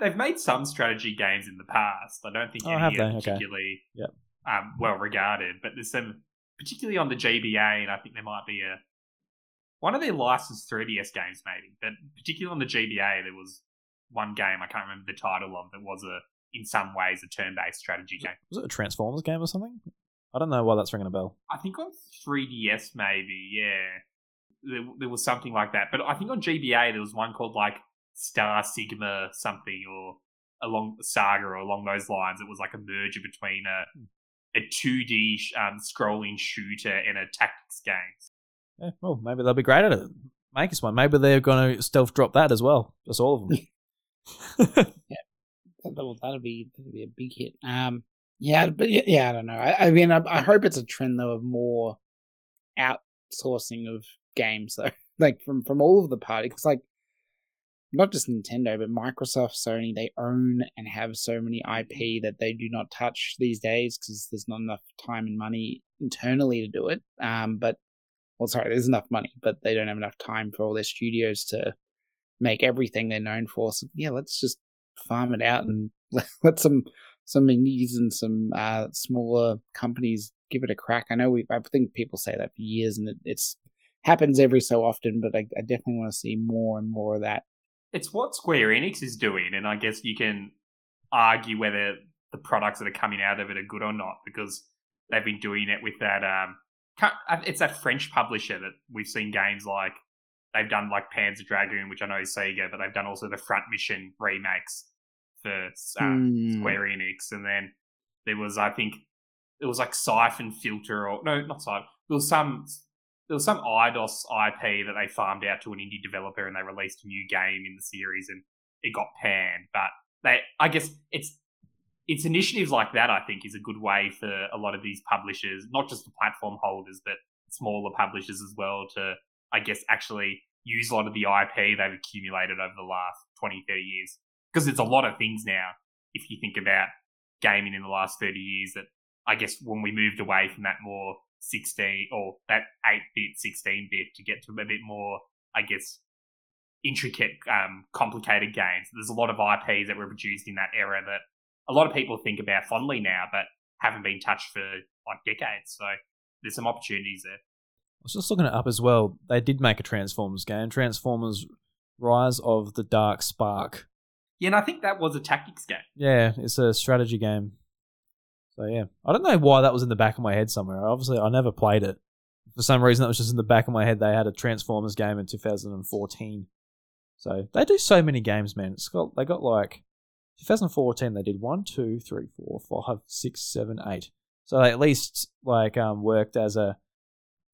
They've made some strategy games in the past. I don't think Oh, any have are they? Okay. particularly Yep. um, well regarded, but there's some, particularly on the GBA, and I think there might be a one of their licensed 3DS games, maybe, but particularly on the GBA, there was one game I can't remember the title of that was a in some ways a turn-based strategy game. was it a Transformers game or something? I don't know why that's ringing a bell. I think on 3DS, maybe, yeah. There, there was something like that. But I think on GBA, there was one called like Star Sigma something or along Saga or along those lines. It was like a merger between a, hmm. A 2D um, scrolling shooter and a tactics game. Yeah, well, maybe they'll be great at it. Make us one. Maybe they're going to stealth drop that as well. Just all of them. [laughs] That'll, that'll be that'll be a big hit. Um, yeah, but yeah, yeah I don't know. I, I mean, I, I hope it's a trend though of more outsourcing of games though, [laughs] like from from all of the parties. 'Cause, like not just Nintendo, but Microsoft, Sony, they own and have so many IP that they do not touch these days because there's not enough time and money internally to do it. Um, but well, sorry, there's enough money, but they don't have enough time for all their studios to make everything they're known for. So yeah, let's just farm it out and [laughs] let, some some indies and some uh, smaller companies give it a crack. I know we I think people say that for years, and it, it's happens every so often, but I, I definitely want to see more and more of that. It's what Square Enix is doing, and I guess you can argue whether the products that are coming out of it are good or not because they've been doing it with that. Um, it's that French publisher that we've seen games like they've done like Panzer Dragoon, which I know is Sega, but they've done also the Front Mission remakes for um, Hmm. Square Enix, and then there was I think it was like Siphon Filter or no, not Siphon. There was some there was some Eidos IP that they farmed out to an indie developer, and they released a new game in the series, and it got panned. But they, I guess it's it's initiatives like that. I think is a good way for a lot of these publishers, not just the platform holders, but smaller publishers as well, to I guess actually use a lot of the IP they've accumulated over the last 20, 30 years. Because there's a lot of things now, if you think about gaming in the last 30 years, that I guess when we moved away from that more 16 or that 8 bit, 16 bit to get to a bit more, I guess, intricate, um, complicated games, there's a lot of IPs that were produced in that era that a lot of people think about fondly now, but haven't been touched for like decades. So there's some opportunities there. I was just looking it up as well. They did make a Transformers game, Transformers Rise of the Dark Spark. Yeah, and I think that was a tactics game. Yeah, it's a strategy game. So yeah, I don't know why that was in the back of my head somewhere. Obviously, I never played it. For some reason, that was just in the back of my head. They had a Transformers game in 2014. So they do so many games, man. It's got they got like 2014. They did one, two, three, four, five, six, seven, eight. So they at least like um worked as a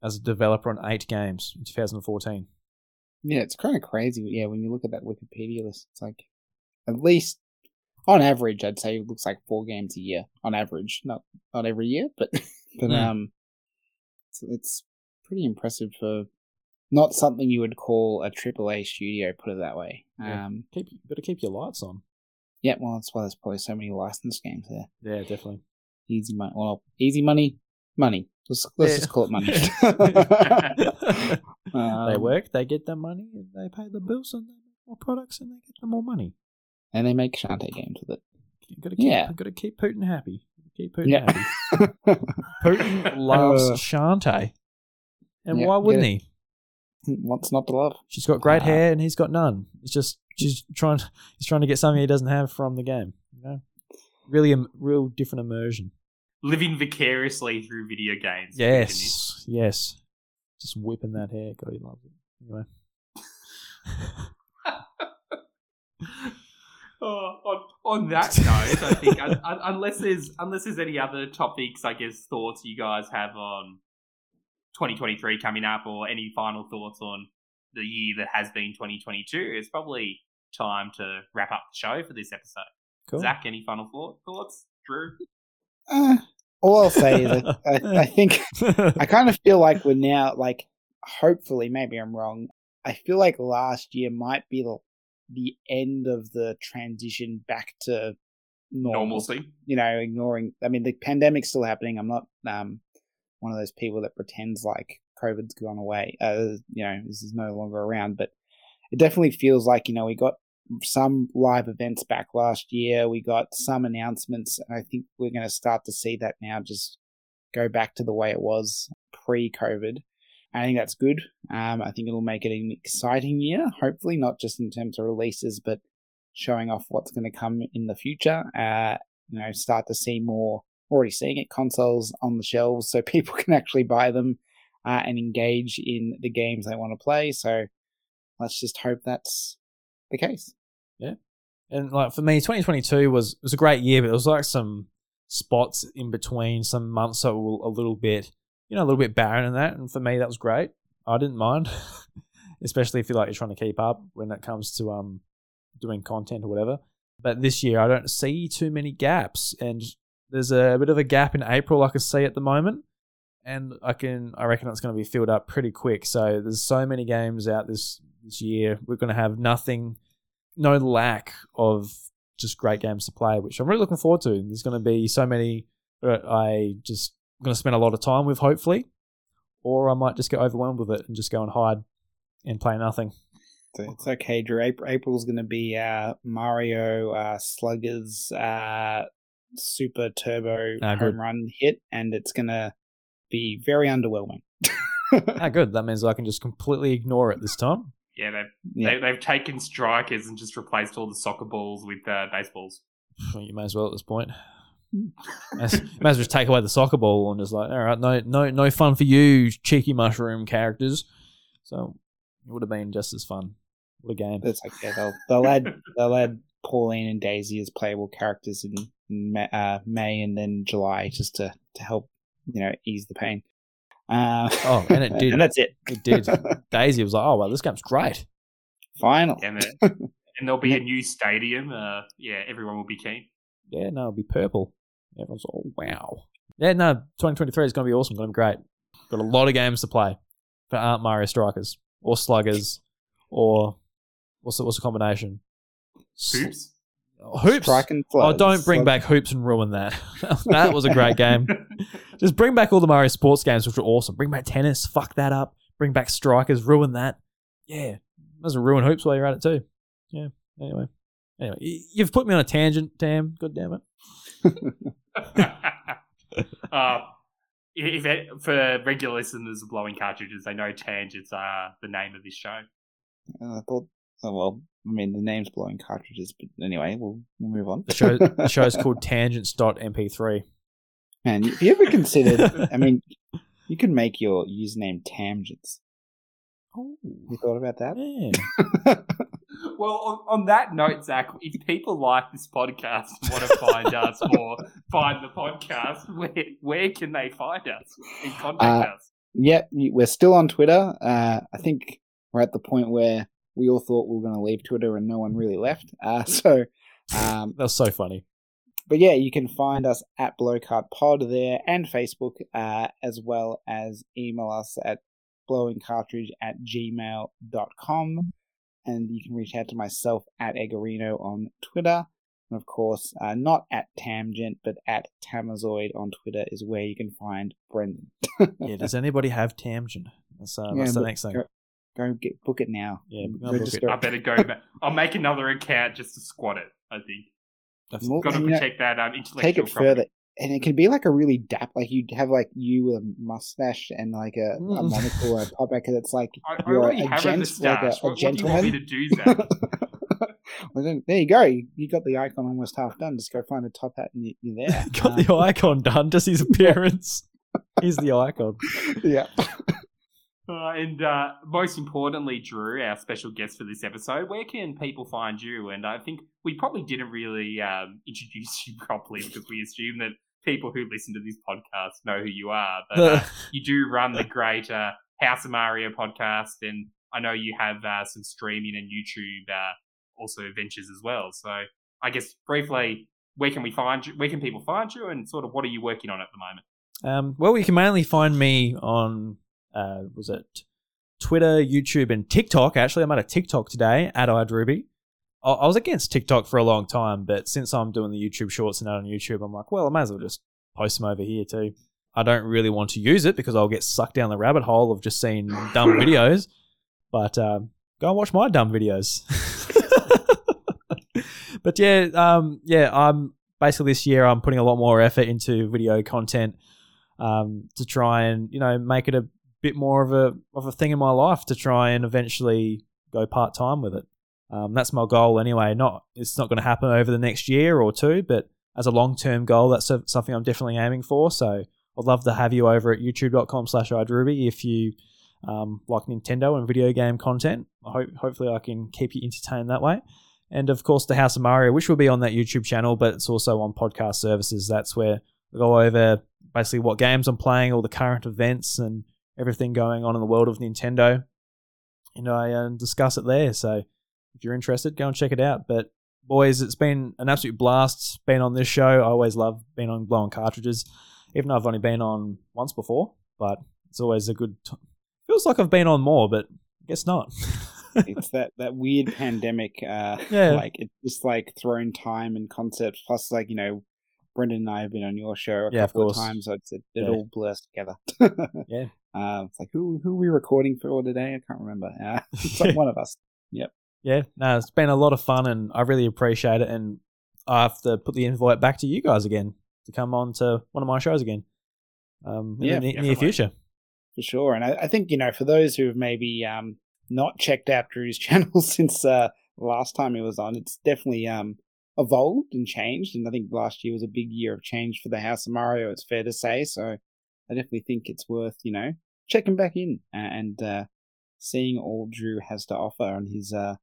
as a developer on eight games in 2014. Yeah, it's kind of crazy. Yeah, when you look at that Wikipedia list, it's like at least on average, I'd say it looks like four games a year on average. Not not every year, but [laughs] but Hmm. um, it's, it's pretty impressive for not something you would call a AAA studio. Put it that way. Yeah. Um, Keep better keep your lights on. yeah, well, that's why there's probably so many licensed games there. Yeah, definitely. Easy money. Well, easy money, money. Let's let's Yeah. just call it money. [laughs] [laughs] they Um, work, they get the money, and they pay the bills, and they make more products, and they get the more money. And they make Shantae games with it. You gotta keep, Yeah. gotta keep Putin happy. Keep Putin Yeah. happy. [laughs] Putin loves Uh, Shantae, and yeah, why wouldn't get he? What's not to love? She's got great Uh, hair, and he's got none. It's just she's trying. He's trying to get something he doesn't have from the game. You know, really, a real different immersion. Living vicariously through video games. Yes, yes. Just whipping that hair. God, he loves it. Anyway. [laughs] Oh, [laughs] on, on [laughs] that note, I think un, un, unless there's unless there's any other topics, I guess thoughts you guys have on 2023 coming up, or any final thoughts on the year that has been 2022, it's probably time to wrap up the show for this episode. Cool. Zach, any final thought, thoughts? Drew, Uh, all I'll say is I, I, [laughs] I think I kind of feel like we're now like hopefully maybe I'm wrong. I feel like last year might be the the end of the transition back to normal. normalcy. You know, ignoring. I mean, the pandemic's still happening. I'm not um one of those people that pretends like COVID's gone away. Uh, you know, this is no longer around, but it definitely feels like you know we got some live events back last year. We got some announcements, and I think we're going to start to see that now just go back to the way it was pre-COVID. I think that's good. Um, I think it'll make it an exciting year. Hopefully, not just in terms of releases, but showing off what's going to come in the future. Uh, you know, start to see more. Already seeing it, consoles on the shelves, so [laughs] people can actually buy them uh, and engage in the games they want to play. So let's just hope that's the case. Yeah. And like for me, 2022 was was a great year, but it was like some spots in between, some months that were a little bit, you know, a little bit barren in that. And for me, that was great. I didn't mind, [laughs] especially if you like you're trying to keep up when it comes to um doing content or whatever. But this year, I don't see too many gaps, and there's a bit of a gap in April I can see at the moment, and I can I reckon it's going to be filled up pretty quick. So there's so many games out this this year. We're going to have nothing no lack of just great games to play, which I'm really looking forward to. There's going to be so many I just going to spend a lot of time with, hopefully, or I might just get overwhelmed with it and just go and hide and play nothing. It's okay, Drew. April's going to be uh, Mario uh, Sluggers uh, Super Turbo Ah, Home good. Run hit, and it's going to be very underwhelming. Ah, good. That means I can just completely ignore it this time. Yeah, they've Yeah. they, they've taken strikers and just replaced all the soccer balls with uh, baseballs. [sighs] You may as well at this point. May as, as well just take away the soccer ball and just like, all right, no, no, no fun for you, cheeky mushroom characters. So it would have been just as fun. What a game! That's okay. They'll they'll add [laughs] they'll add Pauline and Daisy as playable characters in, in Ma- uh, May and then July just to to help you know ease the pain. Uh, Oh, and it [laughs] did. and that's it. It did. [laughs] Daisy was like, oh, well, this game's great. Final. And, there- and there'll be a new stadium. Uh, yeah, everyone will be keen. Yeah, no, it'll be purple. Everyone's all, wow. Yeah, no, 2023 is going to be awesome. Going to be great. Got a lot of games to play that aren't Mario Strikers or Sluggers or what's the, what's the combination? S- Hoops. Hoops. Strike and Oh, don't bring back hoops and ruin that. [laughs] that was a great game. [laughs] Just bring back all the Mario sports games, which were awesome. Bring back tennis, fuck that up. Bring back strikers, ruin that. Yeah, might as well ruin hoops while you're at it too. Yeah. Anyway, anyway, you've put me on a tangent, damn. God damn it. [laughs] [laughs] uh, if it, for regular listeners of Blowing Cartridges, they know tangents are the name of this show. Uh, I thought. Oh well, I mean the name's blowing cartridges, but anyway, we'll, we'll move on. The show, [laughs] the show's called Tangents.mp3. Man, have you ever considered? I mean, [laughs] you could make your username Tangents. Oh, You thought about that? yeah. Well, on, on that note, Zach, if people like this podcast and want to find us [laughs] or find the podcast, where where can they find us and contact Uh, us? yeah, we're still on Twitter. Uh, I think we're at the point where we all thought we were going to leave Twitter and no one really left. Uh, so, um, [laughs] That was so funny. but yeah, you can find us at Blowcart Pod there and Facebook, uh, as well as email us at blowingcartridge at gmail.com. And you can reach out to myself at Eggerino on Twitter. And of course, uh, not at Tangent, but at Tamazoid on Twitter is where you can find Brendan. [laughs] yeah, does anybody have Tangent? That's, uh, Yeah, that's the next thing. Go, go get book it now. Yeah, book it. I better go. back. I'll make another account just to squat it. I think. That's- Well, Got to and, you know, protect that um, intellectual take it property. further and it can be like a really dap like you'd have like you with a mustache and like a, a Mm. monocle or a top because it's like I, I you're already a have gent, moustache. like a, a what, what do you want me gentleman to do, Zach? [laughs] Well, then, there you go you, you got the icon almost half done just go find a top hat and you, you're there [laughs] Got the icon done, just his [laughs] appearance. He's the icon. Yeah Uh, and uh, most importantly, Drew, our special guest for this episode, where can people find you? And I think we probably didn't really um, [laughs] introduce you properly because we assume that people who listen to this podcast know who you are. But uh, [laughs] you do run the great uh, House of Mario podcast, and I know you have uh, some streaming and YouTube uh, also ventures as well. So I guess briefly, where can we find you? Where can people find you? And sort of what are you working on at the moment? Um, well, you can mainly find me on, uh, was it Twitter, YouTube, and TikTok. Actually, I'm at a TikTok today at iDrewby. I I was against TikTok for a long time, but since I'm doing the YouTube shorts and that on YouTube, I'm like, well, I might as well just post them over here too. I don't really want to use it because I'll get sucked down the rabbit hole of just seeing dumb [laughs] videos. But um, go and watch my dumb videos. [laughs] but yeah, um, yeah, I'm basically this year I'm putting a lot more effort into video content um, to try and you know make it a bit more of a of a thing in my life to try and eventually go part time with it. Um, that's my goal anyway. Not it's not going to happen over the next year or two, but as a long term goal, that's so- something I'm definitely aiming for. So I'd love to have you over at youtube.com/slash iDrewby if you um, like Nintendo and video game content. I hope hopefully I can keep you entertained that way. And of course, the House of Mario, which will be on that YouTube channel, but it's also on podcast services. That's where we go over basically what games I'm playing, all the current events, and everything going on in the world of Nintendo. And I uh, discuss it there. So if you're interested, go and check it out. But boys, it's been an absolute blast being on this show. I always love being on blowing cartridges, even though I've only been on once before. But it's always a good. T- Feels like I've been on more, but I guess not. [laughs] it's that that weird pandemic uh Yeah. like it's just like thrown time and concepts plus like you know brendan and i have been on your show a Yeah, of couple of, course. times so it's, it, it Yeah. all blurs together [laughs] Yeah. Uh, it's like who who are we recording for today i can't remember [laughs] uh, it's like [laughs] one of us Yep. yeah, no, it's been a lot of fun, and I really appreciate it. And I have to put the invite back to you guys again to come on to one of my shows again. Um, in Yeah, the near future. for sure and I, I think you know for those who have maybe um not checked out drew's [laughs] channel since uh last time he was on it's definitely um evolved and changed and i think last year was a big year of change for the house of mario it's fair to say so i definitely think it's worth you know checking back in and uh seeing all drew has to offer on his uh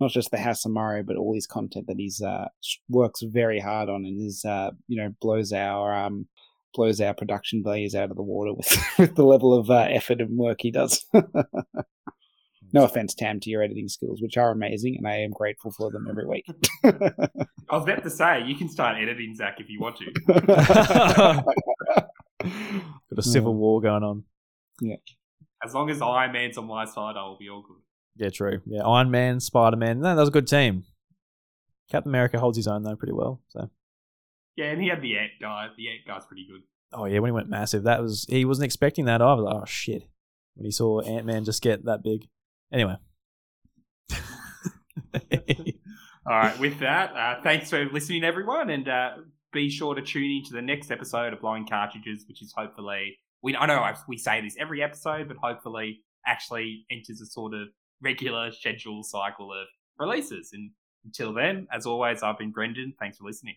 not just the house of mario but all his content that he's uh works very hard on and is uh you know blows our um blows our production values out of the water with, [laughs] with the level of uh, effort and work he does. [laughs] no offense, Tam, to your editing skills, which are amazing, and I am grateful for them every week. [laughs] I was about to say you can start editing Zach if you want to. [laughs] Got a civil war going on. Yeah. As long as Iron Man's on my side, I will be all good. Yeah, true. Yeah, Iron Man, Spider Man. No, that was a good team. Captain America holds his own though pretty well. So, Yeah, and he had the Ant guy. The Ant guy's pretty good. oh yeah, when he went massive, that was he wasn't expecting that. I was like, oh shit, when he saw Ant Man just get that big. Anyway, [laughs] All right, with that, uh, thanks for listening, everyone, and uh, be sure to tune in to the next episode of Blowing Cartridges, which is hopefully we I know we say this every episode, but hopefully actually enters a sort of regular schedule cycle of releases. And until then, as always, I've been Brendan. Thanks for listening.